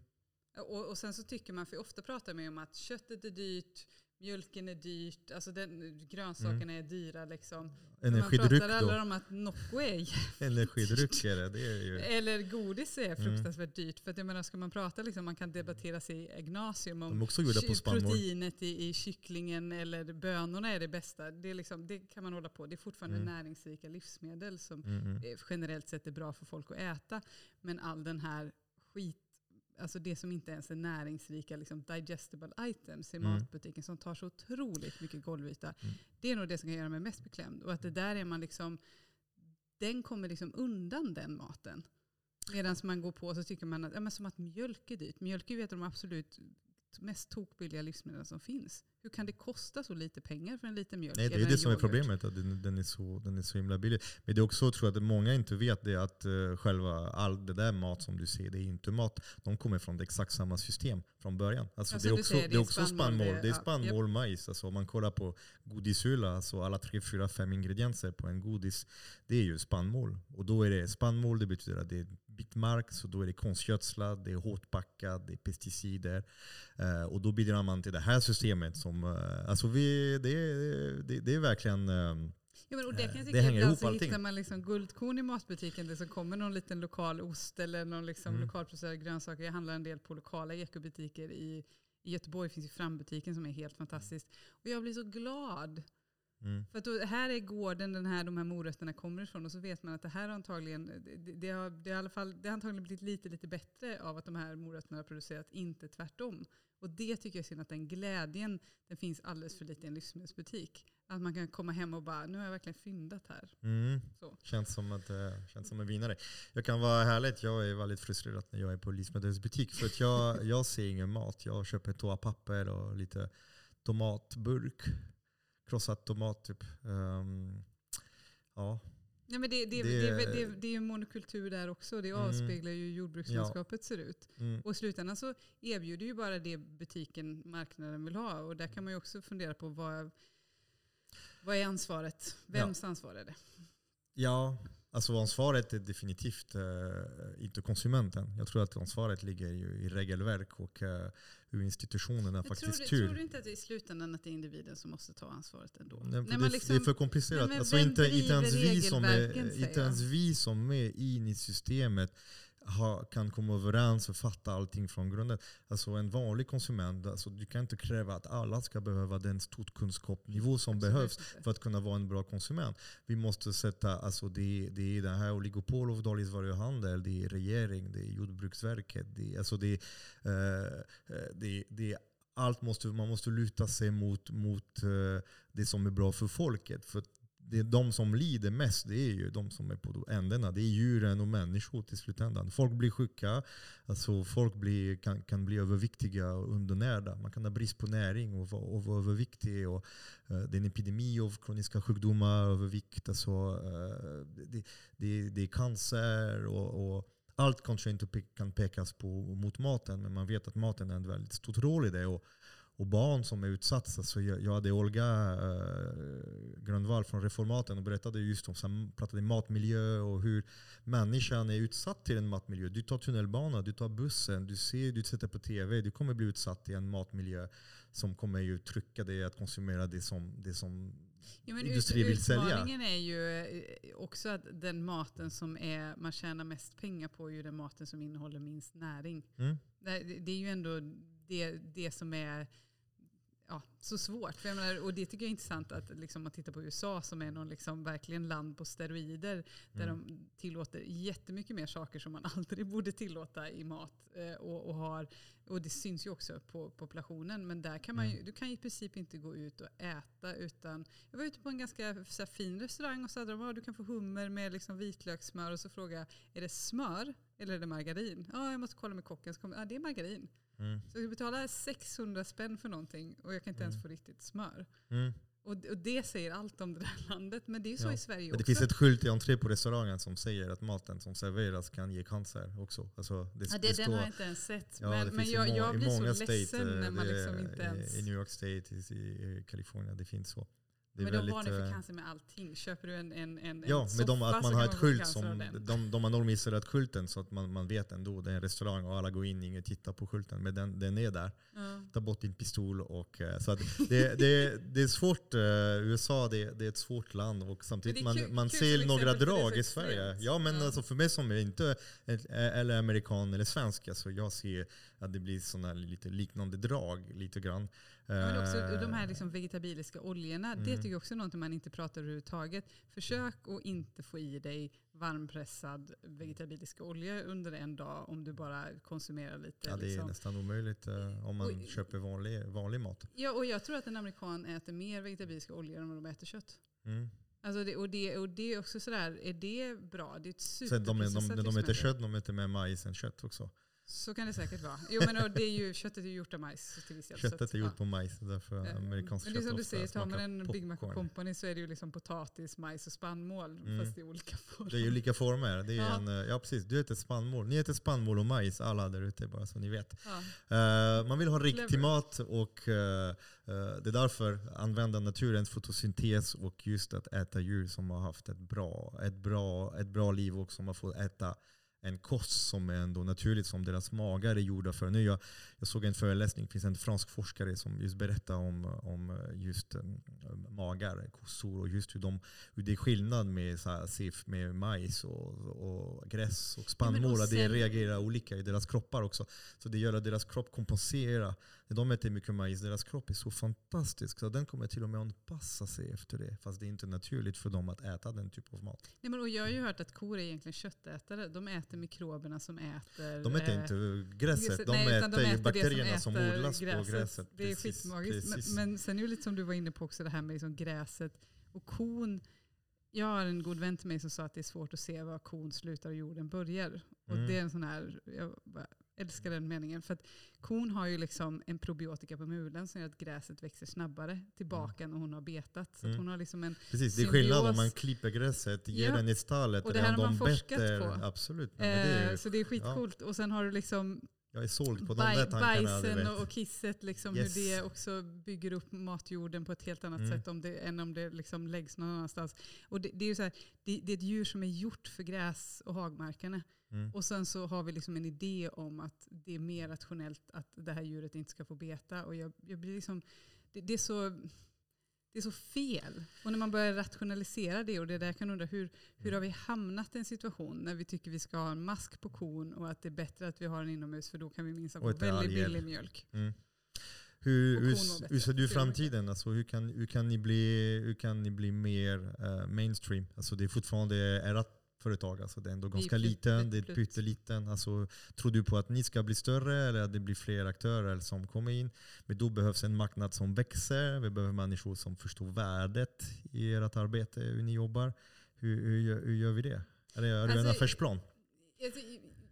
[SPEAKER 2] Och, och sen så tycker man, för ofta pratar man ju om att köttet är dyrt, mjölken är dyrt, alltså den, grönsakerna är dyra. Liksom. Man pratar alla om att Nocco är
[SPEAKER 1] Energidryck är det. det är ju.
[SPEAKER 2] Eller godis är
[SPEAKER 1] Mm.
[SPEAKER 2] fruktansvärt dyrt. För att jag menar, ska man prata, liksom, man kan debattera sig i Ignatium
[SPEAKER 1] De
[SPEAKER 2] om
[SPEAKER 1] också
[SPEAKER 2] proteinet i, i kycklingen eller bönorna är det bästa. Det, är liksom, det kan man hålla på. Det är fortfarande
[SPEAKER 1] Mm.
[SPEAKER 2] näringsrika livsmedel som
[SPEAKER 1] Mm, mm.
[SPEAKER 2] generellt sett är bra för folk att äta. Men all den här skit, alltså det som inte ens är näringsrika liksom digestible items i
[SPEAKER 1] Mm.
[SPEAKER 2] matbutiken som tar så otroligt mycket golvyta.
[SPEAKER 1] Mm.
[SPEAKER 2] Det är nog det som kan göra mig mest beklämd. Och att det där är man liksom, den kommer liksom undan den maten. Medan man går på så tycker man att, ja, men som att mjölk är dyrt. Mjölk är ju ett av de absolut mest tokbilliga livsmedel som finns. Hur kan det kosta så lite pengar för en liten mjölk?
[SPEAKER 1] Nej, det är det som är
[SPEAKER 2] yoghurt?
[SPEAKER 1] problemet, att den, den, är så, den är så himla billig. Men det är också tror jag att många inte vet det att uh, själva all det där mat som du ser, det är inte mat. De kommer från det exakt samma system från början. Alltså,
[SPEAKER 2] Ja,
[SPEAKER 1] det, är också,
[SPEAKER 2] säger,
[SPEAKER 1] det är också spannmål. Det är
[SPEAKER 2] ja,
[SPEAKER 1] spannmål, majs. Alltså, om man kollar på godishylla, alltså alla tre, fyra, fem ingredienser på en godis, det är ju spannmål. Och då är det spannmål, det betyder att det är bitmark, så då är det konstgödslat, det är hårt packat, det är pesticider. Eh, och då bidrar man till det här systemet som, eh, alltså vi, det, det, det är verkligen ehm,
[SPEAKER 2] Ja, men och det kan jag
[SPEAKER 1] Eh,
[SPEAKER 2] tycka
[SPEAKER 1] det hänger
[SPEAKER 2] ibland
[SPEAKER 1] ihop
[SPEAKER 2] så
[SPEAKER 1] allting.
[SPEAKER 2] hittar man liksom guldkorn i matbutiken. Det som kommer någon liten lokal ost eller någon liksom
[SPEAKER 1] Mm.
[SPEAKER 2] lokalproducerad grönsaker. Jag handlar en del på lokala ekobutiker i, i Göteborg. finns ju Frambutiken som är helt fantastisk. Och jag blir så glad.
[SPEAKER 1] Mm.
[SPEAKER 2] För att då, här är gården den här, de här morötterna kommer ifrån. Och så vet man att det här antagligen, det, det, har, det, har fall, det har antagligen blivit lite, lite bättre av att de här morötterna har producerat, inte tvärtom. Och det tycker jag är synd att den glädjen, den finns alldeles för lite i en livsmedelsbutik. Att man kan komma hem och bara, nu har jag verkligen fyndat här.
[SPEAKER 1] Mm.
[SPEAKER 2] Så.
[SPEAKER 1] Känns, som att, eh, känns som en vinnare. Jag kan vara härligt, jag är väldigt frustrerad när jag är på livsmedelsbutik. För att jag, jag ser ingen mat. Jag köper toapapper och lite tomatburk. Krossad tomat typ. Ehm, ja.
[SPEAKER 2] Ja, men det, det,
[SPEAKER 1] Det-
[SPEAKER 2] det, det, är ju monokultur där också. Det
[SPEAKER 1] Mm.
[SPEAKER 2] avspeglar ju hur jordbrukslandskapet ser ut.
[SPEAKER 1] Mm.
[SPEAKER 2] Och i slutändan så erbjuder ju bara det butiken, marknaden vill ha. Och där kan man ju också fundera på vad, vad är ansvaret? Vems ansvar är det?
[SPEAKER 1] Ja, alltså ansvaret är definitivt eh, inte konsumenten. Jag tror att ansvaret ligger ju i regelverk och eh, hur institutionerna
[SPEAKER 2] Men
[SPEAKER 1] faktiskt
[SPEAKER 2] tror,
[SPEAKER 1] styr.
[SPEAKER 2] tror du inte att det i slutändan att det är individen som måste ta ansvaret ändå?
[SPEAKER 1] Nej,
[SPEAKER 2] När
[SPEAKER 1] det,
[SPEAKER 2] man
[SPEAKER 1] det
[SPEAKER 2] liksom-
[SPEAKER 1] är för komplicerat.
[SPEAKER 2] Nej,
[SPEAKER 1] alltså inte, inte, ens vi som är, inte
[SPEAKER 2] jag?
[SPEAKER 1] ens vi som är in i systemet har, kan komma överens och fatta allting från grunden. Alltså en vanlig konsument, alltså du kan inte kräva att alla ska behöva den kunskapsnivå som
[SPEAKER 2] Absolut
[SPEAKER 1] behövs för att kunna vara en bra konsument. Vi måste sätta, alltså det, det är det här oligopol av dagligvaruhandel, det är regering, det är Jordbruksverket, det är, alltså det, är, eh, det, det är allt måste, man måste luta sig mot, mot eh, det som är bra för folket. För det är de som lider mest, det är ju de som är på ändarna. Det är djuren och människor till slutändan. Folk blir sjuka, alltså folk blir, kan, kan bli överviktiga och undernärda. Man kan ha brist på näring och vara, och vara överviktig. Och, eh, det är en epidemi av kroniska sjukdomar, övervikt. Alltså, eh, det, det, det är cancer och, och allt kanske inte pe- kan pekas på mot maten, men man vet att maten är en väldigt stor roll i det. Och, och barn som är utsatta. Så jag, jag hade Olga eh, Grönvall från Reformaten och berättade just om, så pratade matmiljö och hur människan är utsatt till en matmiljö. Du tar tunnelbana, du tar bussen, du ser, du sätter på TV, du kommer bli utsatt i en matmiljö som kommer ju trycka dig att konsumera det som, det som
[SPEAKER 2] Ja, men industri vill sälja. Utmaningen är ju eh, också att den maten som är, man tjänar mest pengar på är ju den maten som innehåller minst näring. Mm. Det, det, är ju ändå det, det som är ja, så svårt. För menar, och det tycker jag är intressant att liksom, man tittar på USA som är någon liksom, verkligen land på steroider. Där mm. de tillåter jättemycket mer saker som man aldrig borde tillåta i mat. Eh, och, och, har, och det syns ju också på populationen. Men där kan man ju, mm. du kan i princip inte gå ut och äta utan... Jag var ute på en ganska så här, fin restaurang och sa att ah, du kan få hummer med liksom, vitlökssmör. Och så frågade jag, är det smör eller är det margarin? Ja, ah, jag måste kolla med kocken. Så kom, ah, det är margarin. Mm. Så jag betalar 600 spänn för någonting och jag kan inte mm. ens få riktigt smör. Mm. Och, och, det säger allt om det där landet. Men det är ju så ja. i Sverige också.
[SPEAKER 1] Det finns ett skylt i entré på restaurangen som säger att maten som serveras kan ge cancer också. Alltså
[SPEAKER 2] det, ja, det, det den har jag inte ens sett. Ja, men, men jag, jag blir så ledsen state, när man liksom inte ens...
[SPEAKER 1] I New York State, i Kalifornien, det finns så.
[SPEAKER 2] Det men de varnar för cancer med allting. Köper du en, en, en
[SPEAKER 1] Ja, med de, att man har ett skylt som, de, de har normiserat skylten så att man, man vet ändå, det är en restaurang och alla går in, ingen tittar på skylten. Men den, den är där. Ja. Ta bort din pistol. Och, eh, så det, det, det är svårt, uh, USA det, det är ett svårt land och samtidigt man, man ser några drag i Sverige. Ja men ja. Alltså för mig som är inte eller amerikan eller svensk, alltså jag ser att det blir sådana lite liknande drag lite grann.
[SPEAKER 2] Men också de här eh, liksom vegetabiliska oljorna, mm. det tycker jag också är något man inte pratar överhuvudtaget. Försök att inte få i dig varmpressad vegetabilisk olja under en dag om du bara konsumerar lite.
[SPEAKER 1] Ja, det är liksom. nästan omöjligt uh, om man och, köper vanlig, vanlig mat.
[SPEAKER 2] Ja, och jag tror att en amerikan äter mer vegetabiliska oljor än vad de äter kött. Mm. Alltså det, och, det, och det är också sådär, är det bra? Det är ett
[SPEAKER 1] superprocessat de, de, de, de äter kött, de äter mer majs än kött också.
[SPEAKER 2] Så kan det säkert vara. Jo, men det är ju, köttet är gjort av majs till viss
[SPEAKER 1] del. Köttet är gjort ja. på majs, därför amerikanskt
[SPEAKER 2] kött Men det är som du säger, tar man en Big Mac Company så är det ju liksom potatis, majs och spannmål. Mm. Fast i olika former.
[SPEAKER 1] Det är ju olika former. Det är ja. En, eh, ja precis, du äter spannmål. Ni äter spannmål och majs alla där ute bara så ni vet. Ja. Uh, man vill ha riktig mat och uh, det är därför använda naturens fotosyntes och just att äta djur som har haft ett bra, ett bra, ett bra liv och som har fått äta en kost som är ändå naturligt som deras magar är gjorda för. Nu jag, jag såg en föreläsning, det finns en fransk forskare som just berättar om, om just um, magar, kossor och just hur, de, hur det är skillnad med SIF, med majs och, och gräs och spannmål. Ja, det reagerar olika i deras kroppar också. Så det gör att deras kropp kompenserar när de äter mycket majs, deras kropp är så fantastisk så den kommer till och med anpassa sig efter det. Fast det är inte naturligt för dem att äta den typen av mat.
[SPEAKER 2] Nej, men och jag har ju hört att kor är egentligen köttätare. De äter mikroberna som äter...
[SPEAKER 1] De äter äh, inte gräset, de, nej, äter, de äter bakterierna som, som odlas gräset. på gräset.
[SPEAKER 2] Det är skitmagiskt. Men, men sen är det lite som du var inne på också, det här med liksom gräset och kon. Jag har en god vän till mig som sa att det är svårt att se var kon slutar och jorden börjar. Och mm. det är en sån här, jag bara, älskar den meningen. För att kon har ju liksom en probiotika på mulen som gör att gräset växer snabbare tillbaka mm. när hon har betat. Så mm. hon har liksom en
[SPEAKER 1] Precis, det är skillnad om man klipper gräset, ger ja. den i stallet.
[SPEAKER 2] Och det här har man forskat better. på.
[SPEAKER 1] Absolut.
[SPEAKER 2] Eh, det är, så det är skitcoolt. Ja. Och sen har du liksom
[SPEAKER 1] jag är såld på de där tankarna.
[SPEAKER 2] Bajsen och kisset, liksom, yes. hur det också bygger upp matjorden på ett helt annat mm. sätt om det, än om det liksom läggs någon annanstans. Och det, det är ju så här, det, det, är ett djur som är gjort för gräs och hagmarkerna. Mm. Och sen så har vi liksom en idé om att det är mer rationellt att det här djuret inte ska få beta. Och jag, jag blir liksom, det, det, är så, det är så fel. Och när man börjar rationalisera det, och det där kan undra hur, hur har vi hamnat i en situation när vi tycker vi ska ha en mask på kon och att det är bättre att vi har den inomhus för då kan vi minst få väldigt billig mjölk. Mm.
[SPEAKER 1] Hur, hur, hur, ser du framtiden? Alltså, hur, kan, hur, kan ni bli, hur kan ni bli mer uh, mainstream? Alltså, det är fortfarande ert företag. Alltså det är ändå ganska liten, det är pytteliten. Alltså, tror du på att ni ska bli större eller att det blir fler aktörer som kommer in? Men då behövs en marknad som växer. Vi behöver människor som förstår värdet i ert arbete, hur ni jobbar. Hur, hur, hur gör vi det? Eller har du alltså, en affärsplan?
[SPEAKER 2] Alltså,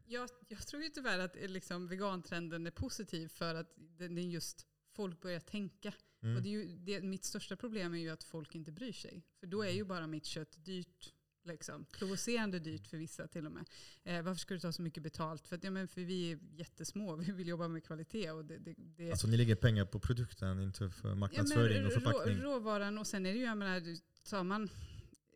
[SPEAKER 2] jag, jag, tror ju tyvärr att liksom vegantrenden är positiv för att den är just folk börjar tänka. Mm. Och det är ju, det, mitt största problem är ju att folk inte bryr sig. För då är ju bara mitt kött dyrt Liksom. Provocerande dyrt för vissa till och med. Eh, varför ska du ta så mycket betalt? För, att, ja, men för vi är jättesmå, vi vill jobba med kvalitet. Och det, det, det...
[SPEAKER 1] Alltså ni lägger pengar på produkten, inte för marknadsföring
[SPEAKER 2] ja,
[SPEAKER 1] och förpackning?
[SPEAKER 2] Rå, råvaran och sen är det ju, jag menar, tar man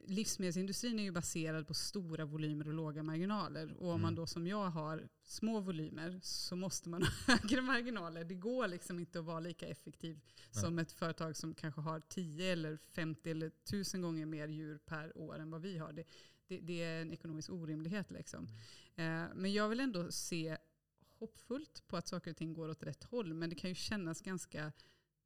[SPEAKER 2] livsmedelsindustrin är ju baserad på stora volymer och låga marginaler. Och om mm. man då som jag har små volymer så måste man ha högre marginaler. Det går liksom inte att vara lika effektiv Nej. som ett företag som kanske har 10 eller 50 eller 1000 gånger mer djur per år än vad vi har. Det, det, det är en ekonomisk orimlighet. Liksom. Mm. Eh, men jag vill ändå se hoppfullt på att saker och ting går åt rätt håll. Men det kan ju kännas ganska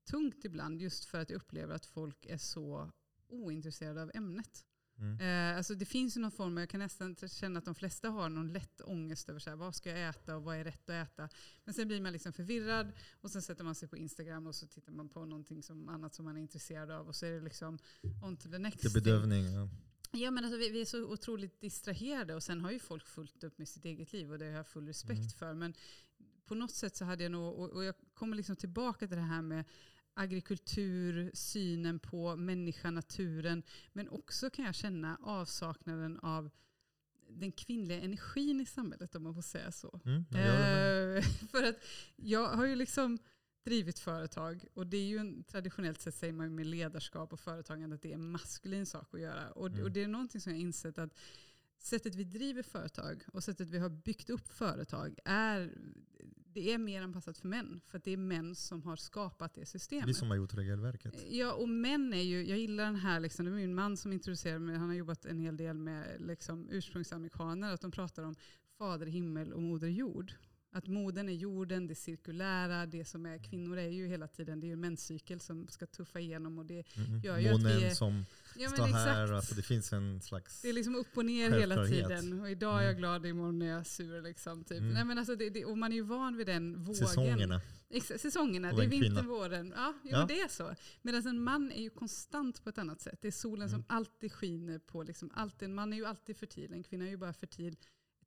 [SPEAKER 2] tungt ibland just för att jag upplever att folk är så ointresserade av ämnet. Mm. Eh, alltså det finns ju någon form, jag kan nästan känna att de flesta har någon lätt ångest över så här, vad ska jag äta och vad är rätt att äta. Men sen blir man liksom förvirrad och sen sätter man sig på Instagram och så tittar man på någonting som, annat som man är intresserad av och så är det liksom on to the next.
[SPEAKER 1] Det bedövning. Ja.
[SPEAKER 2] Ja, men alltså, vi, vi, är så otroligt distraherade och sen har ju folk fullt upp med sitt eget liv och det har jag full respekt mm. för. Men på något sätt så hade jag nog, och, och jag kommer liksom tillbaka till det här med agrikultur, synen på människan, naturen. Men också kan jag känna avsaknaden av den kvinnliga energin i samhället om man får säga så. Mm, eh, för att jag har ju liksom drivit företag och det är ju en, traditionellt sett säger man med ledarskap och företagande att det är en maskulin sak att göra. Och, mm. och det är någonting som jag har insett att sättet vi driver företag och sättet vi har byggt upp företag är det är mer anpassat för män. För det är män som har skapat det systemet.
[SPEAKER 1] Vi som har gjort regelverket.
[SPEAKER 2] Ja, och män är ju, jag gillar den här, liksom, det är min man som introducerade mig, han har jobbat en hel del med liksom, ursprungsamerikaner, att de pratar om fader himmel och moder jord. Att moden är jorden, det cirkulära, det som är kvinnor är ju hela tiden, det är ju en menscykel som ska tuffa igenom. Och det
[SPEAKER 1] mm. gör ju Månen att vi är, som ja, står här, alltså det finns en slags
[SPEAKER 2] Det är liksom upp och ner hela tiden. Och idag är jag mm. glad, imorgon är jag sur. Liksom, typ. Mm. Nej, men alltså det, det, och man är ju van vid den vågen.
[SPEAKER 1] Säsongerna.
[SPEAKER 2] Ex säsongerna, och det är vintern, våren. Ja, jo, ja. det är så. Medan en man är ju konstant på ett annat sätt. Det är solen mm. som alltid skiner på, liksom, alltid, en man är ju alltid fertil, en kvinna är ju bara fertil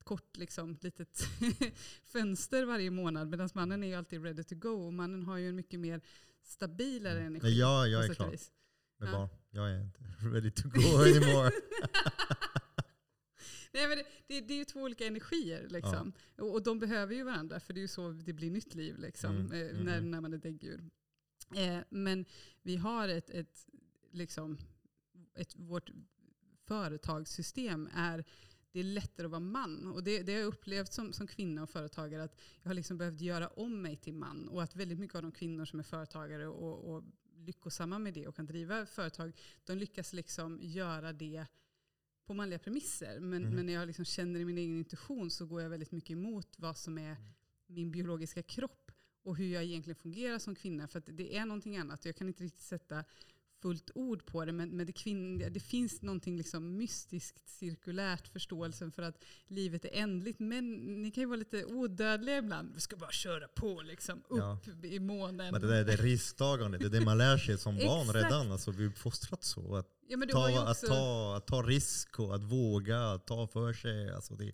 [SPEAKER 2] kort liksom, litet fönster varje månad. Medan mannen är ju alltid ready to go. Och mannen har ju en mycket mer stabilare mm. energi.
[SPEAKER 1] Ja, jag är klar med ja. barn. Jag är inte ready to go anymore.
[SPEAKER 2] Nej, men det, det, det, är ju två olika energier. Liksom. Ja. Och, och, de behöver ju varandra, för det är ju så det blir nytt liv liksom, mm, eh, mm. När, när man är däggdjur. Eh, men vi har ett, ett, liksom, ett, vårt företagssystem är det är lättare att vara man. Och det, det har jag upplevt som, som kvinna och företagare att jag har liksom behövt göra om mig till man. Och att väldigt mycket av de kvinnor som är företagare och, och lyckosamma med det och kan driva företag, de lyckas liksom göra det på manliga premisser. Men, mm. men när jag liksom känner i min egen intuition så går jag väldigt mycket emot vad som är min biologiska kropp och hur jag egentligen fungerar som kvinna. För det är någonting annat. Jag kan inte riktigt sätta fullt ord på det, men, men det, kvinn, det finns någonting liksom mystiskt, cirkulärt, förståelsen för att livet är ändligt. Men ni kan ju vara lite odödliga ibland. Vi ska bara köra på liksom, upp ja. i månen.
[SPEAKER 1] Men det där det är risktagande, det är det man lär sig som barn redan. Alltså, vi är uppfostrat så. Att, ja, ta, också... att, ta, att ta risk och att våga, att ta för sig. Alltså det,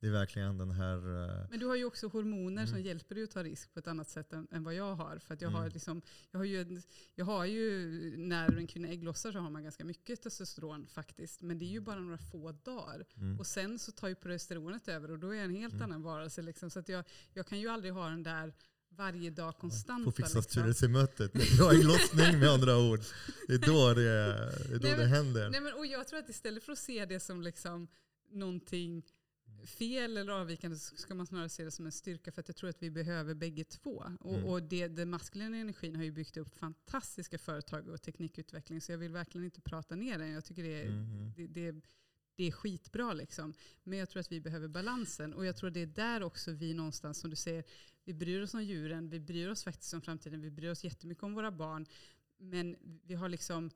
[SPEAKER 1] det är verkligen den här... Uh...
[SPEAKER 2] Men du har ju också hormoner mm. som hjälper dig att ta risk på ett annat sätt än, än vad jag har. För jag, mm. har liksom, jag, har ju, jag har ju, när en kvinna ägglossar så har man ganska mycket testosteron faktiskt. Men det är ju bara några få dagar. Mm. Och sen så tar ju progesteronet över och då är jag en helt mm. annan varelse. Liksom. Så att jag, jag kan ju aldrig ha den där varje dag konstant.
[SPEAKER 1] Få fixa liksom. styrelsemötet du har ägglossning med andra ord. Det är då det, det, är då nej, det händer.
[SPEAKER 2] Nej, men, och jag tror att istället för att se det som liksom någonting fel eller avvikande så ska man snarare se det som en styrka för att jag tror att vi behöver bägge två. Och, mm. och det, den maskulina energin har ju byggt upp fantastiska företag och teknikutveckling så jag vill verkligen inte prata ner den. Jag tycker det är, mm. det, det, det är skitbra liksom. Men jag tror att vi behöver balansen och jag tror det är där också vi någonstans, som du säger, vi bryr oss om djuren, vi bryr oss faktiskt om framtiden, vi bryr oss jättemycket om våra barn. Men vi har liksom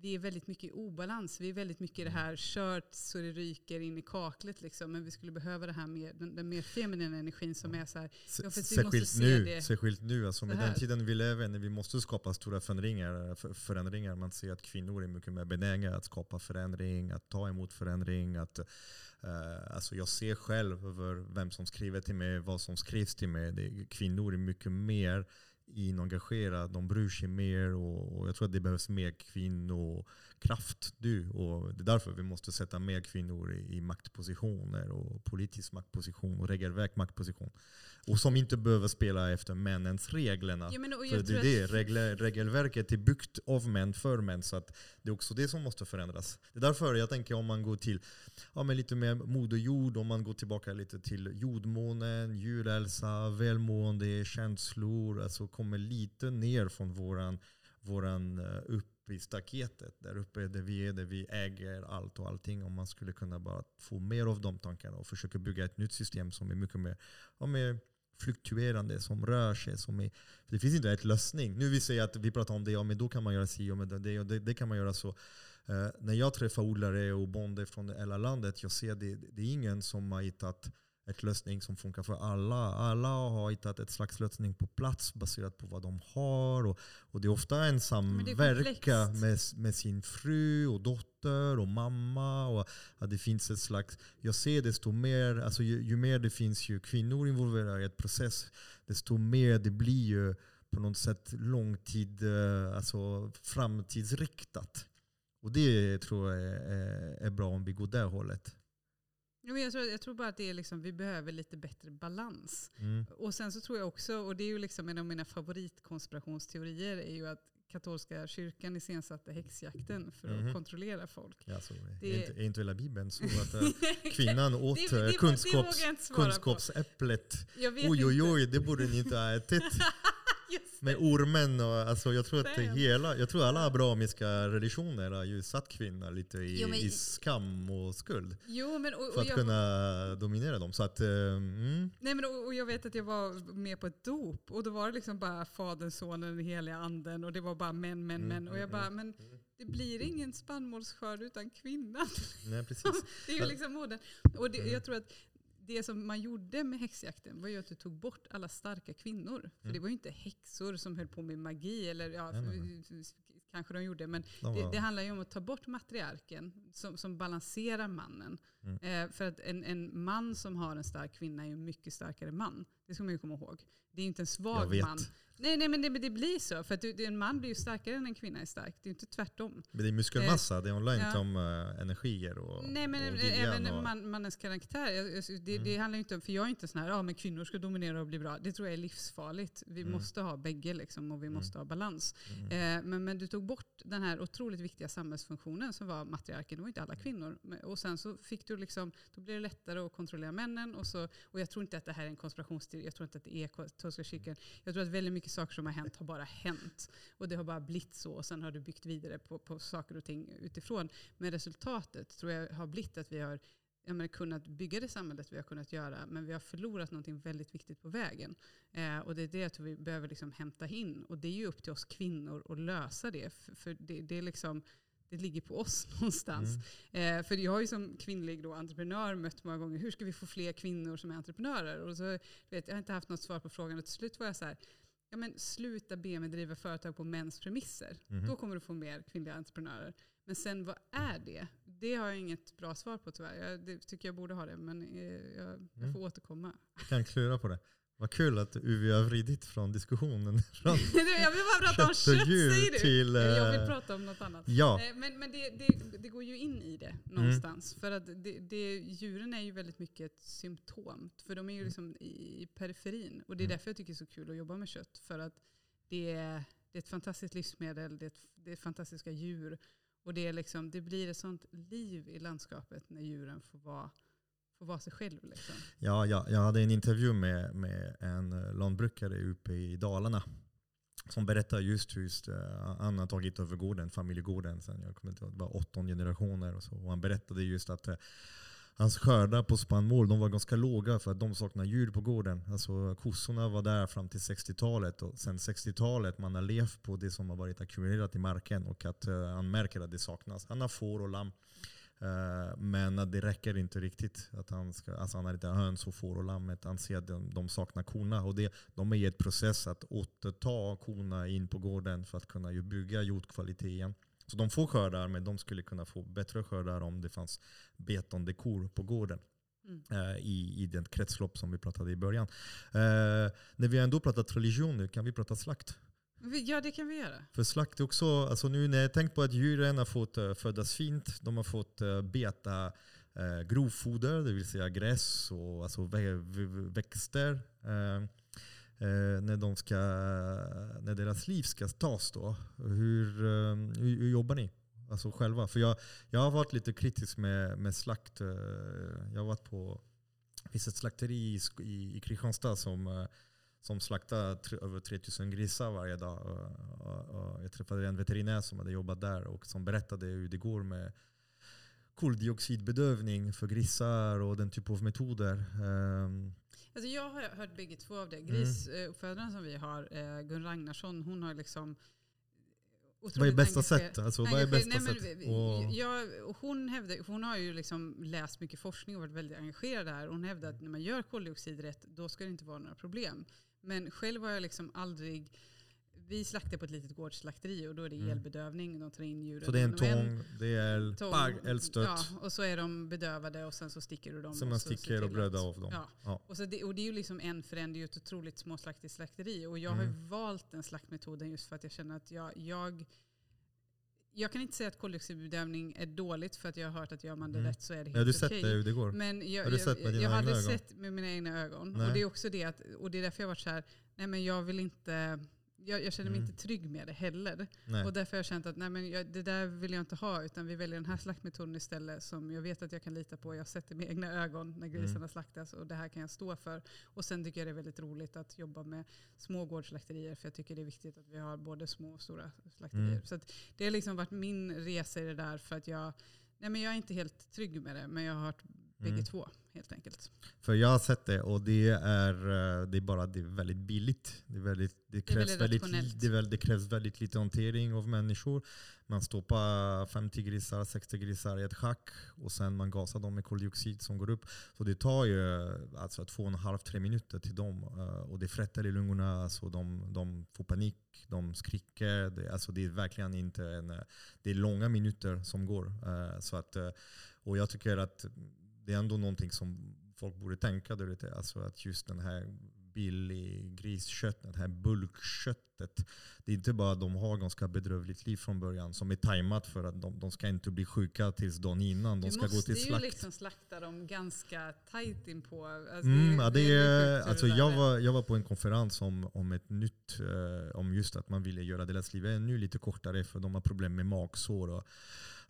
[SPEAKER 2] vi är väldigt mycket i obalans. Vi är väldigt mycket i det här kört så det ryker in i kaklet. Liksom. Men vi skulle behöva det här mer, den, den mer feminina energin som är så här.
[SPEAKER 1] Ja, särskilt, nu, särskilt nu, alltså med den tiden vi lever när vi måste skapa stora förändringar, förändringar. Man ser att kvinnor är mycket mer benägna att skapa förändring, att ta emot förändring. Att, uh, alltså jag ser själv över vem som skriver till mig, vad som skrivs till mig. Det, kvinnor är mycket mer inengagerade, de bryr sig mer och, och jag tror att det behövs mer kvinnokraft. Du, och det är därför vi måste sätta mer kvinnor i, i maktpositioner och politisk maktposition och regelverk maktposition. Och som inte behöver spela efter männens reglerna.
[SPEAKER 2] Ja, men,
[SPEAKER 1] För det är det, regler, regelverket är byggt av män för män. Så att det är också det som måste förändras. Det är därför jag tänker om man går till ja, men lite mer moder jord, om man går tillbaka lite till jordmånen, djurhälsa, välmående, känslor. Alltså kommer lite ner från våran, våran eh, upp i staketet. Där uppe där vi är, där vi äger allt och allting. Om man skulle kunna bara få mer av de tankarna och försöka bygga ett nytt system som är mycket mer, ja, mer fluktuerande, som rör sig. Som är, för det finns inte ett lösning. Nu vi säger att vi pratar om det, ja, men då kan man göra si och med det, och det, det kan man göra så. Eh, när jag träffar odlare och bönder från hela landet, jag ser det, det är ingen som har hittat ett lösning som funkar för alla. Alla har hittat ett slags lösning på plats baserat på vad de har. Och, och det är ofta en
[SPEAKER 2] det är
[SPEAKER 1] samverka
[SPEAKER 2] komplext.
[SPEAKER 1] med, med sin fru och dotter och mamma. Och att det finns ett slags, jag ser desto mer, alltså ju, ju mer det finns ju kvinnor involverade i ett process, desto mer det blir ju på något sätt långtid, eh, alltså framtidsriktat. Och det tror jag är, är, är bra om vi går det hållet.
[SPEAKER 2] Ja, jag, tror, jag tror bara att det är liksom, vi behöver lite bättre balans.
[SPEAKER 1] Mm.
[SPEAKER 2] Och sen så tror jag också, och det är ju liksom en av mina favoritkonspirationsteorier, är ju att katolska kyrkan iscensatte häxjakten för att
[SPEAKER 1] Mhm.
[SPEAKER 2] kontrollera folk.
[SPEAKER 1] Ja, så,
[SPEAKER 2] Det-
[SPEAKER 1] är, inte, är inte hela Bibeln så att eh, kvinnan åt
[SPEAKER 2] det,
[SPEAKER 1] eh,
[SPEAKER 2] det, det
[SPEAKER 1] kunskaps, kunskapsäpplet? Oj oj oj, det borde ni inte ha ätit. Med ormen och alltså jag tror att hela, jag tror alla abrahamiska religioner har ju satt kvinnor lite i,
[SPEAKER 2] Jo, men-
[SPEAKER 1] i skam och skuld.
[SPEAKER 2] Jo, men, och,
[SPEAKER 1] För
[SPEAKER 2] och,
[SPEAKER 1] att
[SPEAKER 2] jag,
[SPEAKER 1] kunna dominera dem. Så att, eh, mm,
[SPEAKER 2] nej, men, och, och jag vet att jag var med på ett dop och då var det liksom bara Fadern, Sonen, den heliga anden och det var bara män, män,
[SPEAKER 1] Mm,
[SPEAKER 2] män. Och jag
[SPEAKER 1] mm,
[SPEAKER 2] bara, men det blir ingen spannmålsskörd utan kvinnan.
[SPEAKER 1] nej precis.
[SPEAKER 2] Det är ju liksom modern. Och det,
[SPEAKER 1] Mm.
[SPEAKER 2] jag tror att det som man gjorde med häxjakten var ju att du tog bort alla starka kvinnor. För
[SPEAKER 1] Mm.
[SPEAKER 2] det var ju inte häxor som höll på med magi, eller ja,
[SPEAKER 1] Nej, nej,
[SPEAKER 2] kanske de gjorde, men
[SPEAKER 1] De
[SPEAKER 2] det,
[SPEAKER 1] var,
[SPEAKER 2] det handlar ju om att ta bort matriarken som, som balanserar mannen.
[SPEAKER 1] Mm.
[SPEAKER 2] Eh, för att en, en man som har en stark kvinna är ju en mycket starkare man. Det ska man ju komma ihåg. Det är inte en svag man. Nej, nej men det, men det blir så. För att du, en man blir ju starkare än en kvinna är stark. Det är inte tvärtom.
[SPEAKER 1] Men det är muskelmassa, det handlar
[SPEAKER 2] ja.
[SPEAKER 1] inte om eh, energier och,
[SPEAKER 2] Nej men
[SPEAKER 1] och
[SPEAKER 2] även.
[SPEAKER 1] Och,
[SPEAKER 2] man, mannens karaktär. Det,
[SPEAKER 1] Mm.
[SPEAKER 2] det handlar inte om, för jag är inte sån här, ja men kvinnor ska dominera och bli bra. Det tror jag är livsfarligt. Vi
[SPEAKER 1] Mm.
[SPEAKER 2] måste ha bägge liksom och vi
[SPEAKER 1] Mm.
[SPEAKER 2] måste ha balans.
[SPEAKER 1] mm,
[SPEAKER 2] Eh, men, men du tog bort den här otroligt viktiga samhällsfunktionen som var matriarken. Det var inte alla kvinnor. Men- Och sen så fick du liksom, då blir det lättare att kontrollera männen. Och, så, och jag tror inte att det här är en konspirationsteori. Jag tror inte att det är katolska kyrkan. Jag tror att väldigt mycket saker som har hänt har bara hänt. Och det har bara blivit så. Och sen har du byggt vidare på, på saker och ting utifrån. Men resultatet tror jag har blivit att vi har jag menar, kunnat bygga det samhället vi har kunnat göra. Men vi har förlorat någonting väldigt viktigt på vägen. Eh, och det är det jag tror vi behöver liksom hämta in. Och det är ju upp till oss kvinnor att lösa det. För, för det, det, är liksom, det ligger på oss någonstans.
[SPEAKER 1] mm,
[SPEAKER 2] Eh, för jag har ju som kvinnlig då, entreprenör mött många gånger, hur ska vi få fler kvinnor som är entreprenörer? Och så, du vet, jag har inte haft något svar på frågan och till slut var jag så här, ja men sluta be mig driva företag på mäns premisser.
[SPEAKER 1] mhm.
[SPEAKER 2] Då kommer du få mer kvinnliga entreprenörer. Men sen vad är det? Det har jag inget bra svar på tyvärr. Jag det tycker jag borde ha det, men eh, jag, jag
[SPEAKER 1] Mm.
[SPEAKER 2] får återkomma.
[SPEAKER 1] Jag kan klura på det. Vad kul att vi har vridit från diskussionen. Från
[SPEAKER 2] jag vill bara prata om
[SPEAKER 1] kött djur
[SPEAKER 2] säger du.
[SPEAKER 1] till...
[SPEAKER 2] Jag vill
[SPEAKER 1] eh,
[SPEAKER 2] prata om något annat.
[SPEAKER 1] ja,
[SPEAKER 2] Eh, Men, men det, det, det går ju in i det någonstans. För att det, det, djuren är ju väldigt mycket ett symptom. För de är ju liksom i, i periferin. Och det är
[SPEAKER 1] Mm.
[SPEAKER 2] därför jag tycker det är så kul att jobba med kött. För att det är, det är ett fantastiskt livsmedel, det är, ett, det är fantastiska djur. Och det, är liksom, det blir ett sånt liv i landskapet när djuren får vara, Få vara sig själv. Liksom.
[SPEAKER 1] ja, ja, jag hade en intervju med, med en lantbrukare uppe i Dalarna. Som berättar just hur eh, han har tagit över gården, familjegården. Sen jag kommer inte ihåg, det var 18 generationer. Och, så. och han berättade just att eh, hans skördar på spannmål de var ganska låga för att de saknade djur på gården. Alltså, kossorna var där fram till 60-talet. Och sen 60-talet man har levt på det som har varit ackumulerat i marken och att uh, han märker att det saknas. Han har får och lamm. Eh, men det räcker inte riktigt. Att han, ska, alltså han har inte höns och får och lammet. Han ser att de, de saknar korna. Och det, de är i ett process att återta korna in på gården för att kunna ju bygga igen. Så de får skördar, men de skulle kunna få bättre skördar om det fanns betande kor på gården.
[SPEAKER 2] Mm.
[SPEAKER 1] eh, i, i det kretslopp som vi pratade i början. Eh, när vi ändå pratat religion nu, kan vi prata slakt?
[SPEAKER 2] Ja, det kan vi göra.
[SPEAKER 1] För slakt är också, alltså nu när jag tänkt på att djuren har fått eh, födas fint, de har fått eh, beta eh, grovfoder, det vill säga gräs och alltså växter. eh, eh, när, de ska, när deras liv ska tas då. Hur, eh, hur, hur jobbar ni? Alltså själva? För jag, jag har varit lite kritisk med, med slakt. eh, Jag har varit på, det finns ett slakteri i, i, i Kristianstad som som slaktar tre, över 3000 grisar varje dag. Och, och, och jag träffade en veterinär som hade jobbat där och som berättade hur det går med koldioxidbedövning för grisar och den typen av metoder. Ehm,
[SPEAKER 2] Alltså jag har hört bägge två av det.
[SPEAKER 1] Mm.
[SPEAKER 2] Grisuppfödaren som vi har, eh, Gun Ragnarsson, hon har liksom
[SPEAKER 1] vad är bästa sätt? Alltså, vad är
[SPEAKER 2] engager-
[SPEAKER 1] bästa
[SPEAKER 2] Nej, men
[SPEAKER 1] sätt?
[SPEAKER 2] vi-
[SPEAKER 1] Och,
[SPEAKER 2] jag, och hon, hävdar, hon har ju liksom läst mycket forskning och varit väldigt engagerad där. Hon hävdar att när man gör koldioxid rätt, då ska det inte vara några problem. Men själv har jag liksom aldrig... Vi slaktar på ett litet gårdsslakteri och då är det
[SPEAKER 1] Mm.
[SPEAKER 2] elbedövning. De tar in djuren.
[SPEAKER 1] så det är en tång, det är
[SPEAKER 2] tång,
[SPEAKER 1] bagg, eldstött,
[SPEAKER 2] Ja, och så är de bedövade och sen så sticker du dem.
[SPEAKER 1] man
[SPEAKER 2] så ser
[SPEAKER 1] sticker och brödar av dem.
[SPEAKER 2] Ja.
[SPEAKER 1] Ja.
[SPEAKER 2] Och, så det, och det är ju liksom en förändring, det är ju ett otroligt småslaktigt slakteri. Och jag har ju
[SPEAKER 1] Mm.
[SPEAKER 2] valt den slaktmetoden just för att jag känner att jag, jag jag kan inte säga att koldioxidbedövning är dåligt för att jag har hört att gör man det
[SPEAKER 1] Mm.
[SPEAKER 2] rätt så är det helt
[SPEAKER 1] Ja, du
[SPEAKER 2] okej.
[SPEAKER 1] sett det hur det går?
[SPEAKER 2] Men jag,
[SPEAKER 1] Har du sett med dina
[SPEAKER 2] jag aldrig
[SPEAKER 1] ögon?
[SPEAKER 2] sett med mina egna ögon.
[SPEAKER 1] Nej.
[SPEAKER 2] Och det är också det att, och det är därför jag har varit så här, nej men jag vill inte, jag, jag känner mig
[SPEAKER 1] Mm.
[SPEAKER 2] inte trygg med det heller.
[SPEAKER 1] Nej.
[SPEAKER 2] Och därför har jag känt att nej men jag, det där vill jag inte ha, utan vi väljer den här slaktmetoden istället som jag vet att jag kan lita på. Jag har sett det med egna ögon när grisarna
[SPEAKER 1] Mm.
[SPEAKER 2] slaktas och det här kan jag stå för. Och sen tycker jag det är väldigt roligt att jobba med små gårdsslakterier för jag tycker det är viktigt att vi har både små och stora slakterier.
[SPEAKER 1] Mm.
[SPEAKER 2] Så det har liksom varit min resa i det där för att jag, nej men jag är inte helt trygg med det men jag har hört bägge
[SPEAKER 1] Mm.
[SPEAKER 2] två helt enkelt.
[SPEAKER 1] För jag har sett det och det är, eh, det är bara det är väldigt billigt. Det, är väldigt, det, krävs
[SPEAKER 2] väldigt
[SPEAKER 1] väldigt,
[SPEAKER 2] rationellt.
[SPEAKER 1] det, är väl- det krävs väldigt lite hantering av människor. Man stoppar 50 grisar, 60 grisar i ett schack och sen man gasar dem med koldioxid som går upp. Så det tar ju alltså två och en halv, tre minuter till dem. eh, Och det frätter i lungorna, alltså de, de får panik, de skriker. Det, alltså det är verkligen inte en... Det är långa minuter som går. eh, Så att, och jag tycker att det är ändå någonting som folk borde tänka där ute. Alltså att just den här billig griskött, det här bulkköttet. Det är inte bara att de har ganska bedrövligt liv från början som är tajmat för att de, de ska inte bli sjuka tills dagen innan. De
[SPEAKER 2] du
[SPEAKER 1] ska
[SPEAKER 2] måste
[SPEAKER 1] gå till
[SPEAKER 2] ju
[SPEAKER 1] slakt.
[SPEAKER 2] liksom slakta dem ganska tajt inpå. Alltså
[SPEAKER 1] Mm, ja, det
[SPEAKER 2] väldigt
[SPEAKER 1] är, alltså
[SPEAKER 2] det
[SPEAKER 1] jag, var, jag var på en konferens om, om ett nytt, eh, om just att man ville göra deras liv ännu lite kortare för de har problem med magsår. Och,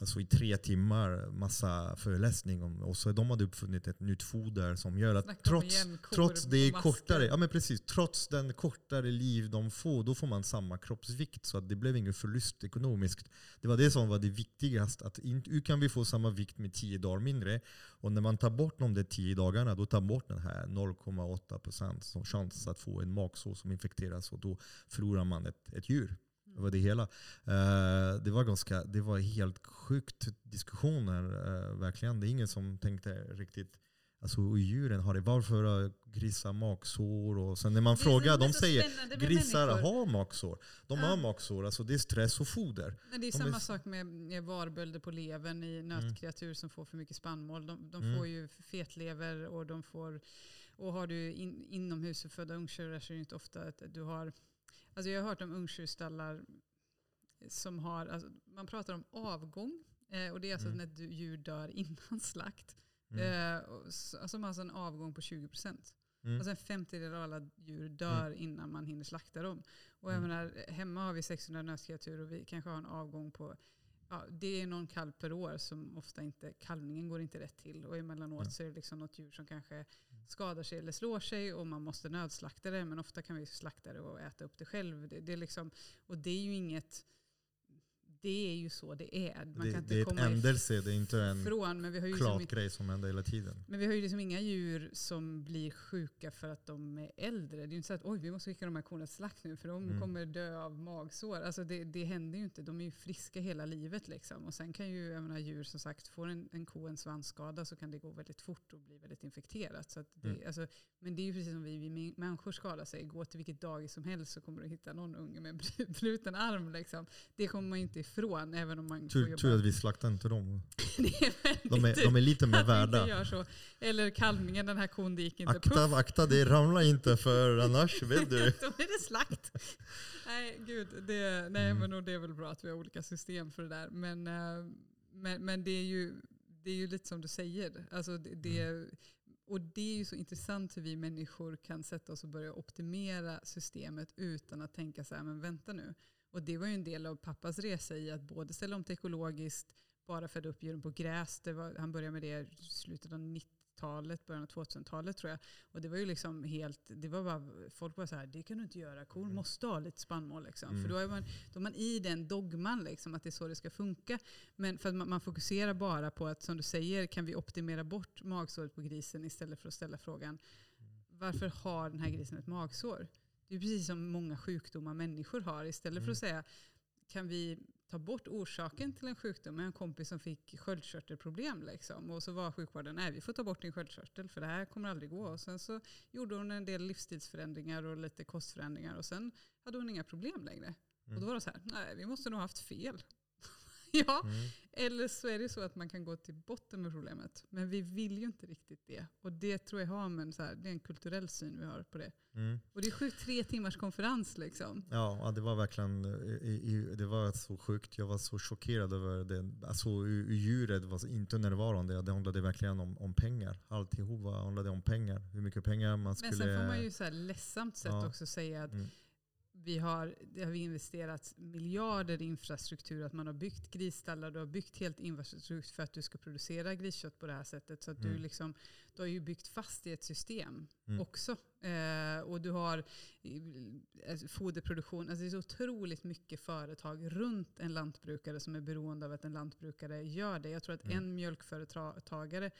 [SPEAKER 1] alltså i tre timmar, massa föreläsning om, och så de hade uppfunnit ett nytt foder som gör att trots,
[SPEAKER 2] jämnkor
[SPEAKER 1] trots det kortare, ja men precis, trots den kortare liv de får, då får man samma kroppsvikt. Så att det blev ingen förlust ekonomiskt. Det var det som var det viktigaste. Att in, hur kan vi få samma vikt med 10 dagar mindre? Och när man tar bort de där 10 dagarna, då tar man bort den här 0,8% som chans att få en magsår som infekteras och då förlorar man ett, ett djur. Var det hela. Eh, det, var ganska, det var helt sjukt diskussioner, eh, verkligen. Det är ingen som tänkte riktigt Alltså djuren har det. Varför har grisar magsår? Och sen när man
[SPEAKER 2] är
[SPEAKER 1] frågar,
[SPEAKER 2] är
[SPEAKER 1] de säger grisar
[SPEAKER 2] människor.
[SPEAKER 1] har magsår. De
[SPEAKER 2] Ja.
[SPEAKER 1] har magsår, alltså det är stress och foder.
[SPEAKER 2] Men det är
[SPEAKER 1] Om
[SPEAKER 2] samma
[SPEAKER 1] vi-
[SPEAKER 2] sak med varbölder på levern i nötkreatur som får för mycket spannmål. De, de
[SPEAKER 1] Mm.
[SPEAKER 2] får ju fetlever och de får... Och har du in, inomhusuppfödda ungtjurar så är det inte ofta att du har... Alltså jag har hört om ungtjurstallar som har... Alltså man pratar om avgång. Eh, och det är alltså
[SPEAKER 1] Mm.
[SPEAKER 2] när djur dör innan slakt.
[SPEAKER 1] Mm.
[SPEAKER 2] Eh, och s- alltså alltså en avgång på 20%.
[SPEAKER 1] Mm.
[SPEAKER 2] Alltså en femtedel av alla djur dör innan man hinner slakta dem. Och jag
[SPEAKER 1] Mm.
[SPEAKER 2] menar, hemma har vi 600 nötkreatur och vi kanske har en avgång på Ja, det är någon kalv per år som ofta inte, kalvningen går inte rätt till. Och emellanåt
[SPEAKER 1] Mm.
[SPEAKER 2] så är det liksom något djur som kanske skadar sig eller slår sig och man måste nödslakta det. Men ofta kan vi slakta det och äta upp det själv. Det, det är liksom, och det är ju inget, det är ju så det är. Man
[SPEAKER 1] Det,
[SPEAKER 2] kan inte
[SPEAKER 1] det är ett
[SPEAKER 2] komma
[SPEAKER 1] ändelse, det är inte en
[SPEAKER 2] ifrån. Men vi har ju liksom
[SPEAKER 1] klart grej som händer hela tiden.
[SPEAKER 2] men vi har ju liksom inga djur som blir sjuka för att de är äldre. Det är ju inte så att oj, vi måste skicka de här korna till slakt nu för de
[SPEAKER 1] Mm.
[SPEAKER 2] kommer dö av magsår. Alltså det, det händer ju inte. De är ju friska hela livet. Liksom. Och sen kan ju jag menar, djur som sagt, får en, en ko en svansskada så kan det gå väldigt fort och bli väldigt infekterat. Så det,
[SPEAKER 1] Mm.
[SPEAKER 2] alltså, men det är ju precis som vi, vi människor skadar sig. Gå till vilket dagis som helst så kommer du hitta någon unge med bru- bruten arm. Liksom. Det kommer man ju inte ifrån. Även om man
[SPEAKER 1] Tur, tur att vi slaktar inte dem.
[SPEAKER 2] det är
[SPEAKER 1] De är, de är lite mer värda.
[SPEAKER 2] Eller kalvningen, den här kon, det gick inte.
[SPEAKER 1] Akta, akta det ramlar inte för annars vet du.
[SPEAKER 2] Då är det slakt. nej, gud. Det, nej,
[SPEAKER 1] Mm.
[SPEAKER 2] men det är väl bra att vi har olika system för det där. Men, eh, men, men det, är ju, det är ju lite som du säger. Alltså det, det,
[SPEAKER 1] Mm.
[SPEAKER 2] och det är ju så intressant hur vi människor kan sätta oss och börja optimera systemet utan att tänka så här, men vänta nu. Och det var ju en del av pappas resa i att både ställa om till ekologiskt, bara föda upp djuren på gräs. Var, han började med det i slutet av 90-talet, början av 2000-talet tror jag. Och det var ju liksom helt, det var bara, folk var så här, det kan du inte göra, kor måste ha lite spannmål. Liksom.
[SPEAKER 1] Mm.
[SPEAKER 2] För då är, man, då är man i den dogman, liksom, att det är så det ska funka. Men för att man, man fokuserar bara på att, som du säger, kan vi optimera bort magsåret på grisen istället för att ställa frågan, varför har den här grisen ett magsår? Det är precis som många sjukdomar människor har. Istället för att säga, kan vi ta bort orsaken till en sjukdom? Jag har en kompis som fick sköldkörtelproblem. Liksom. Och så var sjukvården, nej vi får ta bort din sköldkörtel för det här kommer aldrig gå. Och sen så gjorde hon en del livsstilsförändringar och lite kostförändringar. Och sen hade hon inga problem längre. Och då var det så här, nej vi måste nog haft fel. ja,
[SPEAKER 1] Mm.
[SPEAKER 2] eller så är det så att man kan gå till botten med problemet. Men vi vill ju inte riktigt det. Och det tror jag har med så här, det är en kulturell syn vi har på det.
[SPEAKER 1] Mm.
[SPEAKER 2] Och det är sju tre timmars konferens liksom.
[SPEAKER 1] Ja, det var verkligen det var så sjukt. Jag var så chockerad över det. Alltså, djuret var inte närvarande. Det handlade verkligen om, om pengar. Alltihop handlade om pengar. Hur mycket pengar man skulle...
[SPEAKER 2] Men sen får man ju så här ledsamt sätt
[SPEAKER 1] Ja.
[SPEAKER 2] också säga att
[SPEAKER 1] Mm.
[SPEAKER 2] Vi har, det har vi investerat miljarder i infrastruktur. Att man har byggt grisstallar, du har byggt helt infrastruktur för att du ska producera griskött på det här sättet. Så att du,
[SPEAKER 1] Mm.
[SPEAKER 2] liksom, du har ju byggt fast i ett system
[SPEAKER 1] Mm.
[SPEAKER 2] också. Eh, och du har eh, alltså, foderproduktion. Alltså det är så otroligt mycket företag runt en lantbrukare som är beroende av att en lantbrukare gör det. Jag tror att
[SPEAKER 1] Mm.
[SPEAKER 2] en mjölkföretagare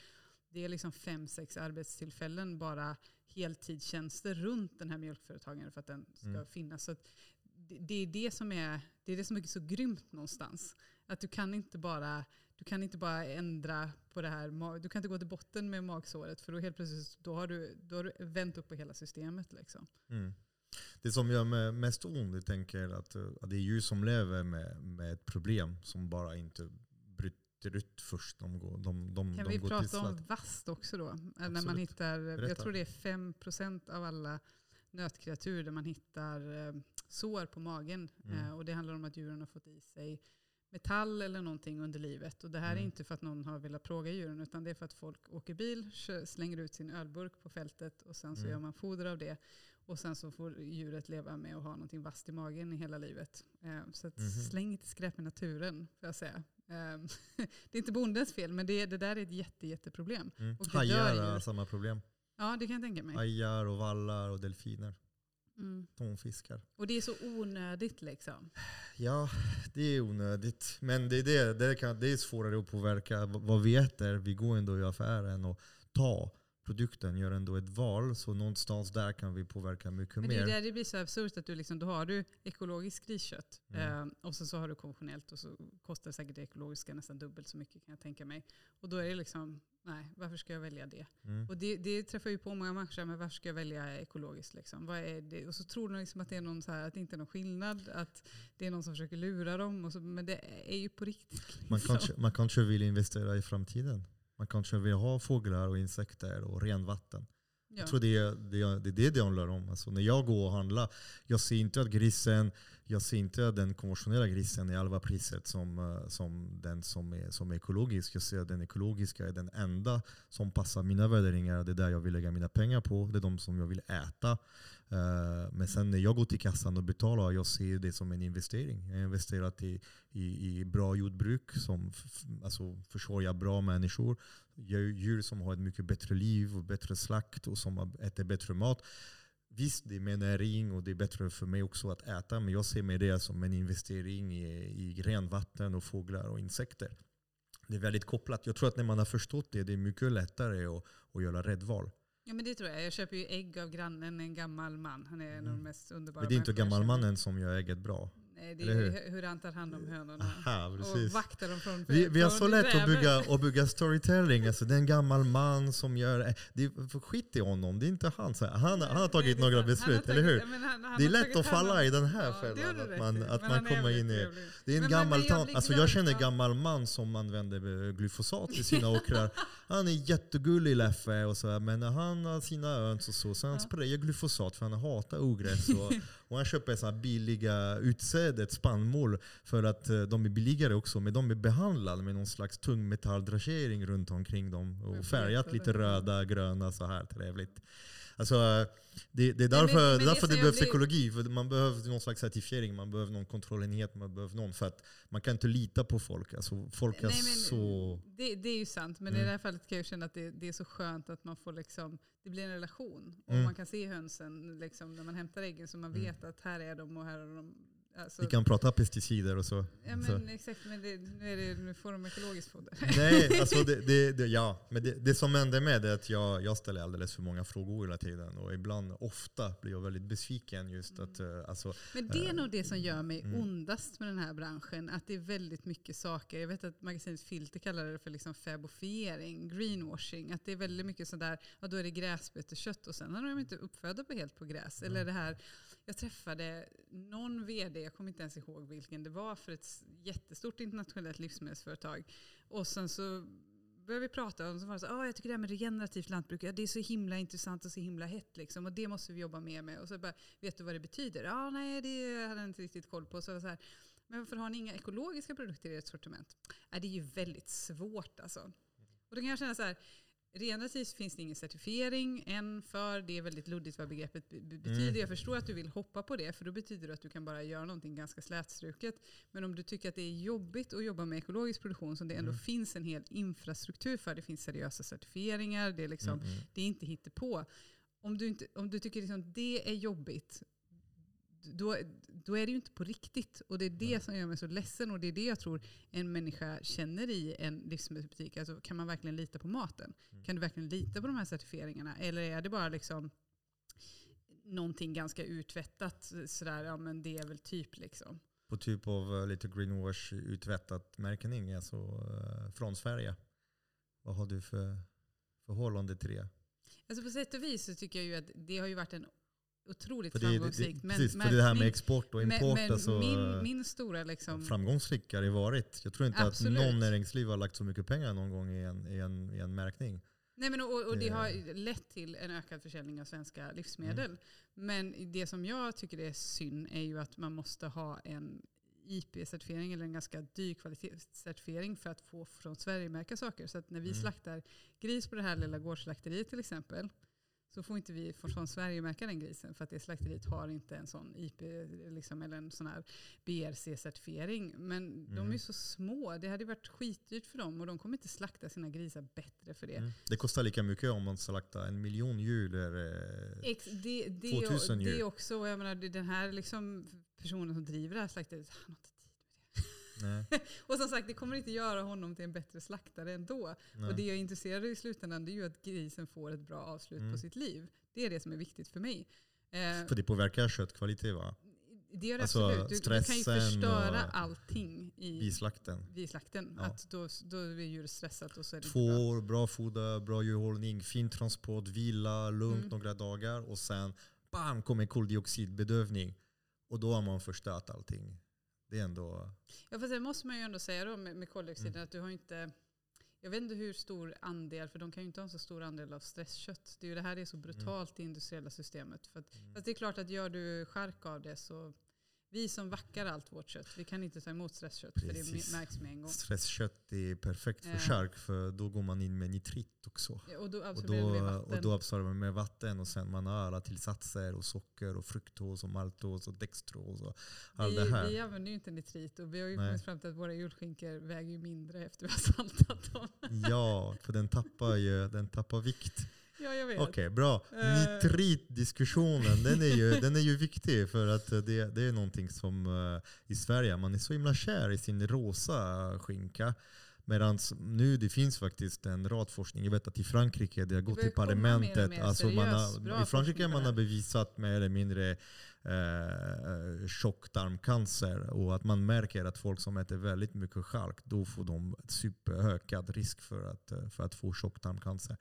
[SPEAKER 2] det är liksom fem, sex arbetstillfällen bara heltidstjänster runt den här mjölkföretagaren för att den ska
[SPEAKER 1] Mm.
[SPEAKER 2] finnas. Så det, det, är det, som är, det är det som är så grymt någonstans. Att du kan inte bara, du kan inte bara ändra på det här. Du kan inte gå till botten med magsåret för då helt plötsligt då har du, då har du vänt upp på hela systemet. Liksom.
[SPEAKER 1] Mm. Det som gör mig mest ont, jag tänker att, att det är djur som lever med, med ett problem som bara inte ut först. De går, de, de,
[SPEAKER 2] Kan
[SPEAKER 1] de
[SPEAKER 2] vi prata
[SPEAKER 1] till
[SPEAKER 2] om vast också då? När man
[SPEAKER 1] Absolut.
[SPEAKER 2] hittar, jag
[SPEAKER 1] Berätta.
[SPEAKER 2] tror det är 5% av alla nötkreatur där man hittar eh, sår på magen.
[SPEAKER 1] Mm.
[SPEAKER 2] Eh, och det handlar om att djuren har fått i sig metall eller någonting under livet. Och det här är
[SPEAKER 1] Mm.
[SPEAKER 2] inte för att någon har velat plåga djuren utan det är för att folk åker bil, slänger ut sin ölburk på fältet och sen så
[SPEAKER 1] Mm.
[SPEAKER 2] gör man foder av det. Och sen så får djuret leva med att ha någonting vasst i magen i hela livet. Eh, så att
[SPEAKER 1] Mhm.
[SPEAKER 2] släng inte skräp i naturen, får jag säga. Eh, det är inte bondens fel, men det, det där är ett jätte, jätteproblem.
[SPEAKER 1] Mm.
[SPEAKER 2] och
[SPEAKER 1] Hajar har samma problem.
[SPEAKER 2] Ja, det kan jag tänka mig.
[SPEAKER 1] Hajar och vallar och delfiner.
[SPEAKER 2] Mm.
[SPEAKER 1] Tonfiskar.
[SPEAKER 2] Och det är så onödigt liksom.
[SPEAKER 1] Ja, det är onödigt. Men det är, det, det, kan, det är svårare att påverka vad vi äter. Vi går ändå i affären och tar produkten, gör ändå ett val. Så någonstans där kan vi påverka mycket
[SPEAKER 2] Men det är
[SPEAKER 1] mer.
[SPEAKER 2] där det blir så absurt att du liksom, då har du ekologiskt griskött
[SPEAKER 1] Mm.
[SPEAKER 2] eh, och så, så har du konventionellt och så kostar säkert det ekologiska nästan dubbelt så mycket kan jag tänka mig. Och då är det liksom, nej varför ska jag välja det?
[SPEAKER 1] Mm.
[SPEAKER 2] Och det, det träffar ju på många människor, men varför ska jag välja ekologiskt? Liksom? Vad är det? Och så tror de liksom att det, är någon så här, att det inte är någon skillnad, att det är någon som försöker lura dem. Så, men det är ju på riktigt.
[SPEAKER 1] Man,
[SPEAKER 2] liksom.
[SPEAKER 1] kanske, man kanske vill investera i framtiden. Man kanske vill ha fåglar och insekter och ren vatten.
[SPEAKER 2] Ja.
[SPEAKER 1] Jag tror det är det, det, är det det handlar om. Alltså när jag går och handlar, jag ser inte att grisen, jag ser inte att den konventionella grisen är halva priset som, eh, som den som är, som är ekologisk. Jag ser att den ekologiska är den enda som passar mina värderingar. Det är där jag vill lägga mina pengar på. Det är de som jag vill äta. Eh, men sen när jag går till kassan och betalar, jag ser det som en investering. Jag har investerat i, i, i bra jordbruk som alltså, försörjer bra människor. Djur som har ett mycket bättre liv och bättre slakt och som äter bättre mat. Visst, det är mer näring och det är bättre för mig också att äta. Men jag ser mig det som en investering i, i renvatten och fåglar och insekter. Det är väldigt kopplat. Jag tror att när man har förstått det, det är mycket lättare att, att göra rätt val.
[SPEAKER 2] Ja men det tror jag. Jag köper ju ägg av grannen, en gammal man. Han är en av de mest underbara
[SPEAKER 1] Mm. Men det är inte gammalmannen som gör ägget bra.
[SPEAKER 2] Nej, det är
[SPEAKER 1] hur?
[SPEAKER 2] hur? han tar hand om hönorna.
[SPEAKER 1] Aha,
[SPEAKER 2] och vaktar dem från
[SPEAKER 1] Vi, vi har så lätt att bygga, att bygga storytelling. Alltså, det är en gammal man som gör... Det är, skit i honom, det är inte han. Han, han har
[SPEAKER 2] Nej,
[SPEAKER 1] tagit
[SPEAKER 2] är
[SPEAKER 1] några beslut,
[SPEAKER 2] tagit-
[SPEAKER 1] eller hur?
[SPEAKER 2] han- han
[SPEAKER 1] Det är lätt att falla i den här fällan. Att man, att man kommer in i... Det är en
[SPEAKER 2] Men-
[SPEAKER 1] gammal
[SPEAKER 2] men jag
[SPEAKER 1] Alltså jag känner
[SPEAKER 2] av-
[SPEAKER 1] gammal man som använder glyfosat i sina åkrar. Han är jättegullig Leffe och så, men när han har sina öns och så, så han
[SPEAKER 2] Ja.
[SPEAKER 1] sprayar glyfosat för han hatar ogräs. Och, och han köper så billiga utsädet, spannmål, för att eh, de är billigare också. Men de är behandlade med någon slags tungmetalldragering runt omkring dem. Och färgat lite
[SPEAKER 2] är.
[SPEAKER 1] röda, gröna så här trevligt. Alltså, det, det är
[SPEAKER 2] men-
[SPEAKER 1] därför,
[SPEAKER 2] men
[SPEAKER 1] är
[SPEAKER 2] det
[SPEAKER 1] därför det behövs
[SPEAKER 2] blir-
[SPEAKER 1] ekologi. För man behöver någon slags certifiering, man behöver någon kontrollenhet, man behöver någon. För att man kan inte lita på folk. Alltså, folk är
[SPEAKER 2] Nej, men
[SPEAKER 1] så...
[SPEAKER 2] Det, det är ju sant, men i
[SPEAKER 1] Mm.
[SPEAKER 2] det här fallet kan jag känna att det, det är så skönt att man får liksom, det blir en relation. Och
[SPEAKER 1] Mm.
[SPEAKER 2] man kan se hönsen liksom, när man hämtar äggen så man
[SPEAKER 1] Mm.
[SPEAKER 2] vet att här är de och här är de. Alltså,
[SPEAKER 1] Vi kan prata pesticider och så.
[SPEAKER 2] ja, men
[SPEAKER 1] så.
[SPEAKER 2] exakt, men det, nu, är det, nu får de ekologiskt foder.
[SPEAKER 1] Nej, alltså det, det, det, ja. Men det, det som händer med det är att jag, jag ställer alldeles för många frågor hela tiden. Och ibland, ofta, blir jag väldigt besviken just att... eh, Alltså,
[SPEAKER 2] Men det är
[SPEAKER 1] Eh,
[SPEAKER 2] nog det som gör mig
[SPEAKER 1] mm.
[SPEAKER 2] ondast med den här branschen. Att det är väldigt mycket saker. Jag vet att magasinet Filter kallar det för liksom fäbofiering, greenwashing. Att det är väldigt mycket sådär, ja då är det gräsbeteskött och sen är de inte uppfödda på helt på gräs. Eller det här, jag träffade någon vd, jag kommer inte ens ihåg vilken det var, för ett jättestort internationellt livsmedelsföretag. Och sen så började vi prata och så var det så ah, jag tycker det här med regenerativt lantbruk, ja, det är så himla intressant och så himla hett liksom. Och det måste vi jobba mer med. Och så bara, vet du vad det betyder? Ja, nej, det hade jag inte riktigt koll på. Så så här, men varför har ni inga ekologiska produkter i ert sortiment? Ja, det är ju väldigt svårt alltså. Och då kan jag känna så här, Regenerativt finns det ingen certifiering än för. Det är väldigt luddigt vad begreppet be- be- betyder.
[SPEAKER 1] Mm.
[SPEAKER 2] Jag förstår att du vill hoppa på det, för då betyder det att du kan bara göra någonting ganska slätstruket. Men om du tycker att det är jobbigt att jobba med ekologisk produktion, som det ändå
[SPEAKER 1] Mm.
[SPEAKER 2] finns en hel infrastruktur för, det finns seriösa certifieringar, det är, liksom,
[SPEAKER 1] mm.
[SPEAKER 2] det är inte hittepå. Om du, inte, om du tycker liksom det är jobbigt, då, då är det ju inte på riktigt. Och det är det som gör mig så ledsen och det är det jag tror en människa känner i en livsmedelsbutik. Alltså, kan man verkligen lita på maten?
[SPEAKER 1] Mm.
[SPEAKER 2] Kan du verkligen lita på de här certifieringarna? Eller är det bara liksom någonting ganska uttvättat? Sådär, ja men det är väl typ liksom.
[SPEAKER 1] På typ av eh, lite greenwash utvättat märkning, alltså eh, från Sverige. Vad har du för förhållande till det?
[SPEAKER 2] Alltså på sätt och vis så tycker jag ju att det har ju varit en otroligt
[SPEAKER 1] För det, är- det,
[SPEAKER 2] framgångsrikt
[SPEAKER 1] det, precis, för det här med export och import.
[SPEAKER 2] men, men
[SPEAKER 1] alltså,
[SPEAKER 2] min, min stora liksom,
[SPEAKER 1] framgångsrik har det varit. Jag tror inte
[SPEAKER 2] Absolut.
[SPEAKER 1] att någon näringsliv har lagt så mycket pengar någon gång i en, i en, i en märkning.
[SPEAKER 2] Nej, men och, och det
[SPEAKER 1] Det-
[SPEAKER 2] har lett till en ökad försäljning av svenska livsmedel.
[SPEAKER 1] Mm.
[SPEAKER 2] Men det som jag tycker är synd är ju att man måste ha en IP-certifiering eller en ganska dyr kvalitetscertifiering för att få från Sverige märka saker. Så att när vi
[SPEAKER 1] Mm.
[SPEAKER 2] slaktar gris på det här lilla gårdsslakteriet till exempel så får inte vi från Sverige märka den grisen för att det slakteriet har inte en sån IP liksom, eller en sån här BRC-certifiering. Men de är
[SPEAKER 1] Mm.
[SPEAKER 2] ju så små. Det hade varit skitdyrt för dem och de kommer inte slakta sina grisar bättre för det.
[SPEAKER 1] Mm. Det kostar lika mycket om man slaktar en miljon djur. eller,
[SPEAKER 2] Ex, det, det,
[SPEAKER 1] 2000
[SPEAKER 2] det
[SPEAKER 1] djur.
[SPEAKER 2] är också, jag menar, det- den här liksom personen som driver det här slakteriet, han har inte Och som sagt, det kommer inte göra honom till en bättre slaktare ändå.
[SPEAKER 1] nej.
[SPEAKER 2] Och det jag är intresserad av i slutändan det är ju att grisen får ett bra avslut
[SPEAKER 1] Mm.
[SPEAKER 2] på sitt liv. Det är det som är viktigt för mig. Eh,
[SPEAKER 1] För det påverkar köttkvalitet va?
[SPEAKER 2] det gör det
[SPEAKER 1] alltså,
[SPEAKER 2] absolut. Du, du kan ju förstöra allting i,
[SPEAKER 1] slakten.
[SPEAKER 2] vid slakten.
[SPEAKER 1] Ja.
[SPEAKER 2] Att då, då är djuret stressat och så är det
[SPEAKER 1] Två
[SPEAKER 2] inte bra.
[SPEAKER 1] år, bra foder, bra djurhållning, fin transport, vila, lugnt
[SPEAKER 2] Mm.
[SPEAKER 1] några dagar och sen bam kommer koldioxidbedövning. Och då har man förstört allting. Det är ändå...
[SPEAKER 2] Ja, fast det måste man ju ändå säga då med, med koldioxiden
[SPEAKER 1] Mm.
[SPEAKER 2] att du har inte jag vet inte hur stor andel, för de kan ju inte ha en så stor andel av stresskött. Det är ju det här det är så brutalt i industriella systemet. För att,
[SPEAKER 1] Mm.
[SPEAKER 2] fast det är klart att gör du chark av det så, vi som vackar allt vårt kött, vi kan inte ta emot stresskött för det
[SPEAKER 1] Precis.
[SPEAKER 2] märks med en gång.
[SPEAKER 1] Stresskött är perfekt för chark för då går man in med nitrit också.
[SPEAKER 2] Ja, Och då
[SPEAKER 1] Och
[SPEAKER 2] absorberar
[SPEAKER 1] då,
[SPEAKER 2] det vatten.
[SPEAKER 1] och då absorberar man med vatten och sen man har alla tillsatser och socker och fruktos och maltos och dextros och allt det här.
[SPEAKER 2] vi använder ju inte nitrit och vi har ju
[SPEAKER 1] Nej.
[SPEAKER 2] kommit fram till att våra julskinkor väger ju mindre efter vi har saltat dem.
[SPEAKER 1] Ja, för den tappar ju den tappar vikt.
[SPEAKER 2] Ja, jag vet.
[SPEAKER 1] Okej, bra.
[SPEAKER 2] Eh.
[SPEAKER 1] Nitritdiskussionen, den är, ju, den är ju viktig för att det, det är någonting som eh, i Sverige, man är så himla kär i sin rosa skinka. Medan nu det finns faktiskt en rad forskning. Jag vet att i Frankrike, det har gått till
[SPEAKER 2] komma mer
[SPEAKER 1] parlamentet.
[SPEAKER 2] mer
[SPEAKER 1] Alltså man har, I Frankrike man har bevisat mer eller mindre eh, tjocktarmcancer och att man märker att folk som äter väldigt mycket chark, då får de superökad risk för att, eh, för att få tjocktarmcancer.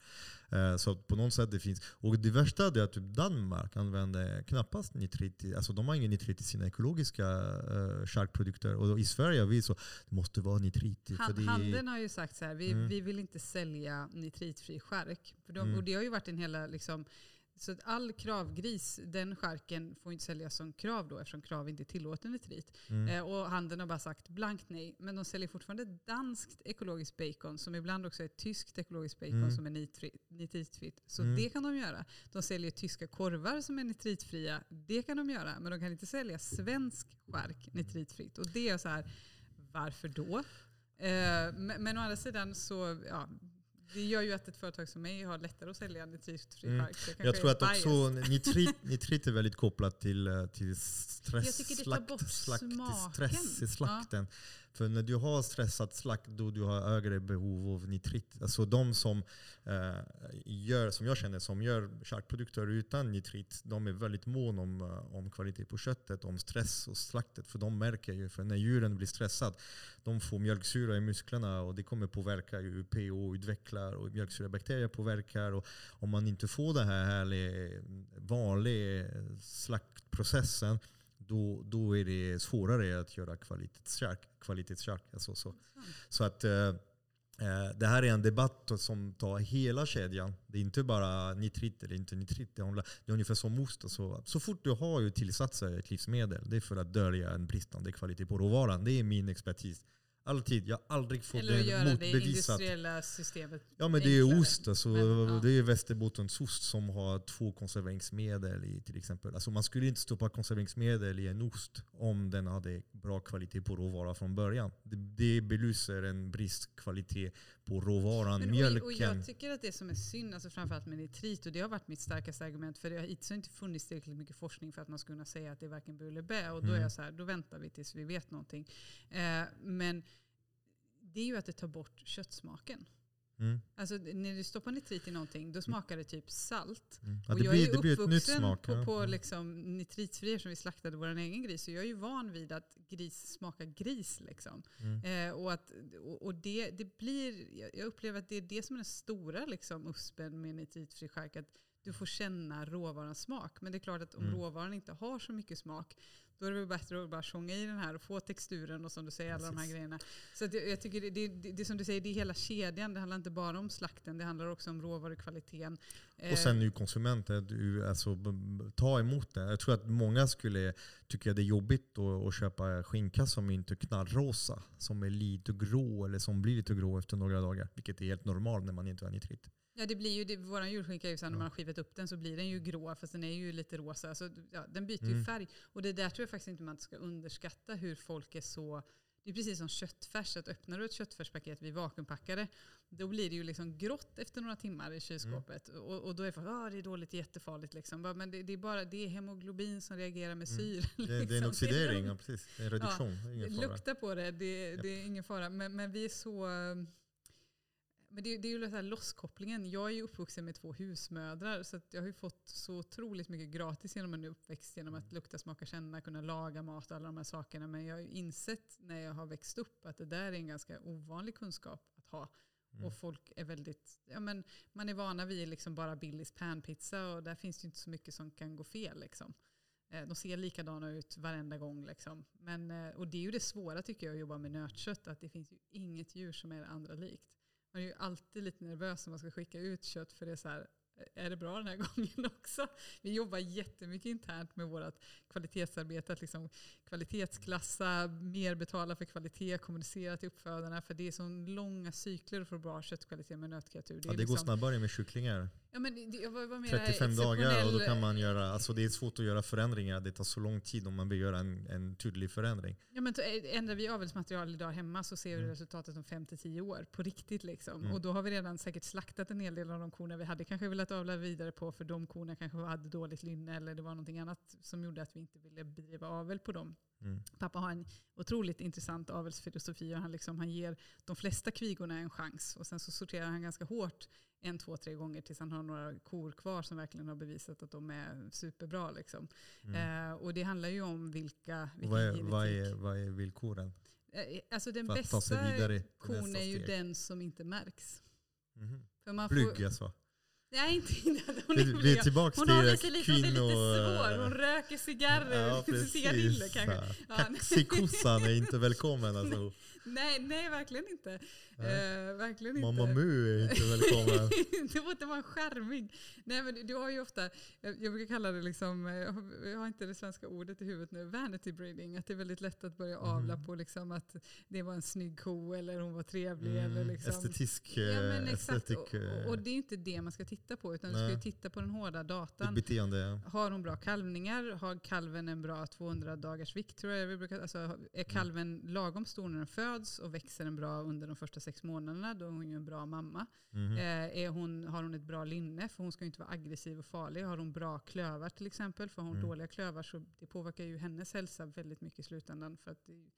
[SPEAKER 1] Eh, så på något sätt det finns. Och det värsta är att typ Danmark använder knappast nitrit. Alltså de har ingen nitrit i sina ekologiska eh, charkprodukter. Och i Sverige vi så, det måste vara nitrit.
[SPEAKER 2] Han,
[SPEAKER 1] det
[SPEAKER 2] handeln har ju sagt så här, vi,
[SPEAKER 1] Mm.
[SPEAKER 2] vi vill inte sälja nitritfri chark. För de,
[SPEAKER 1] Mm.
[SPEAKER 2] Och det har ju varit en hela, liksom, så att all kravgris, den charken får inte säljas som krav då eftersom krav inte tillåter nitrit.
[SPEAKER 1] Mm.
[SPEAKER 2] Eh, och handeln har bara sagt blankt nej. Men de säljer fortfarande danskt ekologiskt bacon som ibland också är tyskt ekologiskt bacon
[SPEAKER 1] Mm.
[SPEAKER 2] som är nitri, nitritfritt. Så
[SPEAKER 1] Mm.
[SPEAKER 2] det kan de göra. De säljer tyska korvar som är nitritfria. Det kan de göra. Men de kan inte sälja svensk chark nitritfritt. Och det är så här, varför då? Eh, men, men å andra sidan så, ja, det gör ju att ett företag som mig har lättare att sälja nitritfri
[SPEAKER 1] Mm.
[SPEAKER 2] chark.
[SPEAKER 1] Jag tror att också nitrit, nitrit är väldigt kopplat till, eh, till
[SPEAKER 2] Jag
[SPEAKER 1] stress,
[SPEAKER 2] tycker det tar bort
[SPEAKER 1] slakt,
[SPEAKER 2] smaken.
[SPEAKER 1] stress i
[SPEAKER 2] Ja.
[SPEAKER 1] För när du har stressat slakt då du har högre behov av nitrit. Alltså de som, eh, gör, som jag känner som gör charkprodukter utan nitrit, de är väldigt mån om, eh, om kvalitet på köttet, om stress och slaktet. För de märker ju, för när djuren blir stressade, de får mjölksyra i musklerna och det kommer påverka hur pH utvecklar och mjölksyrabakterier påverkar. Och om man inte får den här härliga, vanliga slaktprocessen då, då är det svårare att göra kvalitetskärk. kvalitetskärk alltså så. så att eh, eh, det här är en debatt som tar hela kedjan. Det är inte bara nitrit eller inte nitrit. Det, är ungefär som ost. Så, så fort du har ju tillsatser i ett livsmedel, det är för att dölja en bristande kvalitet på råvaran. Det är min expertis. Alltid. Jag har aldrig fått
[SPEAKER 2] Eller att
[SPEAKER 1] det
[SPEAKER 2] göra det
[SPEAKER 1] motbevisat.
[SPEAKER 2] industriella systemet
[SPEAKER 1] Ja men det är
[SPEAKER 2] enklare.
[SPEAKER 1] ost. Alltså,
[SPEAKER 2] Men, ja.
[SPEAKER 1] Det är västerbottensost som har två konserveringsmedel i till exempel. Alltså, man skulle inte stoppa konserveringsmedel i en ost om den hade bra kvalitet på råvara från början. Det, det belyser en bristkvalitet på råvaran.
[SPEAKER 2] Men, och,
[SPEAKER 1] Mjölken.
[SPEAKER 2] och jag tycker att det som är synd, alltså framförallt med nitrit, och det har varit mitt starkaste argument, för det har hittills inte funnits tillräckligt mycket forskning för att man ska kunna säga att det är varken bu eller bä. Och då är
[SPEAKER 1] Mm.
[SPEAKER 2] jag så här, då väntar vi tills vi vet någonting. Eh, men det är ju att det tar bort köttsmaken.
[SPEAKER 1] Mm.
[SPEAKER 2] Alltså när du stoppar nitrit i någonting, då smakar det typ salt.
[SPEAKER 1] Mm. Ja,
[SPEAKER 2] och jag
[SPEAKER 1] blir,
[SPEAKER 2] är
[SPEAKER 1] nytt
[SPEAKER 2] uppvuxen
[SPEAKER 1] smak.
[SPEAKER 2] på,
[SPEAKER 1] ja.
[SPEAKER 2] på
[SPEAKER 1] Mm.
[SPEAKER 2] liksom nitritfri som vi slaktade vår egen gris. Så jag är ju van vid att gris smakar gris. Liksom.
[SPEAKER 1] Mm.
[SPEAKER 2] Eh, och att, och, och det, det blir, jag- jag upplever att det är det som är den stora liksom, uspen med nitritfri chark. Att du får känna råvarans smak. Men det är klart att om
[SPEAKER 1] Mm.
[SPEAKER 2] råvaran inte har så mycket smak, då är det väl bättre att bara sjunga i den här och få texturen och som du säger, alla de här
[SPEAKER 1] Precis.
[SPEAKER 2] grejerna. Så jag, jag tycker det, det, det, det som du säger, det är hela kedjan. Det handlar inte bara om slakten, det handlar också om råvarukvaliteten. Eh,
[SPEAKER 1] Och sen nu konsumenter, du, alltså, ta emot det. Jag tror att många skulle tycka det är jobbigt att, att köpa skinka som inte är knallrosa. Som är lite grå eller som blir lite grå efter några dagar. Vilket är helt normalt när man inte har nitrit.
[SPEAKER 2] Ja, det blir ju, det, våran julskinka är ju så här, när
[SPEAKER 1] Ja.
[SPEAKER 2] man har skivat upp den så blir den ju grå fast den är ju lite rosa. Så, ja, den byter ju
[SPEAKER 1] Mm.
[SPEAKER 2] färg. Och det där tror jag faktiskt inte man ska underskatta hur folk är så... Det är precis som köttfärs. Att öppnar du ett köttfärspaket vid vakuumpackade då blir det ju liksom grått efter några timmar i kylskåpet.
[SPEAKER 1] Mm.
[SPEAKER 2] Och, och då är folk ah, det är dåligt, jättefarligt. Liksom. Men det, det är bara det är hemoglobin som reagerar med
[SPEAKER 1] Mm.
[SPEAKER 2] syre.
[SPEAKER 1] Det, det är en
[SPEAKER 2] liksom.
[SPEAKER 1] oxidering, ja, precis. Det är en reduktion. det är fara.
[SPEAKER 2] Lukta på det, det, det är ingen fara. Men, men vi är så... Men det, det är ju den här losskopplingen. Jag är ju uppvuxen med två husmödrar så jag har ju fått så otroligt mycket gratis genom en uppväxt. Genom att lukta, smaka, känna, kunna laga mat och alla de här sakerna. Men jag har ju insett när jag har växt upp att det där är en ganska ovanlig kunskap att ha.
[SPEAKER 1] Mm.
[SPEAKER 2] Och folk är väldigt, ja men man är vana vid liksom bara Billys panpizza och där finns det inte så mycket som kan gå fel. Liksom. Eh, De ser likadana ut varenda gång. Liksom. Men, eh, och det är ju det svåra tycker jag att jobba med nötkött, att det finns ju inget djur som är det andra likt. Man är ju alltid lite nervös när man ska skicka ut kött för det är så här, är det bra den här gången också? Vi jobbar jättemycket internt med vårt kvalitetsarbete, att liksom kvalitetsklassa, mer betala för kvalitet, kommunicera till uppfödarna, för det är så långa cykler att få bra köttkvalitet med nötkreatur.
[SPEAKER 1] Ja, det går
[SPEAKER 2] liksom-
[SPEAKER 1] snabbare med kycklingar.
[SPEAKER 2] Ja, men det, jag var, var mer
[SPEAKER 1] 35 dagar och då kan man göra, alltså det är svårt att göra förändringar. Det tar så lång tid om man vill göra en, en tydlig förändring.
[SPEAKER 2] Ja, men ändrar vi avelsmaterial idag hemma så ser vi
[SPEAKER 1] Mm.
[SPEAKER 2] resultatet om 5-10 år. På riktigt liksom.
[SPEAKER 1] Mm.
[SPEAKER 2] Och då har vi redan säkert slaktat en hel del av de korna vi hade kanske velat att avla vidare på för de korna kanske hade dåligt lynne eller det var någonting annat som gjorde att vi inte ville bedriva avel på dem.
[SPEAKER 1] Mm.
[SPEAKER 2] Pappa har en otroligt intressant avelsfilosofi och han, liksom, han ger de flesta kvigorna en chans. Och sen så sorterar han ganska hårt en, två, tre gånger tills han har några kor kvar som verkligen har bevisat att de är superbra. Liksom.
[SPEAKER 1] Mm.
[SPEAKER 2] Eh, och det handlar ju om vilka,
[SPEAKER 1] Vad är, vad, är, vad är villkoren?
[SPEAKER 2] Eh, Alltså den bästa kon är ju den som inte märks.
[SPEAKER 1] Mhm.
[SPEAKER 2] För man får,
[SPEAKER 1] Blyg alltså.
[SPEAKER 2] Nej, inte innan. Hon är
[SPEAKER 1] vi är tillbaka
[SPEAKER 2] Hon
[SPEAKER 1] till
[SPEAKER 2] har sig lite, hon är lite
[SPEAKER 1] kvinno-
[SPEAKER 2] svår. Hon röker cigarrer.
[SPEAKER 1] Ja,
[SPEAKER 2] cigariller kanske. Ja,
[SPEAKER 1] är inte välkommen alltså.
[SPEAKER 2] Nej, nej, verkligen inte.
[SPEAKER 1] Nej.
[SPEAKER 2] Eh, verkligen
[SPEAKER 1] Mamma
[SPEAKER 2] inte.
[SPEAKER 1] Mu är inte välkommen.
[SPEAKER 2] det inte vara charmig. Nej, men du- har ju ofta, jag jag brukar kalla det liksom, eh, jag har- inte det svenska ordet i huvudet nu, vanity breeding. Att det är väldigt lätt att börja avla
[SPEAKER 1] Mhm.
[SPEAKER 2] på liksom att det var en snygg ko eller hon var trevlig.
[SPEAKER 1] Mm,
[SPEAKER 2] Eller liksom,
[SPEAKER 1] Estetisk,
[SPEAKER 2] Ja,
[SPEAKER 1] eh,
[SPEAKER 2] men exakt.
[SPEAKER 1] estetik,
[SPEAKER 2] Och,
[SPEAKER 1] eh,
[SPEAKER 2] och det är inte det man ska titta på, utan du ska ju
[SPEAKER 1] Nej.
[SPEAKER 2] titta på den hårda datan.
[SPEAKER 1] beteende. ja.
[SPEAKER 2] Har hon bra kalvningar? Har kalven en bra 200 dagars vikt? Tror jag vi brukar, alltså,
[SPEAKER 1] Mm.
[SPEAKER 2] är kalven lagom stor när den föds och växer den bra under de första sex månaderna, då är hon ju en bra mamma.
[SPEAKER 1] Mhm.
[SPEAKER 2] Eh, är hon, har hon ett bra linne? För hon ska ju inte vara aggressiv och farlig. Har hon bra klövar till exempel? För har hon
[SPEAKER 1] Mm.
[SPEAKER 2] dåliga klövar så det påverkar ju hennes hälsa väldigt mycket i slutändan. För att det,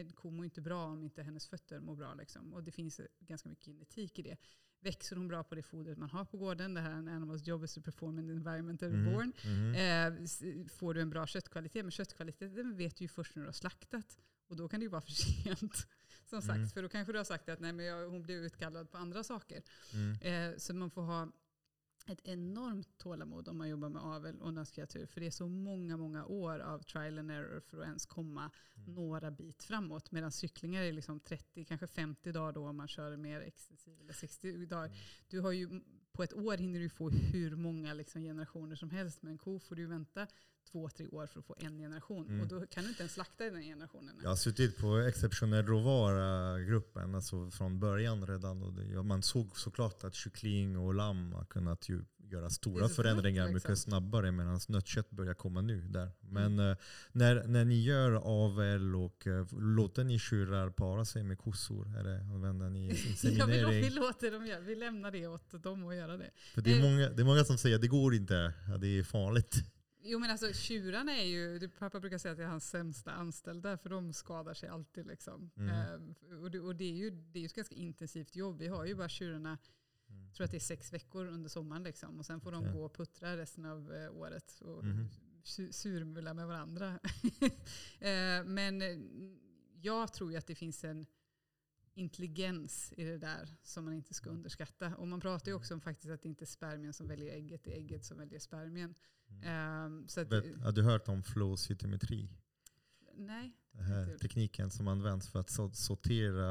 [SPEAKER 2] en ko mår inte bra om inte hennes fötter mår bra. Liksom. Och det finns ganska mycket genetik i det. Växer hon bra på det fodret man har på gården? Det här är en animals job is to perform in the environment they're
[SPEAKER 1] Mhm.
[SPEAKER 2] born.
[SPEAKER 1] Mhm.
[SPEAKER 2] Eh, får du en bra köttkvalitet? Men köttkvaliteten vet du ju först när du har slaktat. Och då kan det ju vara för sent. Som sagt,
[SPEAKER 1] Mm.
[SPEAKER 2] för då kanske du har sagt att nej, men jag, hon blev utkallad på andra saker.
[SPEAKER 1] Mm.
[SPEAKER 2] Eh, så man får ha ett enormt tålamod om man jobbar med avel och nötkreatur. För det är så många, många år av trial and error för att ens komma
[SPEAKER 1] Mm.
[SPEAKER 2] några bit framåt. Medan cyklingar är liksom 30, kanske 50 dagar då om man kör mer extensiv. Eller 60 dagar.
[SPEAKER 1] Mm.
[SPEAKER 2] Du har ju, på ett år hinner du få hur många liksom generationer som helst. Men en ko får du vänta två, tre år för att få en generation.
[SPEAKER 1] Mm.
[SPEAKER 2] Och då kan du inte ens slakta den generationen.
[SPEAKER 1] Jag har suttit på exceptionell råvara-gruppen alltså från början redan. Och det, ja, man såg såklart att kyckling och lamm har kunnat ju göra stora förändringar
[SPEAKER 2] snabbt, liksom.
[SPEAKER 1] mycket snabbare medan nötkött börjar komma nu. där. Men eh, när, när ni gör avel och uh, låter ni tjurar para sig med kossor? Eller använder ni
[SPEAKER 2] Ja, vi,
[SPEAKER 1] inseminering?
[SPEAKER 2] vi låter dem göra, vi lämnar det åt dem att göra det.
[SPEAKER 1] För det, är
[SPEAKER 2] Eh.
[SPEAKER 1] många, det är många som säger att det går inte, det är farligt.
[SPEAKER 2] Jo men alltså tjurarna är ju, pappa brukar säga att det är hans sämsta anställda för de skadar sig alltid. Liksom.
[SPEAKER 1] Mm.
[SPEAKER 2] Eh, och det, och det, är ju, det är ju ett ganska intensivt jobb. Vi har ju bara tjurarna,
[SPEAKER 1] Mm.
[SPEAKER 2] tror att det är sex veckor under sommaren. Liksom. Och sen får de
[SPEAKER 1] Okej.
[SPEAKER 2] gå och puttra resten av eh, året och su- surmula med varandra. eh, men eh, jag tror ju att det finns en intelligens i det där som man inte ska underskatta. Och man pratar ju också om faktiskt att det inte är spermien som väljer ägget, det är ägget som väljer spermien. Eh, så att,
[SPEAKER 1] Vet, har du hört om flow-cytometri?
[SPEAKER 2] Nej.
[SPEAKER 1] Den här tekniken som används för att sortera,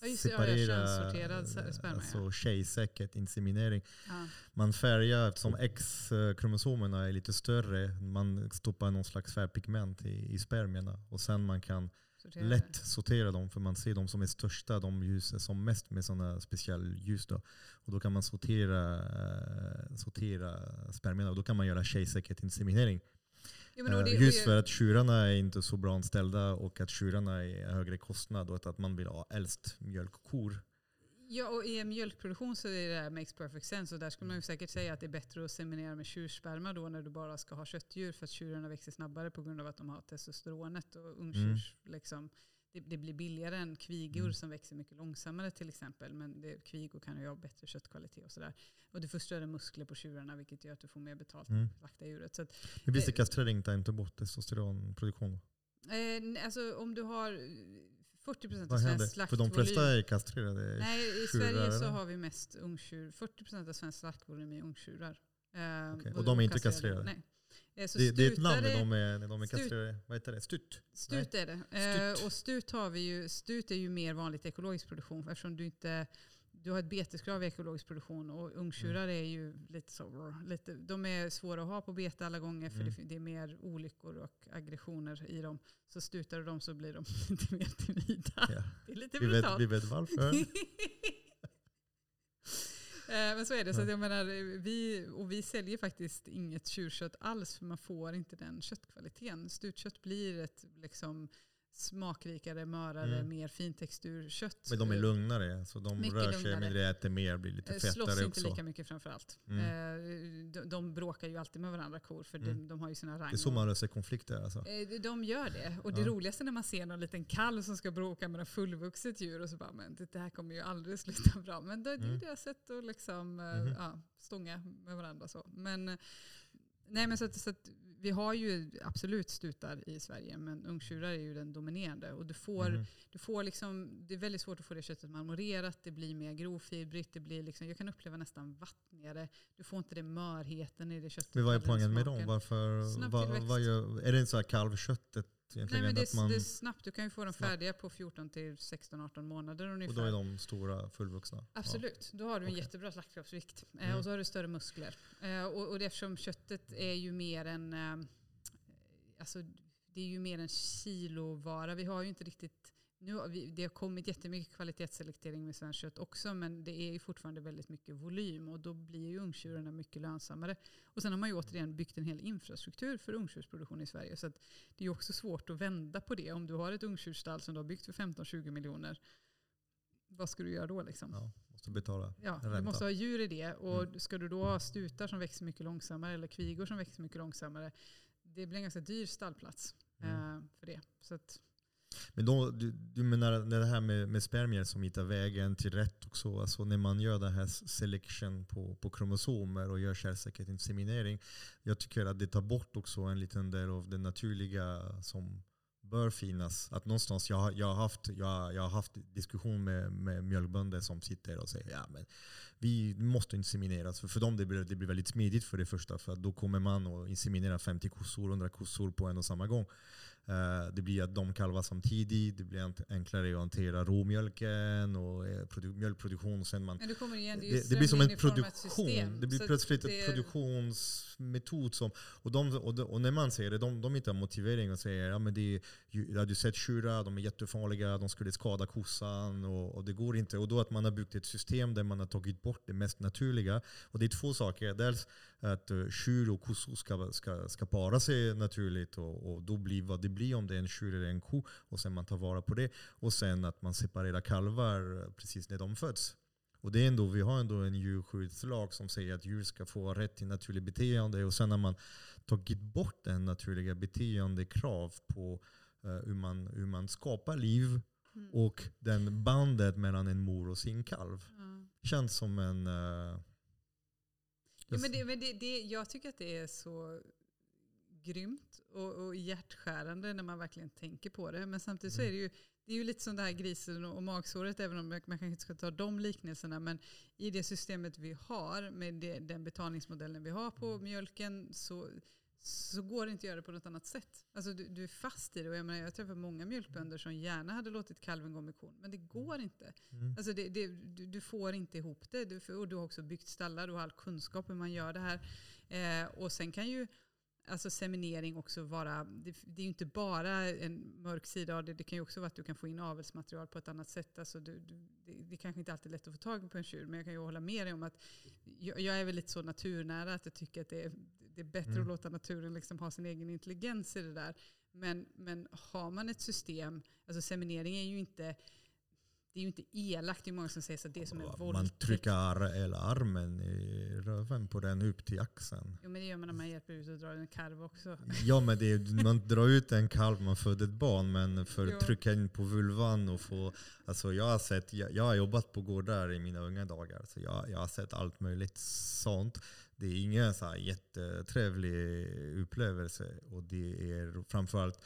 [SPEAKER 2] Ja, just ja, ja,
[SPEAKER 1] separera
[SPEAKER 2] sperma,
[SPEAKER 1] alltså tjejsäkert inseminering.
[SPEAKER 2] Ja.
[SPEAKER 1] Man färgar, eftersom X-kromosomerna är lite större, man stoppar någon slags färgpigment i, i spermierna. Och sen man kan
[SPEAKER 2] sortera
[SPEAKER 1] lätt sortera dem, för man ser de som är största, de ljuser som mest med sådana specialljus. Då. Och då kan man sortera, eh, sortera spermierna och då kan man göra tjejsäkert inseminering.
[SPEAKER 2] Jo,
[SPEAKER 1] Eh,
[SPEAKER 2] det-
[SPEAKER 1] Just för att tjurarna är inte så bra anställda och att tjurarna är högre kostnad och att man vill ha äldst mjölkkor.
[SPEAKER 2] Ja, och i en mjölkproduktion så är det här makes perfect sense. Och där skulle man ju säkert säga att det är bättre att seminera med tjursperma då när du bara ska ha köttdjur för att tjurarna växer snabbare på grund av att de har testosteronet. Och ungtjurs, liksom, det, det blir billigare än kvigor
[SPEAKER 1] Mm.
[SPEAKER 2] som växer mycket långsammare till exempel. Men det, kvigor kan ju ha bättre köttkvalitet och sådär. Och du får större muskler på tjurarna vilket gör att du får mer betalt
[SPEAKER 1] Mm.
[SPEAKER 2] för slakta djuret. Så att,
[SPEAKER 1] visst är
[SPEAKER 2] Eh,
[SPEAKER 1] kastrering tar inte bort testosteronproduktion?
[SPEAKER 2] eh, alltså om du har eh, 40% av
[SPEAKER 1] Vad händer?
[SPEAKER 2] svensk
[SPEAKER 1] För de
[SPEAKER 2] slaktvolym.
[SPEAKER 1] flesta är kastrerade.
[SPEAKER 2] Nej, i Sverige så har vi mest ungtjur. 40% av svensk slaktvolym är ungtjurar. Ehm,
[SPEAKER 1] Okej, och de är inte kastrerade?
[SPEAKER 2] Nej. Eh, Så
[SPEAKER 1] Det, det är ett land när de är, när de är
[SPEAKER 2] stut-
[SPEAKER 1] kastrerade. Vad heter det? Stutt?
[SPEAKER 2] Stut är det.
[SPEAKER 1] Stut.
[SPEAKER 2] Eh, och stut, har vi ju, stut är ju mer vanligt i ekologisk produktion eftersom du inte du har ett beteskrav i ekologisk produktion och ungtjurar
[SPEAKER 1] Mm.
[SPEAKER 2] är ju lite så, lite, de är svåra att ha på bete alla gånger för
[SPEAKER 1] Mm.
[SPEAKER 2] det, det är mer olyckor och aggressioner i dem. Så stutar du dem så blir de lite mer timida.
[SPEAKER 1] Ja.
[SPEAKER 2] Det är lite
[SPEAKER 1] Vi, vet,
[SPEAKER 2] brutalt.
[SPEAKER 1] vi vet varför.
[SPEAKER 2] Eh, Men så är det. Så jag menar, vi, och vi säljer faktiskt inget tjurkött alls för man får inte den köttkvaliteten. Stutkött blir ett liksom, smakrikare, mörare,
[SPEAKER 1] Mm.
[SPEAKER 2] mer fintexturkött.
[SPEAKER 1] Men de är lugnare, så de
[SPEAKER 2] Mycket
[SPEAKER 1] rör sig
[SPEAKER 2] lugnare.
[SPEAKER 1] mindre, äter mer, blir lite
[SPEAKER 2] Eh, Slåss
[SPEAKER 1] fettare
[SPEAKER 2] inte
[SPEAKER 1] också.
[SPEAKER 2] lika mycket framförallt.
[SPEAKER 1] Mm.
[SPEAKER 2] Eh, de, de bråkar ju alltid med varandra kor för de,
[SPEAKER 1] Mm.
[SPEAKER 2] de har ju sina rang.
[SPEAKER 1] Det är så man löser konflikter alltså.
[SPEAKER 2] Eh, De gör det. Och det
[SPEAKER 1] Ja.
[SPEAKER 2] roligaste när man ser någon liten kalv som ska bråka med en fullvuxet djur och så bara, men det här kommer ju aldrig sluta bra. Men det, det är
[SPEAKER 1] Mm.
[SPEAKER 2] deras sätt att liksom,
[SPEAKER 1] Mhm.
[SPEAKER 2] ja, stånga med varandra. Så. Men, nej, men så, att, så att vi har ju absolut stutar i Sverige, men ungtjurar är ju den dominerande. Och du får,
[SPEAKER 1] Mhm.
[SPEAKER 2] du får liksom, det är väldigt svårt att få det köttet marmorerat, det blir mer grovfibrigt, det blir liksom, jag kan uppleva nästan vattnigare. Du får inte det mörheten i det köttet.
[SPEAKER 1] Men vad är
[SPEAKER 2] den
[SPEAKER 1] poängen med dem? Varför, vad gör, är det inte så här kalvköttet
[SPEAKER 2] Nej, men det, är,
[SPEAKER 1] man,
[SPEAKER 2] det är snabbt. Du kan ju få dem
[SPEAKER 1] Snabbt.
[SPEAKER 2] färdiga på 14 till 16-18 månader ungefär.
[SPEAKER 1] och då är de stora, fullvuxna?
[SPEAKER 2] Absolut, då har du en
[SPEAKER 1] Okej.
[SPEAKER 2] jättebra slaktkroppsvikt. Eh,
[SPEAKER 1] Mm.
[SPEAKER 2] och så har du större muskler. Eh, och, och eftersom köttet är ju mer en, eh, alltså, det är ju mer en kilovara. Vi har ju inte riktigt, nu har vi, det har kommit jättemycket kvalitetsselektering med svenskt kött också men det är ju fortfarande väldigt mycket volym och då blir ju ungtjurarna mycket lönsammare. Och sen har man ju återigen byggt en hel infrastruktur för ungtjursproduktion i Sverige så det är ju också svårt att vända på det. Om du har ett ungtjursstall som du har byggt för 15-20 miljoner, vad ska du göra då liksom?
[SPEAKER 1] Ja, måste betala.
[SPEAKER 2] Ja,
[SPEAKER 1] Ränta.
[SPEAKER 2] du måste ha djur i det. Och
[SPEAKER 1] Mm.
[SPEAKER 2] ska du då ha stutar som växer mycket långsammare eller kvigor som växer mycket långsammare. Det blir en ganska dyr stallplats
[SPEAKER 1] Mm.
[SPEAKER 2] eh, för det. Så att,
[SPEAKER 1] men då, du, du menar det här med, med spermier som hittar vägen till rätt också. Alltså när man gör den här selection på, på kromosomer och gör kärlsäker inseminering. Jag tycker att det tar bort också en liten del av det naturliga som bör finnas. Att någonstans, jag, har- jag, har, haft, jag, jag har haft diskussion med, med mjölkbönder som sitter och säger ja men vi måste insemineras. För, för dem det blir det blir väldigt smidigt för det första. För att då kommer man och inseminera 50 kossor, 100 kossor på en och samma gång. Eh, Det blir att de kalvar samtidigt, det blir enklare att hantera råmjölken och eh, produ- mjölkproduktion. Sen man,
[SPEAKER 2] igen, det,
[SPEAKER 1] det, det blir som en
[SPEAKER 2] strömlinjeformat system.
[SPEAKER 1] produktion. Det blir plötsligt en produktionsmetod. Som, och, de, och, de, och när man säger det, de, de inte har motivering och säger ja, men det är, ja, du sett tjurar, de är jättefarliga, de skulle skada kossan och, och det går inte. Och då att man har byggt ett system där man har tagit bort det mest naturliga. Och det är två saker. Dels att tjur och kossor ska, ska, ska para sig naturligt och, och då blir vad det blir om det är en tjur eller en ko. Och sen man tar vara på det. Och sen att man separerar kalvar eh, precis när de föds. Och det är ändå, vi har ändå en djurskyddslag som säger att djur ska få rätt till naturligt beteende. Och sen har man tagit bort den naturliga beteendekrav på eh, hur, man, hur man skapar liv
[SPEAKER 2] Mm.
[SPEAKER 1] och den bandet mellan en mor och sin kalv.
[SPEAKER 2] Ja.
[SPEAKER 1] Känns som en...
[SPEAKER 2] Ja, men det, men det, det, jag tycker att det är så grymt och, och hjärtskärande när man verkligen tänker på det. Men samtidigt så
[SPEAKER 1] Mm.
[SPEAKER 2] är det ju, det är ju lite som det här grisen och magsåret, även om man kanske inte ska ta de liknelserna. Men i det systemet vi har, med det, den betalningsmodellen vi har på mjölken, så, så går det inte att göra det på något annat sätt. Alltså du, du är fast i det. Och jag, menar, jag träffar många mjölkbönder som gärna hade låtit kalven gå med kon, men det går inte.
[SPEAKER 1] mm.
[SPEAKER 2] Alltså det, det, du, du får inte ihop det. Du, får- och du har också byggt stallar, du har all kunskap hur man gör det här. Eh, och sen kan ju alltså seminering också vara, det, det är ju inte bara en mörk sida av det, det kan ju också vara att du kan få in avelsmaterial på ett annat sätt. Alltså du, du, det, det kanske inte alltid är lätt att få tag på en tjur, men jag kan ju hålla med dig om att jag, jag är väl lite så naturnära att jag tycker att det är, det är bättre
[SPEAKER 1] Mm.
[SPEAKER 2] att låta naturen liksom ha sin egen intelligens i det där. Men, men har man ett system, alltså seminering är ju inte det är ju inte elakt. Det är många som säger att det är som en
[SPEAKER 1] Man
[SPEAKER 2] våldtäkt.
[SPEAKER 1] trycker ar eller armen i röven på den upp till axeln.
[SPEAKER 2] Jo men det gör man när man hjälper ut och drar en karv också.
[SPEAKER 1] Ja men det är, man drar ut en kalv, man föder ett barn. Men för att trycka in på vulvan och få... Alltså jag, har sett, jag, jag har jobbat på gårdar i mina unga dagar. Så jag, jag har sett allt möjligt sånt. Det är ingen så här jättetrevlig upplevelse. Och det är framförallt,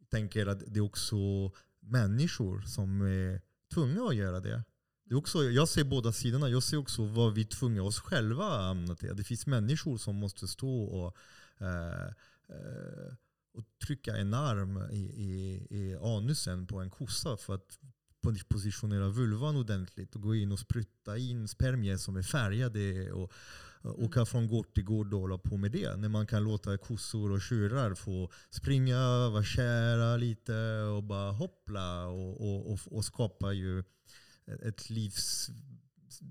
[SPEAKER 1] jag tänker att det är också människor som är tvungna att göra det. Det är också, jag ser båda sidorna. Jag ser också vad vi tvungna oss själva att hamna till. Det finns människor som måste stå och, eh, eh, och trycka en arm i, i, i anusen på en kossa för att positionera vulvan ordentligt och gå in och spruta in spermier som är färgade och åka från gård till gård och hålla på med det. När man kan låta kossor och tjurar få springa, vara kära lite och bara hoppla och, och, och, och skapa ju ett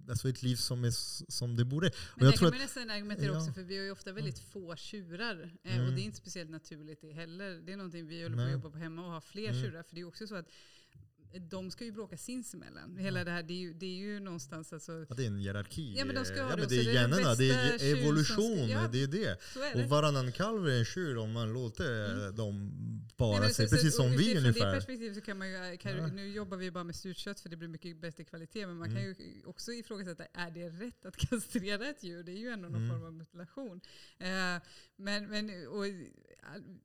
[SPEAKER 1] alltså ett liv som är som det borde.
[SPEAKER 2] Men
[SPEAKER 1] jag tror
[SPEAKER 2] kan man nästan argumentera
[SPEAKER 1] ja.
[SPEAKER 2] också för vi har ju ofta väldigt få tjurar. Eh,
[SPEAKER 1] Mm.
[SPEAKER 2] Och det är inte speciellt naturligt det heller. Det är någonting vi håller på att jobba på hemma och ha fler
[SPEAKER 1] Mm.
[SPEAKER 2] tjurar. För det är också så att de ska ju bråka sinsemellan. Hela det här, det är ju, det är ju någonstans alltså,
[SPEAKER 1] att det är en hierarki.
[SPEAKER 2] Ja, men de ska ha
[SPEAKER 1] ja,
[SPEAKER 2] det. Och
[SPEAKER 1] det är
[SPEAKER 2] är det den
[SPEAKER 1] generna, det är
[SPEAKER 2] tjur som
[SPEAKER 1] evolution.
[SPEAKER 2] ska- ja.
[SPEAKER 1] Det är det.
[SPEAKER 2] är det.
[SPEAKER 1] Och varannan kalv är en tjur om man låter dem
[SPEAKER 2] Nej,
[SPEAKER 1] para sig.
[SPEAKER 2] så-
[SPEAKER 1] Precis som vi ungefär.
[SPEAKER 2] det perspektivet så kan man ju, kan,
[SPEAKER 1] Ja.
[SPEAKER 2] nu jobbar vi bara med styrkött för det blir mycket bättre kvalitet, men man kan
[SPEAKER 1] Mm.
[SPEAKER 2] ju också ifrågasätta, är det rätt att kastrera ett djur? Det är ju ändå någon
[SPEAKER 1] Mm.
[SPEAKER 2] form av mutilation. Eh, men, men, och, all-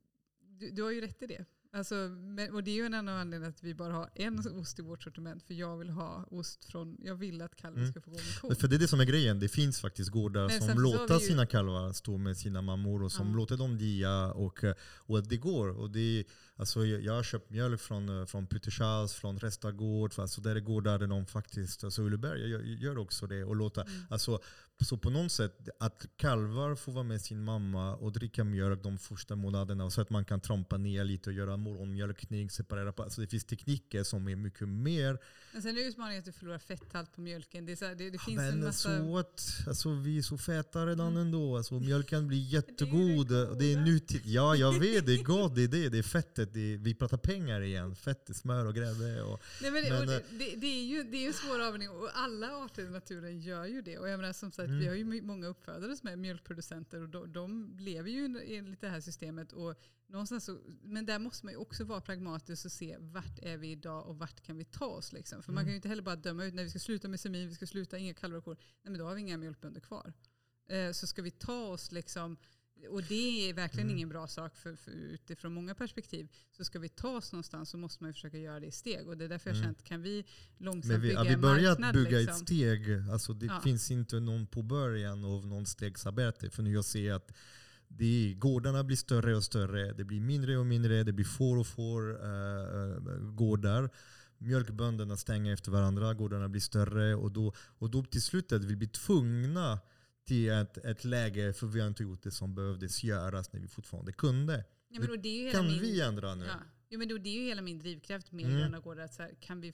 [SPEAKER 2] du, du har ju rätt i det. Alltså, men, och det är ju en annan anledning att vi bara har en ost i vårt sortiment, för jag vill ha ost från, jag vill att kalven
[SPEAKER 1] Mm.
[SPEAKER 2] ska få gå med ko.
[SPEAKER 1] Men För det är det som är grejen. Det finns faktiskt gårdar
[SPEAKER 2] Men
[SPEAKER 1] som låter
[SPEAKER 2] ju-
[SPEAKER 1] sina kalvar stå med sina mammor och som
[SPEAKER 2] Ja.
[SPEAKER 1] låter dem dia. Och, och det går. Och det, alltså, jag har köpt mjölk från, från Peter Charles, från Restagård. Alltså, där är gårdar där de faktiskt, alltså Ulleberg gör, gör också det. Och låta,
[SPEAKER 2] Mm.
[SPEAKER 1] alltså, så på något sätt, att kalvar får vara med sin mamma och dricka mjölk de första månaderna. Så att man kan trampa ner lite och göra morgonmjölkning, separera. Alltså det finns tekniker som är mycket mer
[SPEAKER 2] Men sen är utmaningen att du förlorar fetthalt på mjölken. Det, är så här, det, det
[SPEAKER 1] Ja,
[SPEAKER 2] finns en
[SPEAKER 1] men
[SPEAKER 2] massa...
[SPEAKER 1] så att, alltså, vi är så feta redan
[SPEAKER 2] Mm.
[SPEAKER 1] ändå. Alltså, mjölken blir
[SPEAKER 2] det
[SPEAKER 1] jättegod.
[SPEAKER 2] goda.
[SPEAKER 1] Det är nyttigt. Ja, jag vet. Det är gott. Det är det. Det är fettet. Det är, vi pratar pengar igen. Fett, smör och grädde. Och,
[SPEAKER 2] Nej, men,
[SPEAKER 1] Men,
[SPEAKER 2] och det,
[SPEAKER 1] eh,
[SPEAKER 2] det, det, är ju, det är ju en svår avvägning och alla arter i naturen gör ju det. Och jag menar, som sagt,
[SPEAKER 1] Mm.
[SPEAKER 2] Vi har ju många uppfödare som är mjölkproducenter och de, de lever ju enligt det här systemet. Och någonstans så, men där måste man ju också vara pragmatisk och se vart är vi idag och vart kan vi ta oss. Liksom. För man
[SPEAKER 1] Mm.
[SPEAKER 2] kan ju inte heller bara döma ut när vi ska sluta med semin, vi ska sluta inga kalvar och kor. Nej men då har vi inga mjölkbönder kvar. Eh, så ska vi ta oss liksom och det är verkligen
[SPEAKER 1] Mm.
[SPEAKER 2] ingen bra sak för, för utifrån många perspektiv. Så ska vi ta oss någonstans så måste man försöka göra det i steg. Och det är därför jag har
[SPEAKER 1] Mm.
[SPEAKER 2] känt, kan vi långsamt
[SPEAKER 1] men vi
[SPEAKER 2] bygga
[SPEAKER 1] har vi
[SPEAKER 2] en
[SPEAKER 1] börjat
[SPEAKER 2] marknad?
[SPEAKER 1] bygga
[SPEAKER 2] liksom?
[SPEAKER 1] ett steg. Alltså, det
[SPEAKER 2] Ja.
[SPEAKER 1] finns inte någon på början av någon stegsarbete. För nu jag ser att det gårdarna blir större och större. Det blir mindre och mindre. Det blir får och får äh, gårdar. Mjölkbönderna stänger efter varandra. Gårdarna blir större. Och då, och då till slutet vi blir tvungna till ett, ett läge, för vi har inte gjort det som behövdes göras när vi fortfarande kunde.
[SPEAKER 2] Ja, men det är ju hela
[SPEAKER 1] Kan
[SPEAKER 2] min,
[SPEAKER 1] vi ändra nu?
[SPEAKER 2] Ja. Jo, men då, det är ju hela min drivkraft med
[SPEAKER 1] Mm.
[SPEAKER 2] gröna gårdar. Att så här, kan, vi,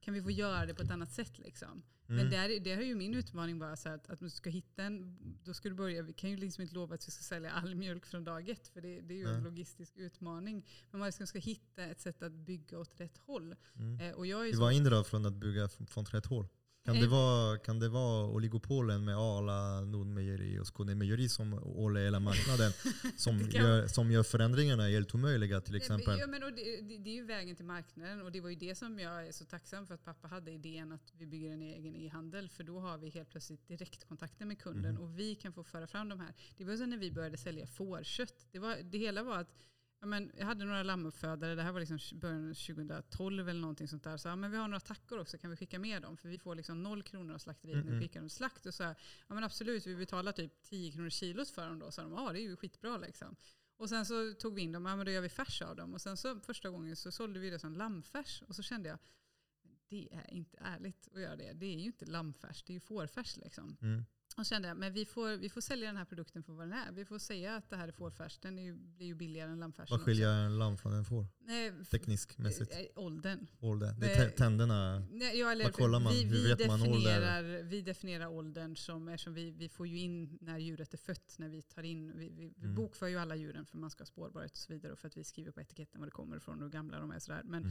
[SPEAKER 2] kan vi få göra det på ett annat sätt? Liksom? Men
[SPEAKER 1] Mm.
[SPEAKER 2] där, där har ju min utmaning bara så här att, att du ska hitta en, då ska du börja, vi kan ju liksom inte lova att vi ska sälja all mjölk från dag ett, för det, det är ju en
[SPEAKER 1] Nej.
[SPEAKER 2] logistisk utmaning. Men man ska, ska hitta ett sätt att bygga åt rätt håll.
[SPEAKER 1] Mm.
[SPEAKER 2] Eh, och jag är så,
[SPEAKER 1] var inne från att bygga f- från rätt håll. Kan det,
[SPEAKER 2] Eh.
[SPEAKER 1] vara, kan det vara oligopolen med Arla, Nordmejeri och Skånemejeri som håller hela marknaden som, gör, som gör förändringarna helt omöjliga till exempel?
[SPEAKER 2] Ja, men, och det, det, det är ju vägen till marknaden och det var ju det som jag är så tacksam för att pappa hade idén att vi bygger en egen e-handel för då har vi helt plötsligt direktkontakter med kunden
[SPEAKER 1] Mhm.
[SPEAKER 2] och vi kan få föra fram de här. Det var så när vi började sälja fårkött. Det, var, det hela var att Ja, men jag hade några lammuppfödare, det här var liksom början av 2012 eller någonting sånt där. Så, ja, men vi har några tackor också, kan vi skicka med dem? För vi får liksom noll kronor av slakteriet när
[SPEAKER 1] Mm, mm.
[SPEAKER 2] vi skickar dem slakt. Och så här, ja men absolut, vi betalar typ 10 kronor kilot för dem då. Så de, ja det är ju skitbra liksom. Och sen så tog vi in dem, ja men då gör vi färs av dem. Och sen så första gången så sålde vi det som lammfärs. Och så kände jag, det är inte ärligt att göra det. Det är ju inte lammfärs, det är ju fårfärs liksom.
[SPEAKER 1] Mm.
[SPEAKER 2] Och kände jag, men vi får, vi får sälja den här produkten för vad den är. Vi får säga att det här är fårfärs. Den är ju, blir ju billigare än lammfärsen
[SPEAKER 1] Vad skiljer en lamm från en får?
[SPEAKER 2] Nej,
[SPEAKER 1] Tekniskt mässigt?
[SPEAKER 2] eh, Åldern.
[SPEAKER 1] Ålder. Det är tä- tänderna.
[SPEAKER 2] Nej, ja, eller,
[SPEAKER 1] Vad kollar man?
[SPEAKER 2] Vi,
[SPEAKER 1] Hur
[SPEAKER 2] vi,
[SPEAKER 1] vet man ålder?
[SPEAKER 2] vi definierar åldern som, eftersom vi, vi får ju in när djuret är fött, när vi tar in, vi, vi, vi
[SPEAKER 1] Mm.
[SPEAKER 2] bokför ju alla djuren för man ska ha spårbarhet och så vidare och för att vi skriver på etiketten var det kommer ifrån och hur gamla de är. Sådär. Men,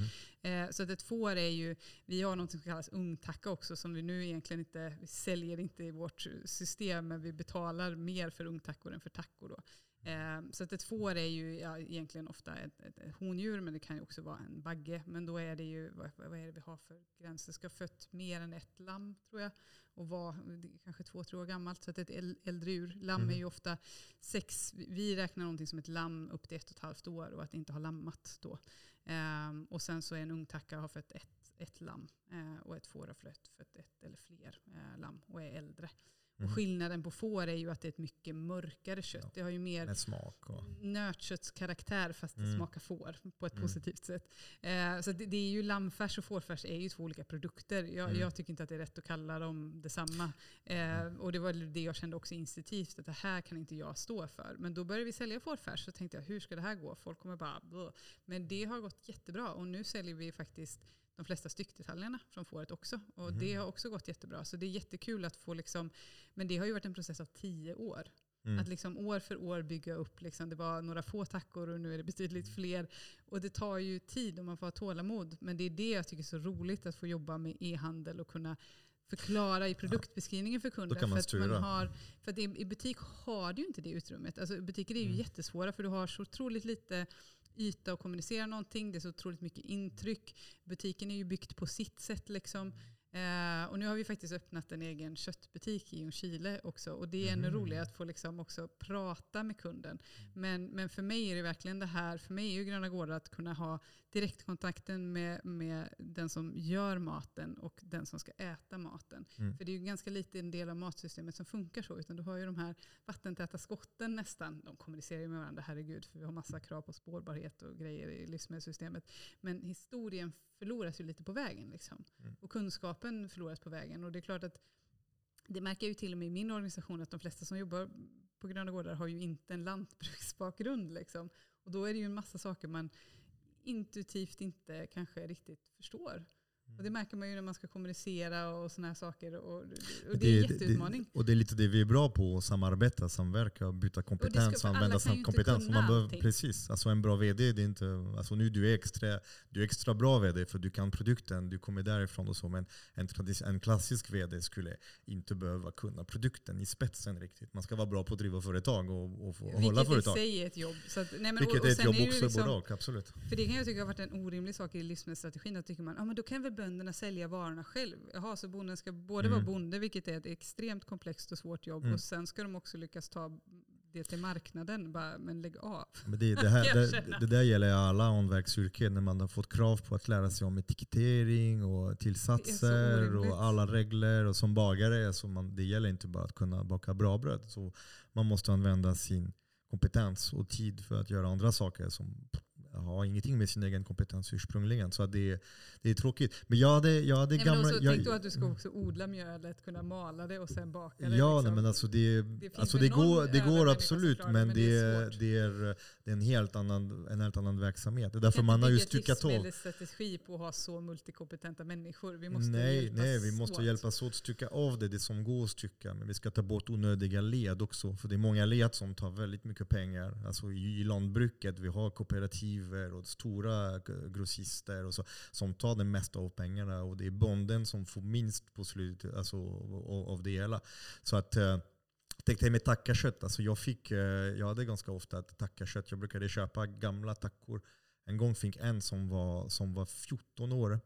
[SPEAKER 1] Mhm.
[SPEAKER 2] eh, så att ett får är ju, vi har något som kallas ungtacka också som vi nu egentligen inte, vi säljer inte i vårt system men vi betalar mer för ungtackor än för tackor. Då. Eh, så att ett får är ju ja, egentligen ofta ett, ett, ett hondjur men det kan ju också vara en bagge. Men då är det ju, vad, vad är det vi har för gränser? Ska ha fött mer än ett lamm tror jag. Och vara kanske två, tre år gammalt. Så att ett äl- äldre djur. Lamm är ju ofta sex, vi räknar någonting som ett lamm upp till ett och ett halvt år och att inte ha lammat då. Ehm, och sen så är en ungtacka har fött ett, ett lamm eh, och ett får har fött, fött ett eller fler eh, lamm och är äldre. Och skillnaden på får är ju att det är ett mycket mörkare kött.
[SPEAKER 1] Ja.
[SPEAKER 2] Det har ju mer
[SPEAKER 1] smak. Och,
[SPEAKER 2] nötköttskaraktär fast det
[SPEAKER 1] Mm.
[SPEAKER 2] smakar får på ett
[SPEAKER 1] Mm.
[SPEAKER 2] positivt sätt. Eh, så det, det är ju lammfärs och fårfärs är ju två olika produkter. Jag,
[SPEAKER 1] Mm.
[SPEAKER 2] jag tycker inte att det är rätt att kalla dem detsamma. Eh, och det var det jag kände också instinktivt att det här kan inte jag stå för. Men då började vi sälja fårfärs så tänkte jag hur ska det här gå? Folk kommer bara Bleh. Men det har gått jättebra och nu säljer vi faktiskt de flesta styckdetaljerna från fåret också. Och
[SPEAKER 1] Mhm.
[SPEAKER 2] det har också gått jättebra. Så det är jättekul att få liksom, men det har ju varit en process av tio år.
[SPEAKER 1] Mm.
[SPEAKER 2] Att liksom år för år bygga upp, liksom, det var några få tackor och nu är det betydligt fler. Och det tar ju tid och man får ha tålamod. Men det är det jag tycker är så roligt att få jobba med e-handel och kunna förklara i produktbeskrivningen för kunden.
[SPEAKER 1] kan man
[SPEAKER 2] för att
[SPEAKER 1] styra.
[SPEAKER 2] har, för att i, i butik har du ju inte det utrymmet. Alltså, butiker är ju
[SPEAKER 1] Mm.
[SPEAKER 2] jättesvåra för du har så otroligt lite yta att kommunicera någonting. Det är så otroligt mycket intryck. Butiken är ju byggt på sitt sätt. Liksom. Eh, och nu har vi faktiskt öppnat en egen köttbutik i Ljungskile också. Och det är ännu
[SPEAKER 1] Mm.
[SPEAKER 2] roligare att få liksom också prata med kunden. Men, men för mig är det verkligen det här, för mig är ju Gröna Gårdar att kunna ha direktkontakten med, med den som gör maten och den som ska äta maten.
[SPEAKER 1] Mm.
[SPEAKER 2] För det är ju ganska lite en del av matsystemet som funkar så. Utan du har ju de här vattentäta skotten nästan. De kommunicerar ju med varandra, herregud. För vi har massa krav på spårbarhet och grejer i livsmedelssystemet. Men historien förloras ju lite på vägen. Liksom.
[SPEAKER 1] Mm.
[SPEAKER 2] Och kunskapen förloras på vägen. Och det är klart att det märker jag ju till och med i min organisation att de flesta som jobbar på Gröna Gårdar har ju inte en lantbruksbakgrund. Liksom. Och då är det ju en massa saker man intuitivt inte kanske riktigt förstår. Och det märker man ju när man ska kommunicera och sådana här saker. Och, och det är en jätteutmaning.
[SPEAKER 1] och det är lite det vi är bra på, att samarbeta, samverka, byta kompetens,
[SPEAKER 2] för alla
[SPEAKER 1] använda sam kompetens. Man behöver, precis, alltså en bra VD, det är inte, alltså nu du är extra, du är extra bra VD för du kan produkten, du kommer därifrån och så. Men en, en klassisk VD skulle inte behöva kunna produkten i spetsen riktigt. Man ska vara bra på att driva företag och, och, få, och hålla
[SPEAKER 2] Vilket i
[SPEAKER 1] företag.
[SPEAKER 2] sig är ett jobb. Så att, nej men,
[SPEAKER 1] Vilket
[SPEAKER 2] och, och
[SPEAKER 1] är ett jobb också,
[SPEAKER 2] liksom-
[SPEAKER 1] både och, absolut.
[SPEAKER 2] För det kan jag tycka har varit en orimlig sak i livsmedelsstrategin. Då tycker man, ah, men då kan väl bönderna sälja varorna själv. Jaha, så bonden ska både vara
[SPEAKER 1] Mm.
[SPEAKER 2] bonde, vilket är ett extremt komplext och svårt jobb,
[SPEAKER 1] Mm.
[SPEAKER 2] och sen ska de också lyckas ta det till marknaden. Bara, men lägg av.
[SPEAKER 1] Men det, det, här, det, det där gäller alla hantverksyrken när man har fått krav på att lära sig om etikettering och tillsatser och alla regler. Och som bagare, så man, det gäller inte bara att kunna baka bra bröd. Så man måste använda sin kompetens och tid för att göra andra saker som har ingenting med sin egen kompetens ursprungligen. Så det, det är tråkigt. Men jag hade, jag hade
[SPEAKER 2] Nej, men
[SPEAKER 1] gamla...
[SPEAKER 2] också,
[SPEAKER 1] jag,
[SPEAKER 2] tänk då att du ska också odla mjölet, kunna mala det och sen baka det.
[SPEAKER 1] Ja,
[SPEAKER 2] liksom.
[SPEAKER 1] nej, men alltså det,
[SPEAKER 2] finns
[SPEAKER 1] alltså det, går, det går absolut,
[SPEAKER 2] det,
[SPEAKER 1] men
[SPEAKER 2] men
[SPEAKER 1] det,
[SPEAKER 2] det är
[SPEAKER 1] är, det, är, det är en helt annan, en helt annan verksamhet. Det är därför man
[SPEAKER 2] inte
[SPEAKER 1] har ju
[SPEAKER 2] bygga
[SPEAKER 1] styckat av.
[SPEAKER 2] livsmedelsstrategi på att ha så multikompetenta människor. Vi måste
[SPEAKER 1] nej,
[SPEAKER 2] hjälpas
[SPEAKER 1] nej, vi måste
[SPEAKER 2] åt.
[SPEAKER 1] hjälpas åt att stycka av det, det som går att stycka. Men vi ska ta bort onödiga led också. För det är många led som tar väldigt mycket pengar. Alltså i, i lantbruket, vi har kooperativer och stora grossister och så, som tar det mesta av pengarna. Och det är bonden som får minst på slutet alltså, av, det hela. Så att eh, Tänk dig med tackakött. Alltså jag, fick, eh, jag hade ganska ofta ett tackakött. Jag brukade köpa gamla tackor. En gång fick en som var, som var 14 år.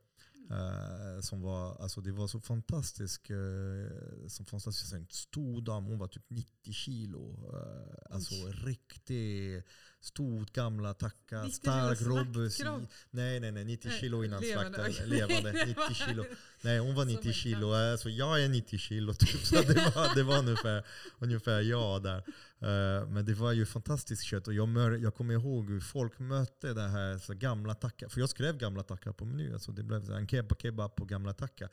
[SPEAKER 1] Eh, som var, alltså det var så fantastisk, eh, som fantastisk en stor dam. Hon var typ 90 kilo. Eh, alltså riktigt stort gamla tacka.
[SPEAKER 2] 90
[SPEAKER 1] Stark robust. Nej, nej, nej. 90
[SPEAKER 2] Nej,
[SPEAKER 1] kilo innan
[SPEAKER 2] levande,
[SPEAKER 1] slakten. Levande. 90 kilo. Nej, hon var
[SPEAKER 2] Som
[SPEAKER 1] 90
[SPEAKER 2] en
[SPEAKER 1] kilo. Alltså, jag är 90 kilo typ. Så det var, det var ungefär, ungefär jag där. Eh, men det var ju fantastiskt kött. Och jag, mör, jag kommer ihåg hur folk mötte det här så gamla tackar. För jag skrev gamla tackar på menyn. Alltså det blev en kebab, kebab på gamla tackar.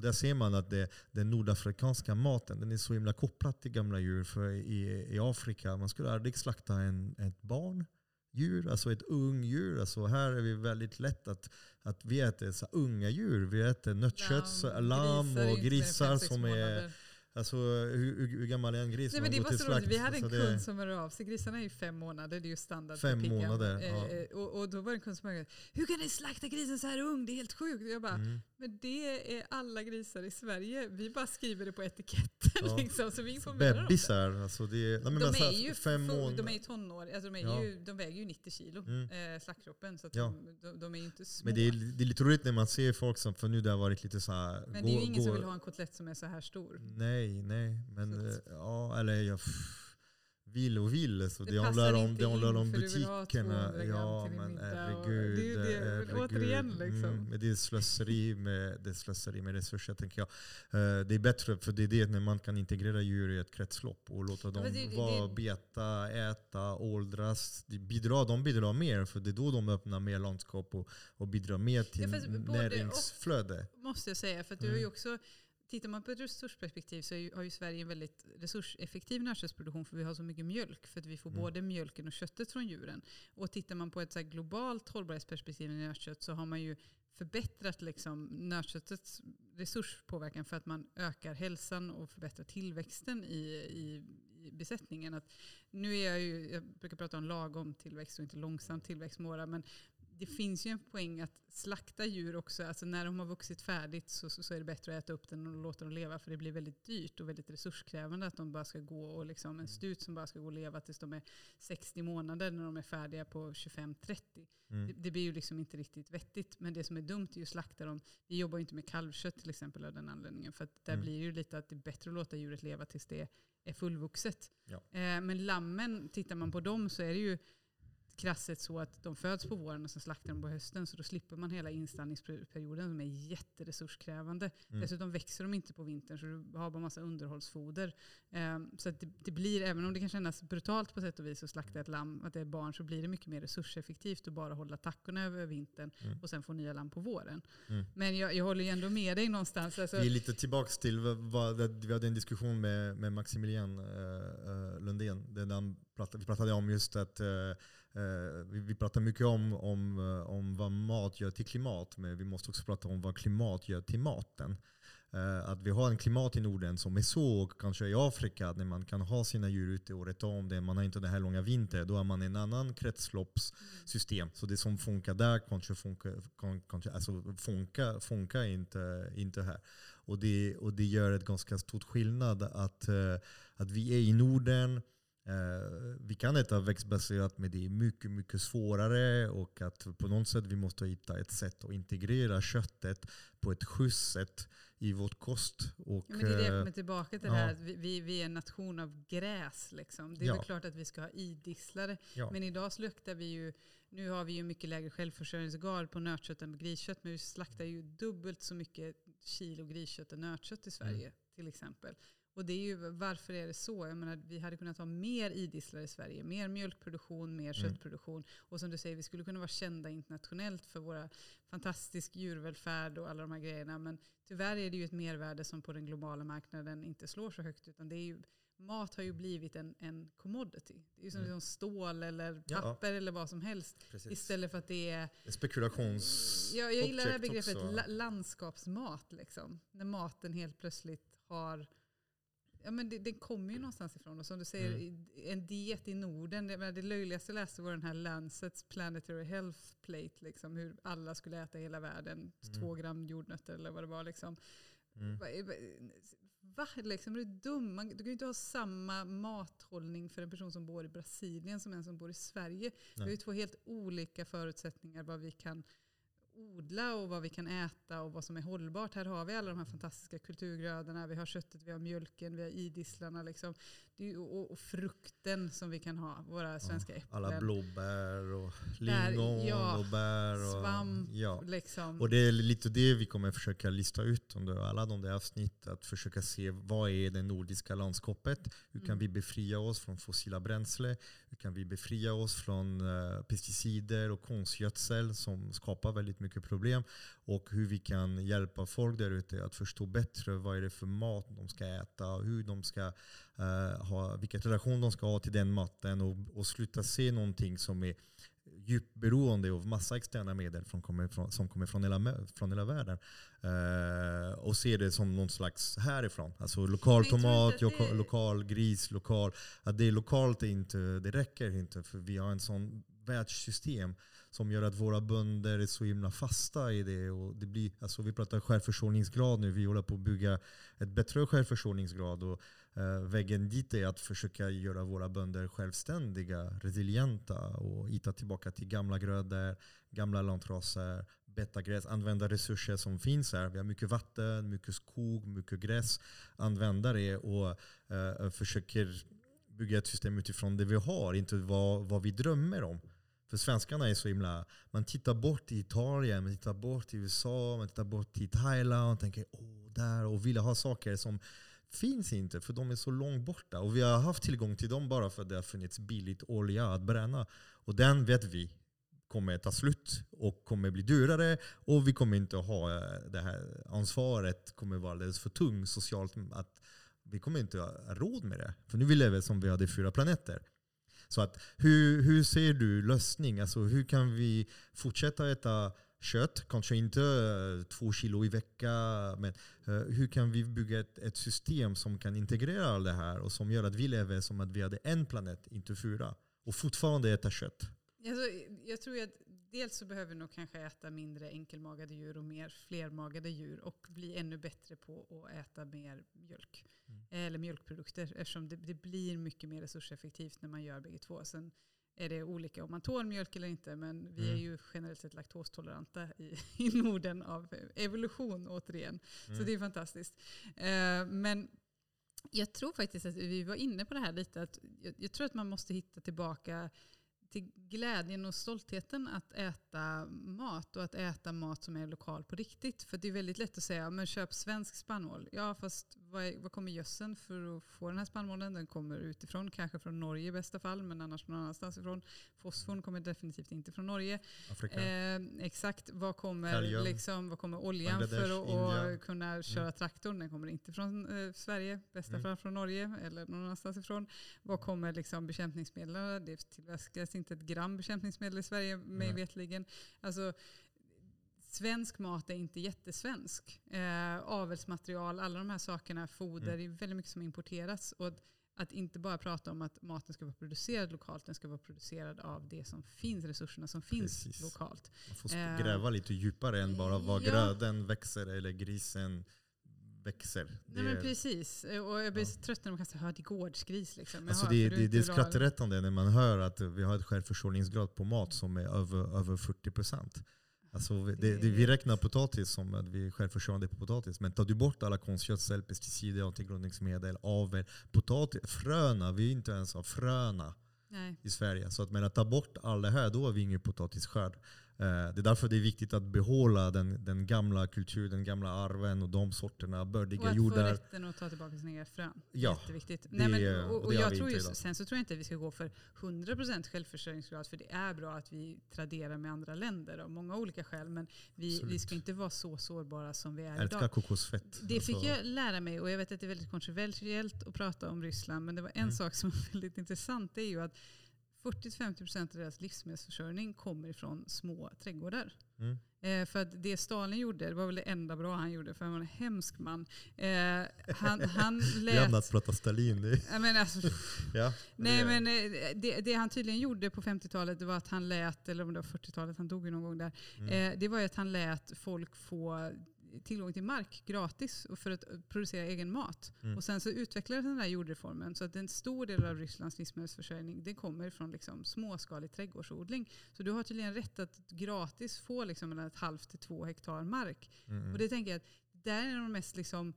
[SPEAKER 1] Och där ser man att det, den nordafrikanska maten den är så himla kopplad till gamla djur. För i, i Afrika man skulle aldrig slakta en, ett barn djur, alltså ett ungdjur. Alltså här är vi väldigt lätt att, att vi äter så unga djur. Vi äter nötkött, lamm och grisar som är... Alltså hur, hur, gammal är en gris?
[SPEAKER 2] Nej, men det
[SPEAKER 1] de
[SPEAKER 2] var så roligt. Vi hade en
[SPEAKER 1] Alltså, det-
[SPEAKER 2] kund som hörde av sig. Grisarna är ju fem månader, det är ju standard
[SPEAKER 1] Fem månader,
[SPEAKER 2] Eh,
[SPEAKER 1] ja.
[SPEAKER 2] eh, och, och då var det en kund som hörde hur kan ni slakta grisen så här ung? Det är helt sjukt. Och jag bara,
[SPEAKER 1] Mm.
[SPEAKER 2] Men det är alla grisar i Sverige. Vi bara skriver det på etiketten.
[SPEAKER 1] Ja.
[SPEAKER 2] Liksom, så vi informerar om det.
[SPEAKER 1] Bebisar, alltså det är, nej, men
[SPEAKER 2] De
[SPEAKER 1] alltså,
[SPEAKER 2] är, ju
[SPEAKER 1] fem månader.
[SPEAKER 2] de är ju tonår, alltså de, är
[SPEAKER 1] Ja.
[SPEAKER 2] ju, de väger ju 90 kilo,
[SPEAKER 1] Mm.
[SPEAKER 2] eh, slaktkroppen. Så
[SPEAKER 1] Ja.
[SPEAKER 2] de, de, är ju inte små.
[SPEAKER 1] Men det är, det är lite roligt när man ser folk som, för nu det har varit lite så här,
[SPEAKER 2] Men det är ju ingen som
[SPEAKER 1] gå-
[SPEAKER 2] vill ha en kotlett som är så här stor.
[SPEAKER 1] Nej, nej. Men
[SPEAKER 2] Så
[SPEAKER 1] eh, ja, eller jag pff, vill och vill. Så
[SPEAKER 2] Det
[SPEAKER 1] det, handlar om, det handlar om butikerna.
[SPEAKER 2] 200 gram
[SPEAKER 1] Ja, men herregud.
[SPEAKER 2] det är ju det, men
[SPEAKER 1] herregud.
[SPEAKER 2] återigen liksom.
[SPEAKER 1] Mm, men det är slöseri med, det är slöseri med resurser tänker jag. Eh, det är bättre, för det är det när man kan integrera djur i ett kretslopp och låta dem
[SPEAKER 2] det-
[SPEAKER 1] vara,
[SPEAKER 2] det-
[SPEAKER 1] beta, äta, åldras. De bidrar, de bidrar mer, för det är då de öppnar mer landskap och, och bidrar mer till
[SPEAKER 2] Ja,
[SPEAKER 1] näringsflöde.
[SPEAKER 2] Måste jag säga. För du har ju
[SPEAKER 1] Mm.
[SPEAKER 2] också, tittar man på ett resursperspektiv så ju, har ju Sverige en väldigt resurseffektiv nötköttsproduktion för vi har så mycket mjölk. För att vi får
[SPEAKER 1] Mm.
[SPEAKER 2] både mjölken och köttet från djuren. Och tittar man på ett så globalt hållbarhetsperspektiv i nötkött så har man ju förbättrat liksom nötköttets resurspåverkan för att man ökar hälsan och förbättrar tillväxten i, i, i besättningen. Att nu är jag, ju, jag brukar prata om lagom tillväxt och inte långsam tillväxt med men det finns ju en poäng att slakta djur också. Alltså när de har vuxit färdigt så, så, så, är det bättre att äta upp den och låta dem leva. För det blir väldigt dyrt och väldigt resurskrävande att de bara ska gå och liksom, en mm. stut som bara ska gå och leva tills de är 60 månader när de är färdiga på 25-30. Mm. Det, det, blir ju liksom inte riktigt vettigt. Men det som är dumt är ju att slakta dem. Vi jobbar ju inte med kalvkött till exempel av den anledningen. För där mm. blir det ju lite att det är bättre att låta djuret leva tills det är fullvuxet. Ja. Eh, men lammen, tittar man på dem så är det ju krasset så att de föds på våren och sen slaktar de på hösten. Så då slipper man hela installningsperioden som är jätteresurskrävande. Mm. Dessutom växer de inte på vintern så du har bara massa underhållsfoder. Um, så det, det, blir, även om det kan kännas brutalt på sätt och vis att slakta ett lamm, att det är barn, så blir det mycket mer resurseffektivt att bara hålla tackorna över vintern mm. och sen få nya lamm på våren. Mm. Men jag, jag håller ju ändå med dig någonstans.
[SPEAKER 1] Alltså. Vi är lite tillbaka till, vad, vi hade en diskussion med, med Maximilian uh, Lundén. Där han pratade, vi pratade om just att uh, Eh, vi, vi pratar mycket om, om, eh, om vad mat gör till klimat, men vi måste också prata om vad klimat gör till maten. Eh, att vi har en klimat i Norden som är så, och kanske i Afrika, när man kan ha sina djur ute året om, Det, man har inte den här långa vintern, då har man en annan kretsloppssystem. Så det som funkar där kanske funkar, kanske, alltså funkar, funkar inte, inte här. Och det, och det gör ett ganska stort skillnad att, att vi är i Norden, vi kan äta växtbaserat men det är mycket, mycket svårare och att på något sätt vi måste hitta ett sätt att integrera köttet på ett schysst sätt i vårt kost. Och,
[SPEAKER 2] ja, men det är det jag kommer tillbaka till, ja. det här att vi, vi är en nation av gräs. Liksom. Det är ja. väl klart att vi ska ha idisslare. Ja. Men idag sluktar vi ju, nu har vi ju mycket lägre självförsörjningsgrad på nötkött än på griskött, men vi slaktar ju dubbelt så mycket kilo griskött än nötkött i Sverige mm. till exempel. Och det är ju, varför är det så? Jag menar, vi hade kunnat ha mer idisslar i Sverige. Mer mjölkproduktion, mer mm. köttproduktion. Och som du säger, vi skulle kunna vara kända internationellt för våra fantastisk djurvälfärd och alla de här grejerna. Men tyvärr är det ju ett mervärde som på den globala marknaden inte slår så högt. Utan det är ju, mat har ju blivit en, en commodity. Det är ju som mm. stål eller papper ja. eller vad som helst. Precis. Istället för att det är...
[SPEAKER 1] Spekulations...
[SPEAKER 2] Jag, jag gillar det här begreppet landskapsmat. Liksom. När maten helt plötsligt har Ja, men det, det kommer ju någonstans ifrån. Och som du säger, mm. en diet i Norden. Det, det löjligaste jag läste var den här Lancets Planetary Health Plate. Liksom, hur alla skulle äta i hela världen. Mm. Två gram jordnötter eller vad det var. Liksom. Mm. Va, va, liksom, är du dum? Man, du kan ju inte ha samma mathållning för en person som bor i Brasilien som en som bor i Sverige. Nej. Vi har ju två helt olika förutsättningar vad vi kan odla och vad vi kan äta och vad som är hållbart. Här har vi alla de här fantastiska kulturgrödorna. Vi har köttet, vi har mjölken, vi har idisslarna. Liksom. Och, och, frukten som vi kan ha, våra svenska äpplen.
[SPEAKER 1] Alla blåbär och lingon ja, och bär. Och,
[SPEAKER 2] svamp. Ja. Liksom.
[SPEAKER 1] Och det är lite det vi kommer försöka lista ut under alla de där avsnitt. Att försöka se vad är det nordiska landskapet? Hur kan mm. vi befria oss från fossila bränsle? Hur kan vi befria oss från uh, pesticider och konstgödsel som skapar väldigt mycket problem? Och hur vi kan hjälpa folk där ute att förstå bättre vad är det för mat de ska äta, hur de ska uh, ha, vilken relation de ska ha till den maten och, och sluta se någonting som är djupt beroende av massa externa medel som kommer från, som kommer från, hela, från hela världen. Uh, och se det som någon slags härifrån. Alltså lokal tomat, det... lokal gris, lokal. Att det är lokalt, är inte, det räcker inte för vi har en sån världssystem som gör att våra bönder är så himla fasta i det. Och det blir, alltså vi pratar självförsörjningsgrad nu, vi håller på att bygga ett bättre självförsörjningsgrad. Och, Eh, vägen dit är att försöka göra våra bönder självständiga, resilienta och hitta tillbaka till gamla grödor, gamla lantraser, betagräs, använda resurser som finns här. Vi har mycket vatten, mycket skog, mycket gräs. Använda det och uh, försöker bygga ett system utifrån det vi har, inte vad, vad vi drömmer om. För svenskarna är så himla... Man tittar bort i Italien, man tittar bort i USA, man tittar bort i Thailand och tänker åh, där och vill ha saker som finns inte för de är så långt borta. Och vi har haft tillgång till dem bara för att det har funnits billigt olja att bränna. Och den vet vi kommer ta slut och kommer bli dyrare och vi kommer inte ha eh, det här ansvaret kommer vara alldeles för tungt socialt. att Vi kommer inte ha råd med det. För nu vi lever som vi hade fyra planeter. Så att, hur, hur ser du lösning? Alltså, hur kan vi fortsätta äta kött, kanske inte eh, två kilo i veckan. Men eh, hur kan vi bygga ett, ett system som kan integrera allt det här och som gör att vi lever som att vi hade en planet, inte fyra. Och fortfarande äta kött.
[SPEAKER 2] Alltså, jag tror att dels så behöver vi nog kanske äta mindre enkelmagade djur och mer flermagade djur och bli ännu bättre på att äta mer mjölk. Mm. Eller mjölkprodukter eftersom det, det, blir mycket mer resurseffektivt när man gör bägge två. Sen är det olika om man tål mjölk eller inte men vi mm. är ju generellt sett laktostoleranta i, i Norden av evolution återigen. Mm. Så det är fantastiskt. Uh, men jag tror faktiskt att vi var inne på det här lite. Att jag, jag tror att man måste hitta tillbaka till glädjen och stoltheten att äta mat och att äta mat som är lokal på riktigt. För det är väldigt lätt att säga, men köp svensk spannmål. Ja, fast vad, är, vad kommer gödseln för att få den här spannmålen? Den kommer utifrån, kanske från Norge i bästa fall, men annars någon annanstans ifrån. Fosforn kommer definitivt inte från Norge. Eh, exakt, vad kommer, liksom, vad kommer oljan för att kunna mm. köra mm. traktorn? Den kommer inte från eh, Sverige, bästa mm. fall från Norge eller någon annanstans ifrån. Vad kommer liksom bekämpningsmedel? Det tillverkas inte ett gram bekämpningsmedel i Sverige mig mm. vetligen. Alltså, svensk mat är inte jättesvensk. Eh, avelsmaterial, alla de här sakerna, foder, mm. är väldigt mycket som importeras. Och att inte bara prata om att maten ska vara producerad lokalt, den ska vara producerad av det som finns, resurserna som finns Precis. lokalt.
[SPEAKER 1] Man får eh, gräva lite djupare än bara var ja. gröden växer eller grisen växer.
[SPEAKER 2] Nej, men precis. Och jag blir ja. trött när de säga att det är gårdsgris. Liksom.
[SPEAKER 1] Alltså det, det, det är skrattretande när man hör att vi har ett självförsörjningsgrad på mat som är över, över 40 procent. Alltså det, det, vi räknar potatis som att vi är självförsörjande på potatis. Men tar du bort alla konstgödsel, pesticider, antigrundningsmedel, avel, potatis, fröna, vi är inte ens av fröna Nej. i Sverige. Så att, men att ta bort allt det här, då har vi ingen potatisskörd. Eh, det är därför det är viktigt att behålla den, den gamla kulturen, den gamla arven och de sorterna, bördiga jordar. Och
[SPEAKER 2] att få rätten att ta tillbaka sina egna frön. Ja, Jätteviktigt. Det, Nej, men, och, och jag tror just, sen så tror jag inte att vi ska gå för 100% självförsörjningsgrad, för det är bra att vi traderar med andra länder av många olika skäl. Men vi, vi ska inte vara så sårbara som vi är
[SPEAKER 1] Älskar
[SPEAKER 2] idag.
[SPEAKER 1] kokosfett.
[SPEAKER 2] Det fick alltså. jag lära mig och jag vet att det är väldigt kontroversiellt att prata om Ryssland, men det var en mm. sak som var väldigt intressant. Det är ju att 40-50% av deras livsmedelsförsörjning kommer ifrån små trädgårdar. Mm. Eh, för att det Stalin gjorde, det var väl det enda bra han gjorde, för han var en hemsk man. Eh, han, han lät...
[SPEAKER 1] Jämna att prata Stalin.
[SPEAKER 2] Men alltså, ja, nej, men eh, det, det, han tydligen gjorde på 50-talet var att han lät, eller om det var 40-talet, han dog ju någon gång där. Mm. Det var att han lät folk få tillgång till mark gratis för att producera egen mat. Mm. Och sen så utvecklades den här jordreformen så att en stor del av Rysslands livsmedelsförsörjning det kommer från liksom småskalig trädgårdsodling. Så du har tydligen rätt att gratis få liksom mellan ett halvt till två hektar mark. Mm. Och det tänker jag att det är de mest liksom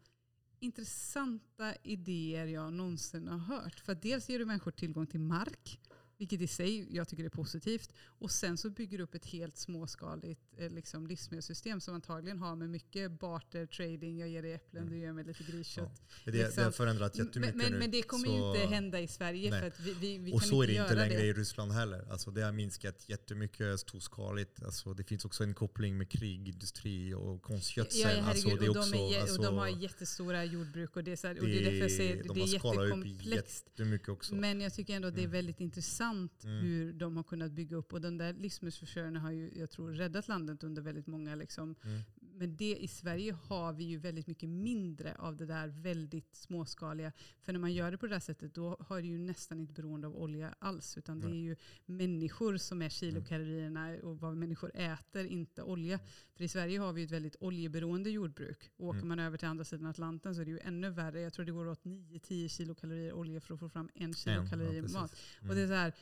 [SPEAKER 2] intressanta idéer jag någonsin har hört. För dels ger du människor tillgång till mark vilket i sig jag tycker är positivt. Och sen så bygger du upp ett helt småskaligt eh, liksom, livsmedelssystem som antagligen har med mycket barter, trading, jag ger dig äpplen, mm. du ger mig lite griskött.
[SPEAKER 1] Ja. Det, liksom. det har förändrat jättemycket
[SPEAKER 2] men,
[SPEAKER 1] nu.
[SPEAKER 2] Men det kommer så, ju inte hända i Sverige. För att vi, vi, vi
[SPEAKER 1] och
[SPEAKER 2] kan
[SPEAKER 1] så
[SPEAKER 2] inte
[SPEAKER 1] är det inte längre det. i Ryssland heller. Alltså, det har minskat jättemycket storskaligt. Alltså, det finns också en koppling med krig, industri och konstgödsel. Ja, ja,
[SPEAKER 2] alltså, det och, också, de är, alltså, och de har jättestora jordbruk. Och det är, så här, och det är därför jag säger de det är jättekomplext.
[SPEAKER 1] Också.
[SPEAKER 2] Men jag tycker ändå att det är mm. väldigt intressant intressant mm. hur de har kunnat bygga upp. Och den där livsmedelsförsörjningen har ju, jag tror, räddat landet under väldigt många. Liksom. Mm. Men det, i Sverige har vi ju väldigt mycket mindre av det där väldigt småskaliga. För när man gör det på det där sättet då har det ju nästan inte beroende av olja alls. Utan mm. det är ju människor som är kilokalorierna och vad människor äter, inte olja. För i Sverige har vi ett väldigt oljeberoende jordbruk. Och åker mm. man över till andra sidan Atlanten så är det ju ännu värre. Jag tror det går åt 9-10 kilokalorier olja för att få fram en kilokalorier ja, mat. Och det är så här,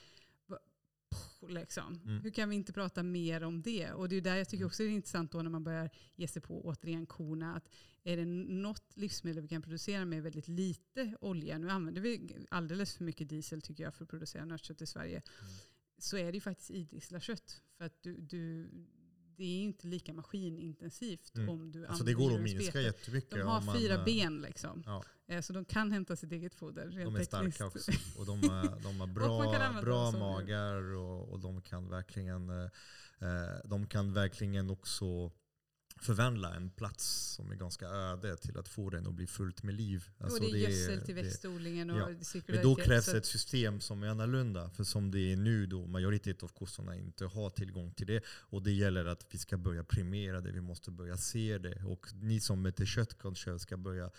[SPEAKER 2] Liksom. Mm. Hur kan vi inte prata mer om det? Och det är där jag tycker mm. också det är intressant då när man börjar ge sig på återigen korna. Att är det något livsmedel vi kan producera med väldigt lite olja, nu använder vi alldeles för mycket diesel tycker jag för att producera nötkött i Sverige, mm. så är det ju faktiskt idisslarkött. För att du, du, det är inte lika maskinintensivt mm. om du
[SPEAKER 1] alltså Det går att minska jättemycket.
[SPEAKER 2] De har man, fyra ben liksom. Ja. Eh, så de kan hämta sitt eget foder.
[SPEAKER 1] De är starka också. Och de, är, de har bra, bra magar och, och, de kan verkligen, eh, de kan verkligen också förvandla en plats som är ganska öde till att få den att bli fullt med liv.
[SPEAKER 2] Alltså och det är gödsel till växtodlingen och
[SPEAKER 1] ja. Men då krävs ett system som är annorlunda. För som det är nu då, majoriteten av kossorna inte har tillgång till det. Och det gäller att vi ska börja premiera det, vi måste börja se det. Och ni som äter kött kanske ska börja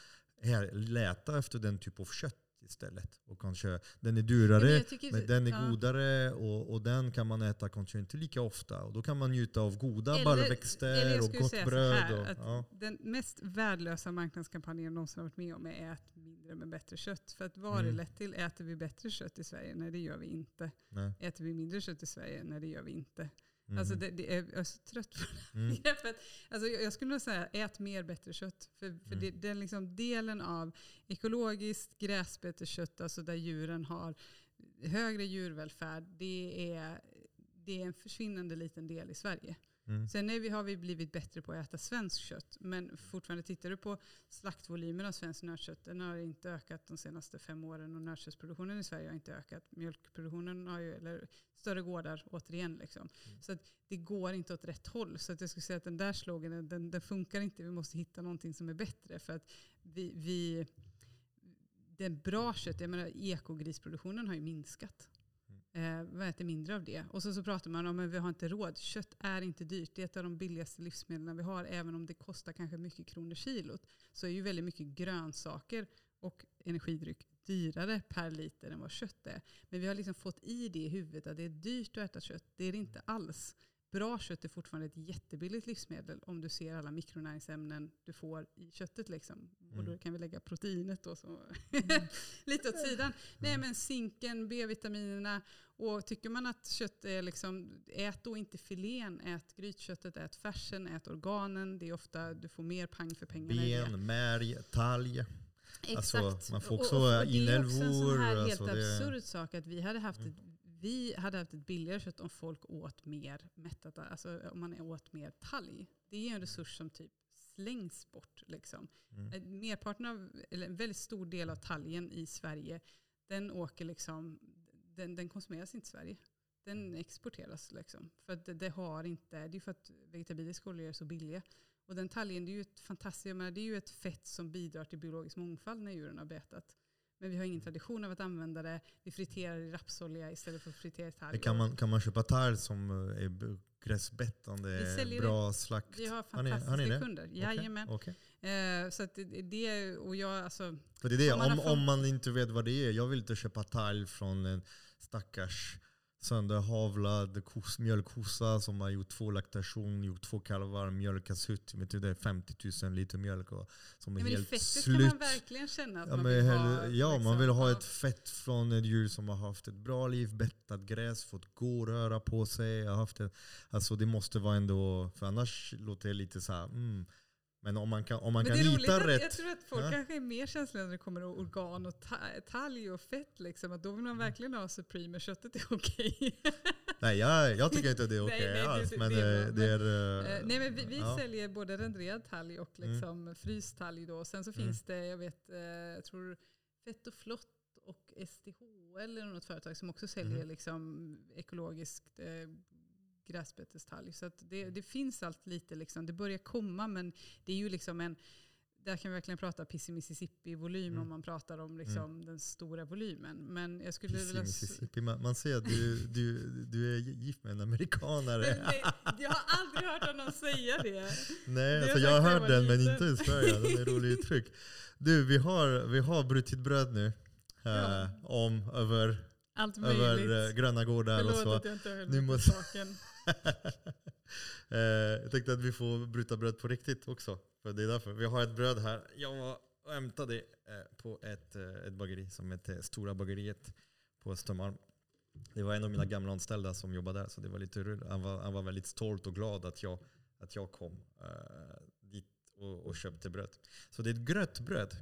[SPEAKER 1] här, leta efter den typ av kött istället. Och kanske, den är dyrare, men, men den är ja. godare och, och den kan man äta kanske inte lika ofta. Och då kan man njuta av goda eller, barrväxter och gott bröd. Här, och,
[SPEAKER 2] ja. Den mest värdelösa marknadskampanjen jag någonsin har varit med om är ät mindre med bättre kött. För att vad mm. det lett till? Äter vi bättre kött i Sverige? Nej det gör vi inte. Nej. Äter vi mindre kött i Sverige? Nej det gör vi inte. Mm. Alltså det, det är, jag är så trött på det här mm. begreppet. Alltså jag, jag skulle nog säga ät mer bättre kött. För, för mm. det, den liksom delen av ekologiskt gräsbeteskött, alltså där djuren har högre djurvälfärd, det är, det är en försvinnande liten del i Sverige. Mm. Sen är vi, har vi blivit bättre på att äta svenskt kött. Men fortfarande tittar du på slaktvolymen av svenskt nötkött. Den har inte ökat de senaste fem åren. Och nötköttsproduktionen i Sverige har inte ökat. Mjölkproduktionen har ju, eller större gårdar återigen. Liksom. Mm. Så det går inte åt rätt håll. Så att jag skulle säga att den där sloganen, den, den funkar inte. Vi måste hitta någonting som är bättre. För att vi, vi det är bra kött, jag menar ekogrisproduktionen har ju minskat. Eh, vad äter mindre av det? Och så, så pratar man om att vi har inte råd. Kött är inte dyrt. Det är ett av de billigaste livsmedlen vi har. Även om det kostar kanske mycket kronor kilot. Så är ju väldigt mycket grönsaker och energidryck dyrare per liter än vad kött är. Men vi har liksom fått i det i huvudet att det är dyrt att äta kött. Det är det inte alls bra kött är fortfarande ett jättebilligt livsmedel om du ser alla mikronäringsämnen du får i köttet. Liksom. Mm. Och då kan vi lägga proteinet då, så mm. lite åt sidan. Mm. Nej men zinken, B-vitaminerna. Och tycker man att kött är liksom, ät då inte filén, ät grytköttet, ät färsen, ät organen. Det är ofta du får mer pang för pengarna.
[SPEAKER 1] Ben, märg, talg.
[SPEAKER 2] Exakt. Alltså, man får också och, och inälvor. Det är också en sån här helt alltså absurd sak att vi hade haft ett vi hade haft ett billigare kött om folk åt mer mättat, alltså om man åt mer talg. Det är en resurs som typ slängs bort. Liksom. Mm. Eh, merparten av, eller en väldigt stor del av talgen i Sverige, den åker liksom, den, den konsumeras inte i Sverige. Den mm. exporteras liksom. För det, det har inte, det är för att vegetabiliska oljor är så billiga. Och den talgen, det är ju ett fantastiskt, det är ju ett fett som bidrar till biologisk mångfald när djuren har betat. Men vi har ingen tradition av att använda det. Vi friterar i rapsolja istället för att fritera i talg.
[SPEAKER 1] Kan man, kan man köpa talg som eh, är gräsbettande, bra det. slakt?
[SPEAKER 2] Vi har fantastiska har ni, har ni kunder. Jajamän. Okay. Eh, så att det, och jag, alltså,
[SPEAKER 1] För det är det, om, om, man inte vet vad det är. Jag vill inte köpa talg från en stackars sönderhavlad kos, mjölkkossa som har gjort två laktation, gjort två kalvar, mjölkats ut du, det är 50 000 liter mjölk och, som är ja, men helt fettet slut. kan man
[SPEAKER 2] verkligen känna att
[SPEAKER 1] ja,
[SPEAKER 2] man vill
[SPEAKER 1] ha. Ja, liksom, man vill ha ett fett från ett djur som har haft ett bra liv, bettat gräs, fått gå och röra på sig. Haft ett, alltså det måste vara ändå, för annars låter det lite så här, mm, men om man kan, om man kan hitta rätt...
[SPEAKER 2] Jag tror att folk ja. kanske är mer känsliga när det kommer organ och talg och fett. Liksom, att då vill man mm. verkligen ha Supreme, men köttet är okej. Okay.
[SPEAKER 1] nej, jag, jag tycker inte det är okej okay alls. Men det, det, är...
[SPEAKER 2] Nej, men vi, vi ja. säljer både renderad talg och mm. liksom mm. fryst talg. Då. Sen så mm. finns det, jag vet, uh, jag tror Fett och Flott och STHL eller något företag som också säljer mm. liksom, ekologiskt eh, gräsbetestalg. Så det, det, finns allt lite, liksom. det börjar komma men det är ju liksom en där kan vi verkligen prata Pissi Mississippi-volym mm. om man pratar om liksom mm. den stora volymen. Men jag skulle
[SPEAKER 1] Pissi vilja... Mississippi, man, man ser att du, du, du är gift med en amerikanare.
[SPEAKER 2] Nej, jag har aldrig hört någon säga det.
[SPEAKER 1] Nej, det alltså jag har hört den men inte i Sverige. Den är rolig uttryck. Du, vi har, vi har brutit bröd nu. Ja. Uh, om över, över uh, gröna gårdar Förlåt och så.
[SPEAKER 2] att jag inte höll nu måste... saken.
[SPEAKER 1] Eh, jag tänkte att vi får bryta bröd på riktigt också. För det är därför. Vi har ett bröd här. Jag var och hämtade det på ett, eh, ett bageri som heter Stora bageriet på Östermalm. Det var en av mina gamla anställda som jobbade där, så det var lite roligt. Han var, han var väldigt stolt och glad att jag, att jag kom uh, dit och, och, köpte bröd. Så det är ett grötbröd.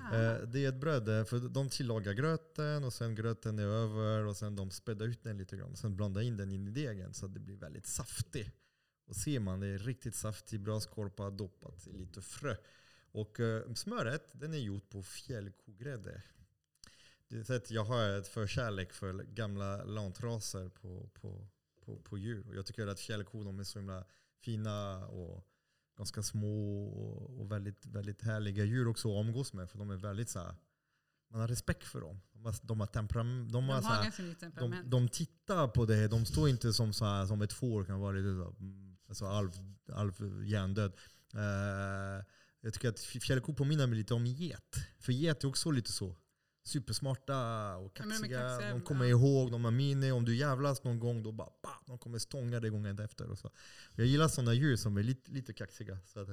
[SPEAKER 1] Uh, det är ett bröd, eh, för de tillagar gröten och sen gröten är över och sen de spädar ut den lite grann. Och sen blandar in den in i degen så att det blir väldigt saftigt. Och ser man, det är riktigt saftig, bra skorpa, doppat i lite frö. Och eh, smöret, den är gjort på fjällkogrädde. Jag har ett förkärlek för gamla lantraser på, på, på, på djur. Jag tycker att fjällkor är så himla fina och ganska små och väldigt, väldigt härliga djur också att umgås med. För de är väldigt så här, man har respekt för dem. De har, de har, temperam, de har,
[SPEAKER 2] De har
[SPEAKER 1] här,
[SPEAKER 2] mycket
[SPEAKER 1] de,
[SPEAKER 2] temperament.
[SPEAKER 1] de tittar på det, de står inte som, så här, som ett får kan vara lite så, mm, alltså halv, halv hjärndöd. Eh, jag tycker att fjällkor påminner mig lite om get. För get är också lite så. Supersmarta och
[SPEAKER 2] Ja,
[SPEAKER 1] kaxiga.
[SPEAKER 2] kaxiga,
[SPEAKER 1] De kommer
[SPEAKER 2] ja.
[SPEAKER 1] ihåg, de har minne. Om du jävlas någon gång, då bara bah, de kommer stånga dig gången efter. Och så. Jag gillar sådana djur som är lite, lite kaxiga. Så att,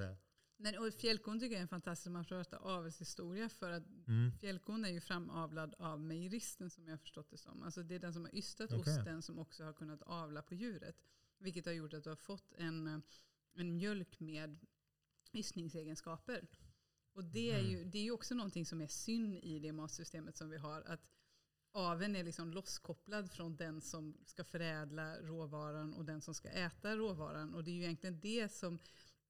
[SPEAKER 2] Men, och fjällkon tycker jag är en fantastisk man pratar avelshistoria. För att
[SPEAKER 1] mm.
[SPEAKER 2] fjällkon är ju framavlad av mejeristen som jag har förstått det som. Alltså det är den som har ystat
[SPEAKER 1] Okej.
[SPEAKER 2] osten som också har kunnat avla på djuret. Vilket har gjort att du har fått en, en mjölk med ystningsegenskaper. Och det är, ju, det är ju också någonting som är synd i det matsystemet som vi har. Att aveln är liksom losskopplad från den som ska förädla råvaran och den som ska äta råvaran. Och det är ju egentligen det som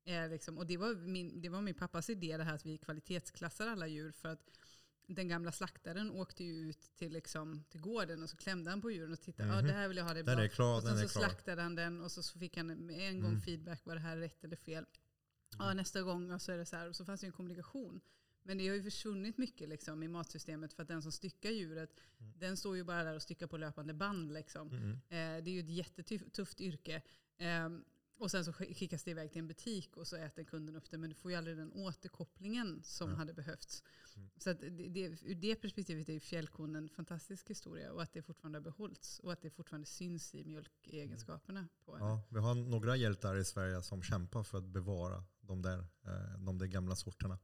[SPEAKER 2] är liksom, och det var min, det var min pappas idé det här att vi kvalitetsklassar alla djur för att den gamla slaktaren åkte ju ut till, liksom, till gården och så klämde han på djuren och tittade. Ja,
[SPEAKER 1] Mhm.
[SPEAKER 2] det här vill jag ha det
[SPEAKER 1] Den
[SPEAKER 2] bra.
[SPEAKER 1] är klar,
[SPEAKER 2] och sen
[SPEAKER 1] den
[SPEAKER 2] så slaktade han den och så fick han en gång
[SPEAKER 1] Mm.
[SPEAKER 2] feedback. Var det här rätt eller fel? Ja, nästa gång och så är det så här. Och så fanns det en kommunikation. Men det har ju försvunnit mycket liksom, i matsystemet för att den som styckar djuret, den står ju bara där och styckar på löpande band. Liksom.
[SPEAKER 1] Mm.
[SPEAKER 2] Eh, det är ju ett jättetufft yrke. Ehm, och sen så sk- skickas det iväg till en butik och så äter kunden upp det. Men du får ju aldrig den återkopplingen som
[SPEAKER 1] Ja.
[SPEAKER 2] hade behövts.
[SPEAKER 1] Mm.
[SPEAKER 2] Så att det, det, ur det perspektivet är ju fjällkon en fantastisk historia. Och att det fortfarande har behållits. Och att det fortfarande syns i mjölkegenskaperna på henne.
[SPEAKER 1] Ja, vi har några hjältar i Sverige som kämpar för att bevara de där, eh, de där gamla sorterna.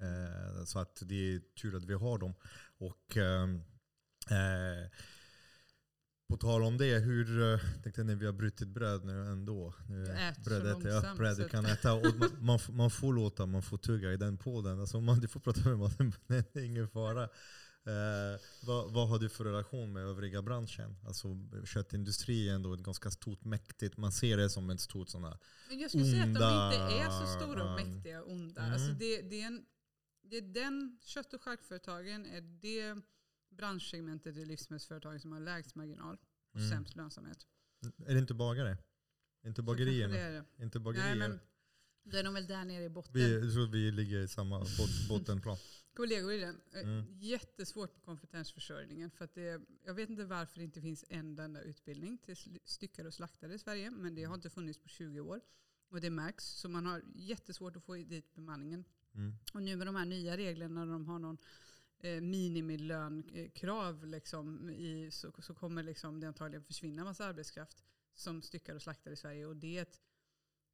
[SPEAKER 1] Eh, Så att det är tur att vi har dem. Och ehm, eh, på tal om det, hur, eh, tänkte när vi har brutit bröd nu ändå. Nu är
[SPEAKER 2] äter så långsamt,
[SPEAKER 1] bröd du kan äta. Och man, man, får- man får låta, man får tugga i den podden. Alltså man, du får prata med maten, det är ingen fara. Eh, vad, vad har du för relation med övriga branschen? Alltså köttindustri är ändå ett ganska stort, mäktigt, man ser det som ett stort här
[SPEAKER 2] Men jag skulle säga att de
[SPEAKER 1] onda,
[SPEAKER 2] inte är så stora och mäktiga och onda.
[SPEAKER 1] mm.
[SPEAKER 2] Alltså det, det, är en, det är den kött och charkföretagen är det branschsegmentet i livsmedelsföretagen som har lägst marginal och
[SPEAKER 1] Mm.
[SPEAKER 2] sämst lönsamhet.
[SPEAKER 1] Är det inte bagare? Inte bagerierna?
[SPEAKER 2] det är det.
[SPEAKER 1] Inte
[SPEAKER 2] Nej,
[SPEAKER 1] bagerier?
[SPEAKER 2] men då är de väl där nere i botten.
[SPEAKER 1] vi, jag tror vi ligger i samma bot, bottenplan.
[SPEAKER 2] Kollegor i den. Eh,
[SPEAKER 1] Mm.
[SPEAKER 2] Jättesvårt med kompetensförsörjningen. För att det, jag vet inte varför det inte finns en enda utbildning till styckare och slaktare i Sverige. Men det har inte funnits på 20 år. Och det märks. Så man har jättesvårt att få dit bemanningen.
[SPEAKER 1] Mm.
[SPEAKER 2] Och nu med de här nya reglerna när de har någon eh, minimilönkrav liksom, i, så, så kommer liksom det antagligen försvinna massa arbetskraft som styckar och slaktar i Sverige. Och det är ett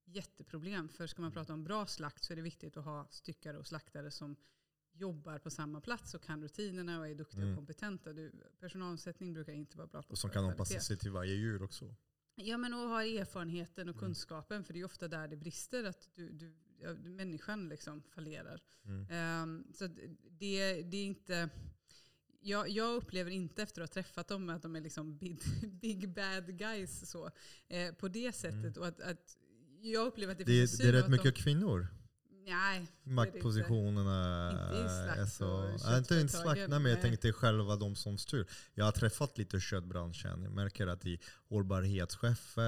[SPEAKER 2] jätteproblem. För ska man prata om bra slakt så är det viktigt att ha styckare och slaktare som jobbar på samma plats och kan rutinerna och är duktiga
[SPEAKER 1] Mm.
[SPEAKER 2] och kompetenta. Du, personalomsättning brukar inte vara bra på
[SPEAKER 1] Och som kan anpassa sig till varje djur också.
[SPEAKER 2] Ja, men och ha erfarenheten och
[SPEAKER 1] Mm.
[SPEAKER 2] kunskapen. För det är ofta där det brister. Att du, du, människan liksom fallerar.
[SPEAKER 1] Mm.
[SPEAKER 2] Ehm, så det, det är inte... Jag, jag upplever inte efter att ha träffat dem att de är liksom big, big bad guys så, eh, på det sättet. Och att, att jag upplever att det,
[SPEAKER 1] Mm. Det, det är rätt mycket
[SPEAKER 2] att
[SPEAKER 1] kvinnor.
[SPEAKER 2] Nej,
[SPEAKER 1] Maktpositionerna
[SPEAKER 2] Inte i slakt
[SPEAKER 1] är så...
[SPEAKER 2] och
[SPEAKER 1] inte i slakt, nej, men jag tänkte själva de som styr. Jag har träffat lite köttbranschen. Jag märker att i hållbarhetschefer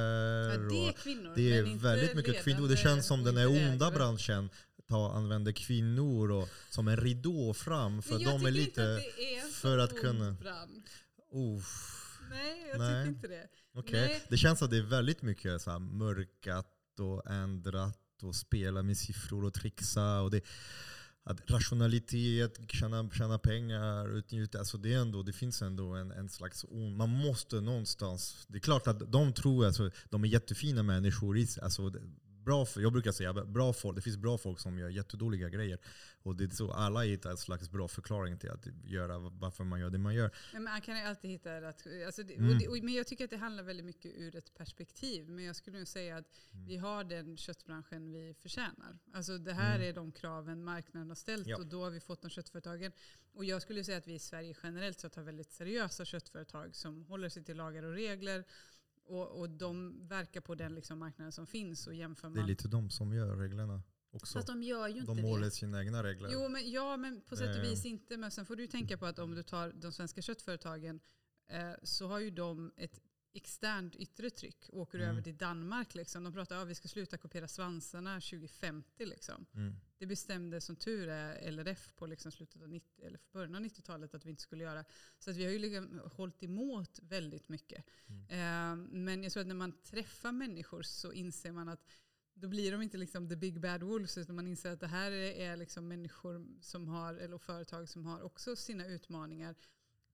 [SPEAKER 2] ja, det är kvinnor.
[SPEAKER 1] det är
[SPEAKER 2] inte
[SPEAKER 1] väldigt mycket kvinnor. Det känns som den här
[SPEAKER 2] inte
[SPEAKER 1] onda
[SPEAKER 2] ägare.
[SPEAKER 1] branschen tar, använder kvinnor och, som en ridå fram. För
[SPEAKER 2] Men jag
[SPEAKER 1] de är lite...
[SPEAKER 2] inte att det är
[SPEAKER 1] för att kunna-
[SPEAKER 2] bransch.
[SPEAKER 1] Uff.
[SPEAKER 2] Nej, jag
[SPEAKER 1] Nej.
[SPEAKER 2] tycker inte det.
[SPEAKER 1] Okej.
[SPEAKER 2] Nej.
[SPEAKER 1] Det känns att det är väldigt mycket så mörkat och ändrat och spela med siffror och trixa. Och det, att rationalitet, tjäna, tjäna pengar, utnjuta. Alltså det, ändå, det finns ändå en, en slags... on- Man måste någonstans... Det är klart att de tror alltså, de är jättefina människor. Alltså, bra, jag brukar säga bra folk, det finns bra folk som gör jättedåliga grejer. Och det är så, alla hittar en slags bra förklaring till att göra varför man gör det man gör.
[SPEAKER 2] Men man kan alltid hitta rätt. Alltså det,
[SPEAKER 1] Mm.
[SPEAKER 2] och det, och, men jag tycker att det handlar väldigt mycket ur ett perspektiv. Men jag skulle nog säga att
[SPEAKER 1] Mm.
[SPEAKER 2] vi har den köttbranschen vi förtjänar. Alltså det här
[SPEAKER 1] Mm.
[SPEAKER 2] är de kraven marknaden har ställt
[SPEAKER 1] Ja.
[SPEAKER 2] och då har vi fått de köttföretagen. Och jag skulle säga att vi i Sverige generellt sett har väldigt seriösa köttföretag som håller sig till lagar och regler. Och, och de verkar på den liksom marknaden som finns och jämför
[SPEAKER 1] Det är
[SPEAKER 2] man.
[SPEAKER 1] lite de som gör reglerna också.
[SPEAKER 2] Fast de gör ju inte
[SPEAKER 1] De
[SPEAKER 2] det.
[SPEAKER 1] håller sina egna regler.
[SPEAKER 2] Jo, men, ja, men på sätt och
[SPEAKER 1] Eh.
[SPEAKER 2] vis inte. Men sen får du tänka på att om du tar de svenska köttföretagen eh, så har ju de ett externt yttre tryck. Åker du
[SPEAKER 1] Mm.
[SPEAKER 2] över till Danmark, liksom, de pratar om att vi ska sluta kopiera svansarna 2050. Liksom.
[SPEAKER 1] Mm.
[SPEAKER 2] Det bestämde som tur är LRF på liksom slutet av 90, eller början av 90-talet att vi inte skulle göra. Så att vi har ju liksom hållit emot väldigt mycket.
[SPEAKER 1] Mm.
[SPEAKER 2] Eh, men jag tror att när man träffar människor så inser man att då blir de inte liksom the big bad wolves utan man inser att det här är liksom människor som har, eller företag som har också sina utmaningar.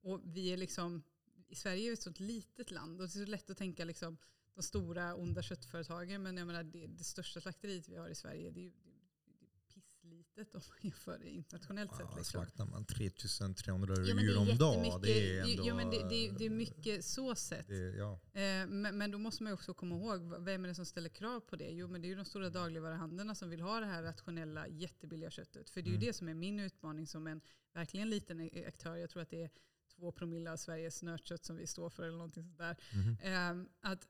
[SPEAKER 2] Och vi är liksom, i Sverige är vi ett sånt litet land och det är så lätt att tänka liksom de stora onda köttföretagen men jag menar det, det största slakteriet vi har i Sverige det är ju pisslitet om man jämför det internationellt sett.
[SPEAKER 1] Ja,
[SPEAKER 2] Liksom.
[SPEAKER 1] slaktar man 3300
[SPEAKER 2] Ja, men
[SPEAKER 1] djur om dagen. Det är ändå...
[SPEAKER 2] jo, men det, det, är- det är mycket så sett.
[SPEAKER 1] det, ja.
[SPEAKER 2] Eh, Men, men då måste man också komma ihåg, vem är det som ställer krav på det? Jo men det är ju de stora dagligvaruhandlarna som vill ha det här rationella, jättebilliga köttet. För det är ju
[SPEAKER 1] Mm.
[SPEAKER 2] det som är min utmaning som en verkligen liten aktör. Jag tror att det är två promille av Sveriges nötkött som vi står för eller någonting sånt där.
[SPEAKER 1] Mhm.
[SPEAKER 2] Eh, Att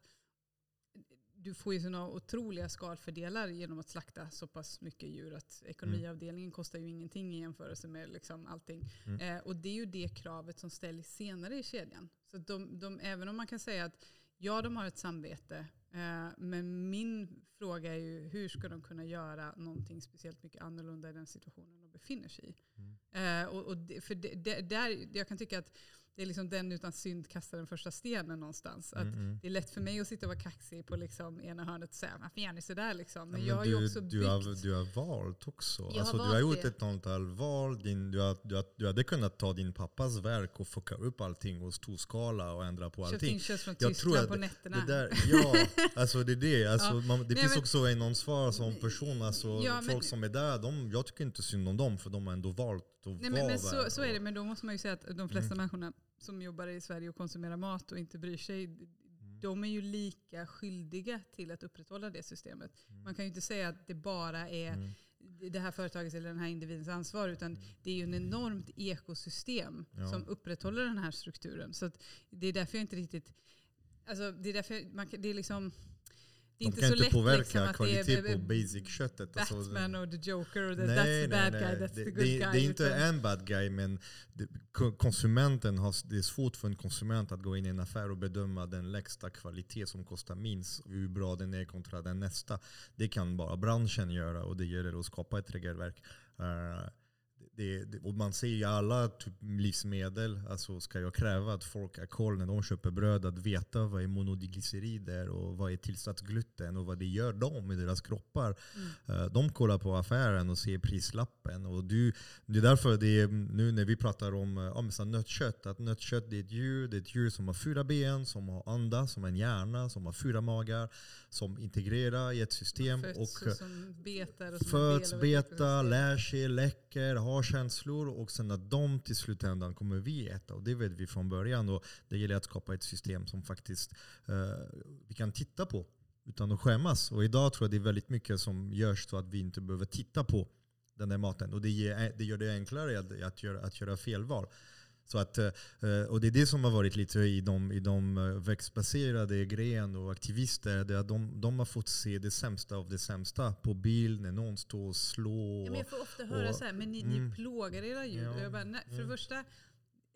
[SPEAKER 2] du får ju sådana otroliga skalfördelar genom att slakta så pass mycket djur. Att ekonomiavdelningen kostar ju ingenting i jämförelse med liksom allting.
[SPEAKER 1] Mm.
[SPEAKER 2] Eh, och det är ju det kravet som ställs senare i kedjan. Så de, de, även om man kan säga att ja, de har ett samvete. Eh, men min fråga är ju hur ska de kunna göra någonting speciellt mycket annorlunda i den situationen de befinner sig i.
[SPEAKER 1] Mm.
[SPEAKER 2] Eh, och, och det, för det, det, där, jag kan tycka att det är liksom den utan synd kastar den första stenen någonstans.
[SPEAKER 1] Mm, mm.
[SPEAKER 2] det är lätt för mig att sitta och vara kaxig på liksom ena hörnet och säga varför gör ni sådär liksom. Men,
[SPEAKER 1] Ja,
[SPEAKER 2] jag har
[SPEAKER 1] du,
[SPEAKER 2] ju också
[SPEAKER 1] du,
[SPEAKER 2] byggt.
[SPEAKER 1] har, du har valt också.
[SPEAKER 2] Jag har
[SPEAKER 1] alltså, du
[SPEAKER 2] valt
[SPEAKER 1] har gjort
[SPEAKER 2] det.
[SPEAKER 1] ett antal val. Din, du, har, du, har, du hade kunnat ta din pappas verk och fucka upp allting och storskala och ändra på
[SPEAKER 2] Köpt
[SPEAKER 1] allting.
[SPEAKER 2] in kött från
[SPEAKER 1] Jag tror
[SPEAKER 2] Tyskland
[SPEAKER 1] att
[SPEAKER 2] på nätterna.
[SPEAKER 1] Det där, ja, alltså det är det. Alltså,
[SPEAKER 2] Ja.
[SPEAKER 1] man, det
[SPEAKER 2] Nej,
[SPEAKER 1] finns
[SPEAKER 2] men-
[SPEAKER 1] också en ansvar som person. Alltså,
[SPEAKER 2] Ja, men-
[SPEAKER 1] folk som är där, de, jag tycker inte synd om dem för de har ändå valt att
[SPEAKER 2] Nej,
[SPEAKER 1] vara
[SPEAKER 2] men, men så,
[SPEAKER 1] där
[SPEAKER 2] så är det, men då måste man ju säga att de flesta
[SPEAKER 1] Mm.
[SPEAKER 2] människorna som jobbar i Sverige och konsumerar mat och inte bryr sig, de är ju lika skyldiga till att upprätthålla det systemet. Man kan ju inte säga att det bara är
[SPEAKER 1] Mm.
[SPEAKER 2] det här företagets eller den här individens ansvar, utan det är ju en enormt ekosystem
[SPEAKER 1] Ja.
[SPEAKER 2] som upprätthåller den här strukturen. Så det är därför jag inte riktigt... Alltså det är därför jag, man, det är liksom... Det är
[SPEAKER 1] De
[SPEAKER 2] inte
[SPEAKER 1] kan
[SPEAKER 2] så
[SPEAKER 1] inte
[SPEAKER 2] lätt
[SPEAKER 1] påverka
[SPEAKER 2] liksom,
[SPEAKER 1] kvalitet på basic-köttet. Alltså,
[SPEAKER 2] Batman och the Joker och the,
[SPEAKER 1] Nej,
[SPEAKER 2] that's the bad
[SPEAKER 1] nej,
[SPEAKER 2] guy,
[SPEAKER 1] nej.
[SPEAKER 2] that's
[SPEAKER 1] det,
[SPEAKER 2] the good
[SPEAKER 1] det,
[SPEAKER 2] guy.
[SPEAKER 1] det är inte en bad guy, men konsumenten har, det är svårt för en konsument att gå in i en affär och bedöma den lägsta kvalitet som kostar minst, hur bra den är kontra den nästa. Det kan bara branschen göra och det gäller att skapa ett regelverk. Eh, det, det, och man ser ju i alla typ livsmedel, alltså ska jag kräva att folk har koll när de köper bröd, att veta vad är monodiglycerid är och vad är tillsatt gluten och vad det gör dem i deras kroppar.
[SPEAKER 2] Mm.
[SPEAKER 1] Eh, De kollar på affären och ser prislappen. Och du, det är därför det är, nu när vi pratar om, eh, så här nötkött, att nötkött det är ett djur, det är ett djur som har fyra ben, som har anda, som har en hjärna, som har fyra magar, som integrerar i ett system.
[SPEAKER 2] Föds
[SPEAKER 1] och
[SPEAKER 2] och som betar. Och som
[SPEAKER 1] föds,
[SPEAKER 2] har del av ett
[SPEAKER 1] beta,
[SPEAKER 2] ekosystem.
[SPEAKER 1] lär sig, läcker, har känslor och sen att de till slutändan kommer vi äta. Och det vet vi från början. Och det gäller att skapa ett system som faktiskt eh, vi kan titta på utan att skämmas. Och idag tror jag det är väldigt mycket som görs så att vi inte behöver titta på den där maten. Och det, ger, det gör det enklare att, att, göra, att göra felval. Så att, eh, och det är det som har varit lite i de, i de eh, växtbaserade grejen och aktivister. Det är att de, de har fått se det sämsta av det sämsta på bild när någon står och slår.
[SPEAKER 2] Ja, men jag får ofta höra
[SPEAKER 1] och-
[SPEAKER 2] så här, men ni,
[SPEAKER 1] mm.
[SPEAKER 2] ni plågar era djur.
[SPEAKER 1] Ja,
[SPEAKER 2] bara, nej, för det
[SPEAKER 1] mm.
[SPEAKER 2] första,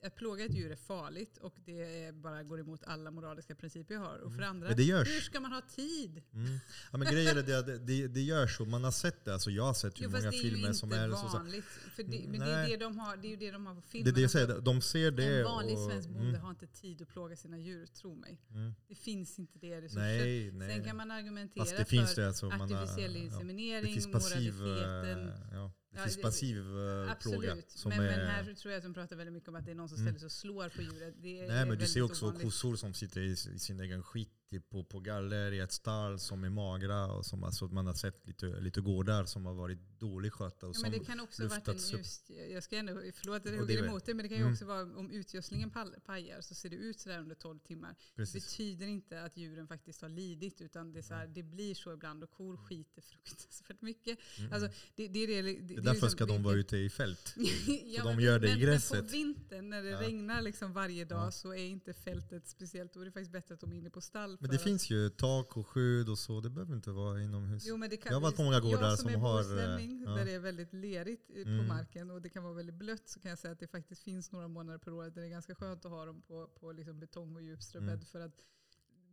[SPEAKER 2] att plåga ett djur är farligt och det är bara går emot alla moraliska principer jag har. Och för det andra,
[SPEAKER 1] Mm. Men det görs.
[SPEAKER 2] hur ska man ha tid?
[SPEAKER 1] Mm. Ja, men grejen är det, det, det, det görs och man har sett det. Alltså jag har sett hur
[SPEAKER 2] Jo,
[SPEAKER 1] många
[SPEAKER 2] det är
[SPEAKER 1] filmer
[SPEAKER 2] inte
[SPEAKER 1] som så.
[SPEAKER 2] vanligt. För det, men det är, det, de har, det är ju det de har på
[SPEAKER 1] Det
[SPEAKER 2] filmen.
[SPEAKER 1] är det jag säger, de ser det.
[SPEAKER 2] en vanlig
[SPEAKER 1] och,
[SPEAKER 2] svensk bonde
[SPEAKER 1] mm,
[SPEAKER 2] har inte tid att plåga sina djur, tro mig.
[SPEAKER 1] mm.
[SPEAKER 2] Det finns inte det resurser.
[SPEAKER 1] Nej, nej.
[SPEAKER 2] Sen kan man argumentera
[SPEAKER 1] Fast det finns
[SPEAKER 2] för
[SPEAKER 1] det. Alltså, man
[SPEAKER 2] artificiell
[SPEAKER 1] ja.
[SPEAKER 2] inseminering,
[SPEAKER 1] Det finns passiv,
[SPEAKER 2] moraliteten.
[SPEAKER 1] eh, ja, det finns passiv eh, plåga.
[SPEAKER 2] Absolut,
[SPEAKER 1] Som
[SPEAKER 2] men,
[SPEAKER 1] är,
[SPEAKER 2] men här tror jag att de pratar väldigt mycket om att det är någon som
[SPEAKER 1] Mm.
[SPEAKER 2] ställer sig och slår på djuret. Det
[SPEAKER 1] Nej men du ser också kossor som sitter i, i sin egen skit typ på, på galler i ett stall som är magra. Och som, alltså, man har sett lite, lite gårdar som har varit dåligt skötta. Och
[SPEAKER 2] Ja, men det kan också varit en just, jag ska ändå, förlåt att jag hugger
[SPEAKER 1] det
[SPEAKER 2] emot det, men det kan ju
[SPEAKER 1] Mm.
[SPEAKER 2] också vara om utgödslingen pajar så ser det ut sådär under 12 timmar. Det
[SPEAKER 1] precis.
[SPEAKER 2] betyder inte att djuren faktiskt har lidit utan det, så här, det blir så ibland och kor skiter fruktansvärt mycket.
[SPEAKER 1] Mm.
[SPEAKER 2] Alltså, det, det, är det, det,
[SPEAKER 1] det är därför ska de vara ute i fält.
[SPEAKER 2] ja,
[SPEAKER 1] de gör det i
[SPEAKER 2] men,
[SPEAKER 1] gräset.
[SPEAKER 2] Men på vintern när det
[SPEAKER 1] Ja.
[SPEAKER 2] regnar liksom varje dag
[SPEAKER 1] Ja.
[SPEAKER 2] så är inte fältet speciellt. Då är det faktiskt bättre att de är inne på stall.
[SPEAKER 1] Men det finns ju tak och skydd och så. Det behöver inte vara inomhus.
[SPEAKER 2] Jo, men det kan,
[SPEAKER 1] Jag har varit på många gårdar
[SPEAKER 2] som,
[SPEAKER 1] som
[SPEAKER 2] är
[SPEAKER 1] har, eh, ja.
[SPEAKER 2] där det är väldigt lerigt på
[SPEAKER 1] Mm.
[SPEAKER 2] marken och det kan vara väldigt blött så kan jag säga att det faktiskt finns några månader per år där det är ganska skönt att ha dem på, på liksom betong och djup ströbädd
[SPEAKER 1] Mm.
[SPEAKER 2] för att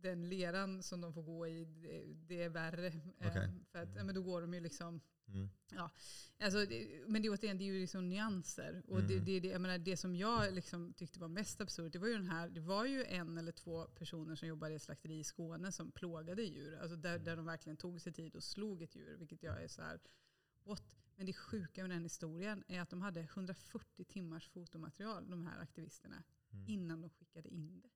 [SPEAKER 2] den leran som de får gå i, det, det är värre. Eh,
[SPEAKER 1] Okej.
[SPEAKER 2] För att, men då går de ju liksom
[SPEAKER 1] Mm.
[SPEAKER 2] Alltså, det, men det, återigen, det är ju liksom nyanser. Och det,
[SPEAKER 1] Mm.
[SPEAKER 2] det, det, jag menar, det som jag liksom tyckte var mest absurt, det var ju den här, det var ju en eller två personer som jobbade i ett slakteri i Skåne som plågade djur. Alltså där, där de verkligen tog sig tid och slog ett djur. Vilket jag är så här, what? Men det sjuka med den historien är att de hade 140 timmars fotomaterial, de här aktivisterna,
[SPEAKER 1] Mm.
[SPEAKER 2] innan de skickade in det.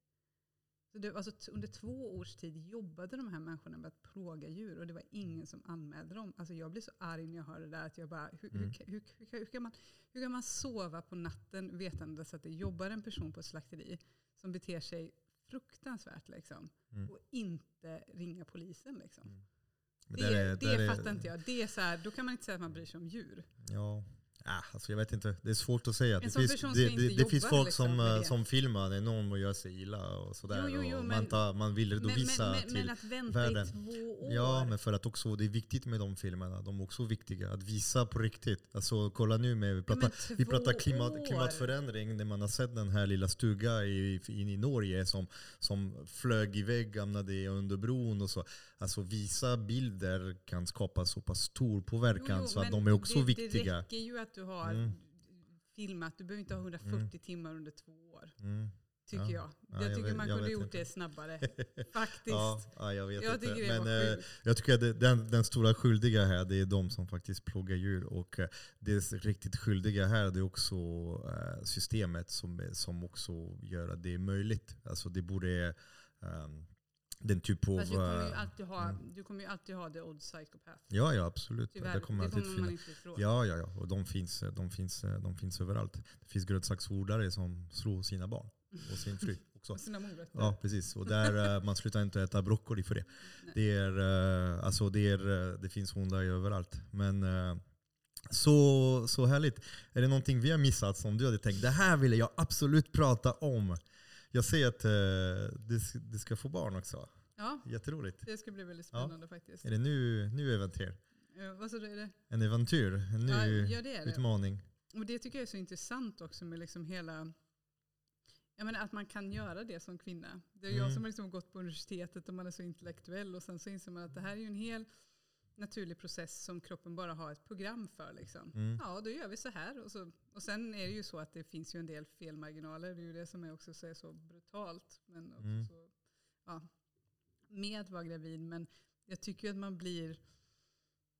[SPEAKER 2] Så det alltså, under två års tid jobbade de här människorna med att plåga djur och det var ingen som anmälde dem. Alltså jag blir så arg när jag hör det där att jag bara, hur,
[SPEAKER 1] Mm.
[SPEAKER 2] hur, hur, hur, hur, kan man, hur kan man sova på natten vetandes att det jobbar en person på ett slakteri som beter sig fruktansvärt liksom,
[SPEAKER 1] Mm.
[SPEAKER 2] och inte ringa polisen. Liksom.
[SPEAKER 1] Men
[SPEAKER 2] Det,
[SPEAKER 1] är-
[SPEAKER 2] det
[SPEAKER 1] är-
[SPEAKER 2] fattar inte jag. Det är så här, då kan man inte säga att man bryr sig om djur.
[SPEAKER 1] Ja. Ah, alltså jag vet inte, det är svårt att säga.
[SPEAKER 2] En
[SPEAKER 1] Det finns, det, det, det
[SPEAKER 2] jobba
[SPEAKER 1] finns folk
[SPEAKER 2] liksom
[SPEAKER 1] som, eh,
[SPEAKER 2] det.
[SPEAKER 1] som filmar när någon gör sig illa och sådär.
[SPEAKER 2] Jo, jo, jo,
[SPEAKER 1] och
[SPEAKER 2] men-
[SPEAKER 1] man, tar, man vill redovisa
[SPEAKER 2] men, men,
[SPEAKER 1] till
[SPEAKER 2] men att vänta
[SPEAKER 1] världen.
[SPEAKER 2] i två år.
[SPEAKER 1] Ja, men för att också, det är viktigt med de filmerna. De är också viktiga. Att visa på riktigt. Alltså kolla nu med, vi pratar, vi pratar klimat, klimatförändring. När man har sett den här lilla stuga i, in i Norge som, som flög iväg, hamnade under bron och så. Alltså visa bilder kan skapa så pass stor påverkan så att de är också viktiga.
[SPEAKER 2] Du har
[SPEAKER 1] Mm.
[SPEAKER 2] filmat. Du behöver inte ha 140
[SPEAKER 1] Mm.
[SPEAKER 2] timmar under två år.
[SPEAKER 1] Mm.
[SPEAKER 2] Tycker
[SPEAKER 1] Ja.
[SPEAKER 2] jag.
[SPEAKER 1] Ja,
[SPEAKER 2] jag
[SPEAKER 1] jag
[SPEAKER 2] tycker
[SPEAKER 1] vet-
[SPEAKER 2] man
[SPEAKER 1] jag
[SPEAKER 2] kunde gjort
[SPEAKER 1] inte.
[SPEAKER 2] det snabbare. Faktiskt.
[SPEAKER 1] Ja, ja, jag vet
[SPEAKER 2] jag
[SPEAKER 1] inte.
[SPEAKER 2] tycker det
[SPEAKER 1] Men, eh. Jag tycker att den, den stora skyldiga här, det är de som faktiskt plågar djur. Och eh, det riktigt skyldiga här, det är också eh, systemet som, som också gör att det är möjligt. Alltså det borde, ehm, den typ av...
[SPEAKER 2] Fast du, kommer ju
[SPEAKER 1] eh,
[SPEAKER 2] alltid ha,
[SPEAKER 1] mm.
[SPEAKER 2] du kommer alltid ha the odd psychopath.
[SPEAKER 1] Ja, ja absolut.
[SPEAKER 2] Tyvärr,
[SPEAKER 1] det kommer
[SPEAKER 2] det
[SPEAKER 1] alltid
[SPEAKER 2] kommer man
[SPEAKER 1] finnas.
[SPEAKER 2] inte ifrån.
[SPEAKER 1] Ja, ja, ja. Och de finns, de, finns, de finns överallt. Det finns grönsaksodlare som slår sina barn och sin fru också.
[SPEAKER 2] Och sina morötter.
[SPEAKER 1] Ja, precis. Och där eh, man slutar inte äta broccoli för det.
[SPEAKER 2] Nej.
[SPEAKER 1] Det, är, eh, alltså det, är, eh, det finns hundar överallt. Men eh, så, så härligt. Är det någonting vi har missat som du hade tänkt, det här ville jag absolut prata om? Jag ser att eh, du, du ska få barn också.
[SPEAKER 2] Ja,
[SPEAKER 1] Jätteroligt.
[SPEAKER 2] det ska bli väldigt spännande faktiskt.
[SPEAKER 1] Är det nu, nu äventyr?
[SPEAKER 2] Eh, vad sa du? Är det?
[SPEAKER 1] En äventyr? En ny
[SPEAKER 2] Ja, ja, det är det.
[SPEAKER 1] utmaning?
[SPEAKER 2] Och det tycker jag är så intressant också med liksom hela jag menar att man kan göra det som kvinna. Det är jag
[SPEAKER 1] Mm.
[SPEAKER 2] som har liksom gått på universitetet och man är så intellektuell och sen så inser man att det här är ju en hel naturlig process som kroppen bara har ett program för. Liksom.
[SPEAKER 1] Mm.
[SPEAKER 2] Ja, då gör vi så här. Och, så, och sen är det ju så att det finns ju en del felmarginaler. Det är ju det som är också så, är så brutalt. Men också
[SPEAKER 1] Mm.
[SPEAKER 2] så, ja, med att vara gravid. Men jag tycker att man blir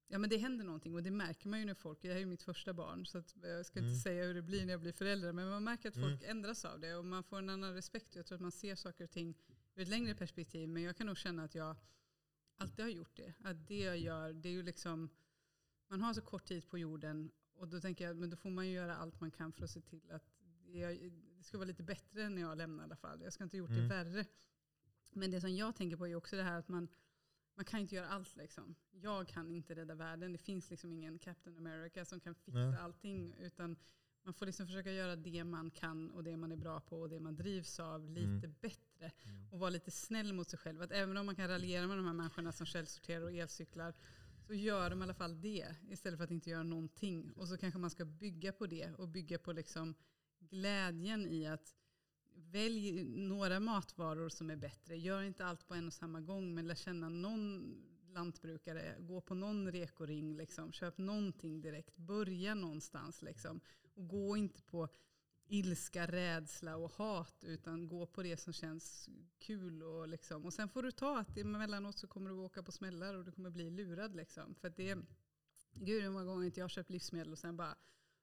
[SPEAKER 2] Ja men det händer någonting och det märker man ju när folk, här är ju mitt första barn så att jag ska
[SPEAKER 1] Mm.
[SPEAKER 2] inte säga hur det blir när jag blir förälder men man märker att
[SPEAKER 1] Mm.
[SPEAKER 2] folk ändras av det och man får en annan respekt. Jag tror att man ser saker och ting ur ett längre perspektiv men jag kan nog känna att jag alltid har gjort det. Att det jag gör, det är ju liksom, man har så kort tid på jorden och då tänker jag men då får man ju göra allt man kan för att se till att det, det ska vara lite bättre när jag lämnar i alla fall. Jag ska inte ha gjort
[SPEAKER 1] Mm.
[SPEAKER 2] det värre. Men det som jag tänker på är också det här att man man kan inte göra allt liksom. Jag kan inte rädda världen. Det finns liksom ingen Captain America som kan fixa
[SPEAKER 1] Nej.
[SPEAKER 2] allting. Utan man får liksom försöka göra det man kan och det man är bra på och det man drivs av lite
[SPEAKER 1] Mm.
[SPEAKER 2] bättre.
[SPEAKER 1] Mm.
[SPEAKER 2] Och vara lite snäll mot sig själv. Att även om man kan raljera med de här människorna som källsorterar och elcyklar så gör de i alla fall det istället för att inte göra någonting. Och så kanske man ska bygga på det och bygga på liksom glädjen i att välj några matvaror som är bättre. Gör inte allt på en och samma gång men lär känna någon lantbrukare. Gå på någon rekoring. Liksom. Köp någonting direkt. Börja någonstans. Liksom. Och gå inte på ilska, rädsla och hat utan gå på det som känns kul. Och, liksom. och sen får du ta att emellanåt så kommer du åka på smällar och du kommer bli lurad. Liksom. För det är, gud hur många gånger inte jag har köpt livsmedel och sen bara,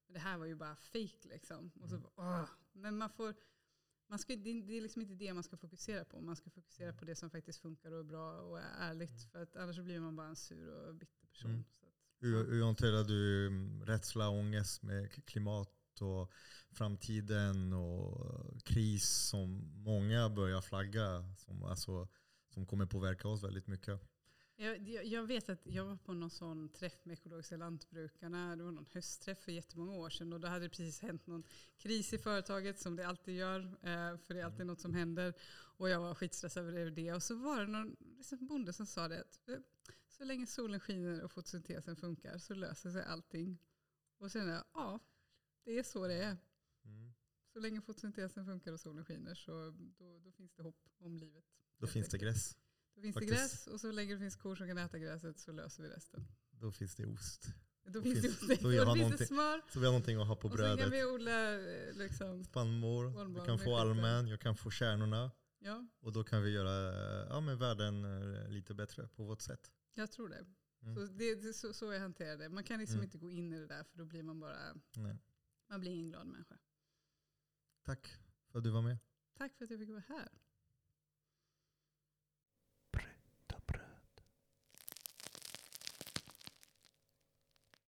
[SPEAKER 2] det här var ju bara fake liksom. Och så, åh. Men man får, man ska, det är liksom inte det man ska fokusera på. Man ska fokusera på det som faktiskt funkar och är bra och är ärligt. För att annars blir man bara en sur och bitter person.
[SPEAKER 1] Mm.
[SPEAKER 2] Så att,
[SPEAKER 1] Hur, hur hanterar du mm, rädsla, ångest med k- klimat och framtiden och kris som många börjar flagga som, alltså, som kommer påverka oss väldigt mycket?
[SPEAKER 2] Jag, jag- vet att jag var på någon sån träff med ekologiska lantbrukarna. Det var någon höstträff för jättemånga år sedan. Och då hade det precis hänt någon kris i företaget som det alltid gör. eh, För det är alltid något som händer. Och jag var skitstressad över det. Och så var det någon liksom bonde som sa det att eh, så länge solen skiner och fotosyntesen funkar så löser sig allting. Och sen är jag, ja, det är så det är.
[SPEAKER 1] Mm.
[SPEAKER 2] Så länge fotosyntesen funkar och solen skiner så då, då finns det hopp om livet.
[SPEAKER 1] Då finns det gräs.
[SPEAKER 2] Då finns
[SPEAKER 1] faktiskt.
[SPEAKER 2] det gräs och så länge det finns kor som kan äta gräset så löser vi resten.
[SPEAKER 1] Då finns det ost.
[SPEAKER 2] Då
[SPEAKER 1] Då
[SPEAKER 2] finns det,
[SPEAKER 1] då
[SPEAKER 2] och
[SPEAKER 1] gör
[SPEAKER 2] då
[SPEAKER 1] man
[SPEAKER 2] finns det smör.
[SPEAKER 1] Så vi har någonting att ha på
[SPEAKER 2] Och så kan
[SPEAKER 1] brödet.
[SPEAKER 2] vi odla eh, liksom,
[SPEAKER 1] Spannmål, du kan få almen, jag kan få kärnorna.
[SPEAKER 2] ja,
[SPEAKER 1] Och då kan vi göra ja, men världen eh, lite bättre på vårt sätt.
[SPEAKER 2] jag tror det.
[SPEAKER 1] Mm.
[SPEAKER 2] Så, det, det så, så jag hanterar det. Man kan liksom
[SPEAKER 1] Mm.
[SPEAKER 2] inte gå in i det där för då blir man bara,
[SPEAKER 1] Nej.
[SPEAKER 2] Man blir ingen glad människa.
[SPEAKER 1] Tack för att du var med.
[SPEAKER 2] Tack för att jag fick vara här.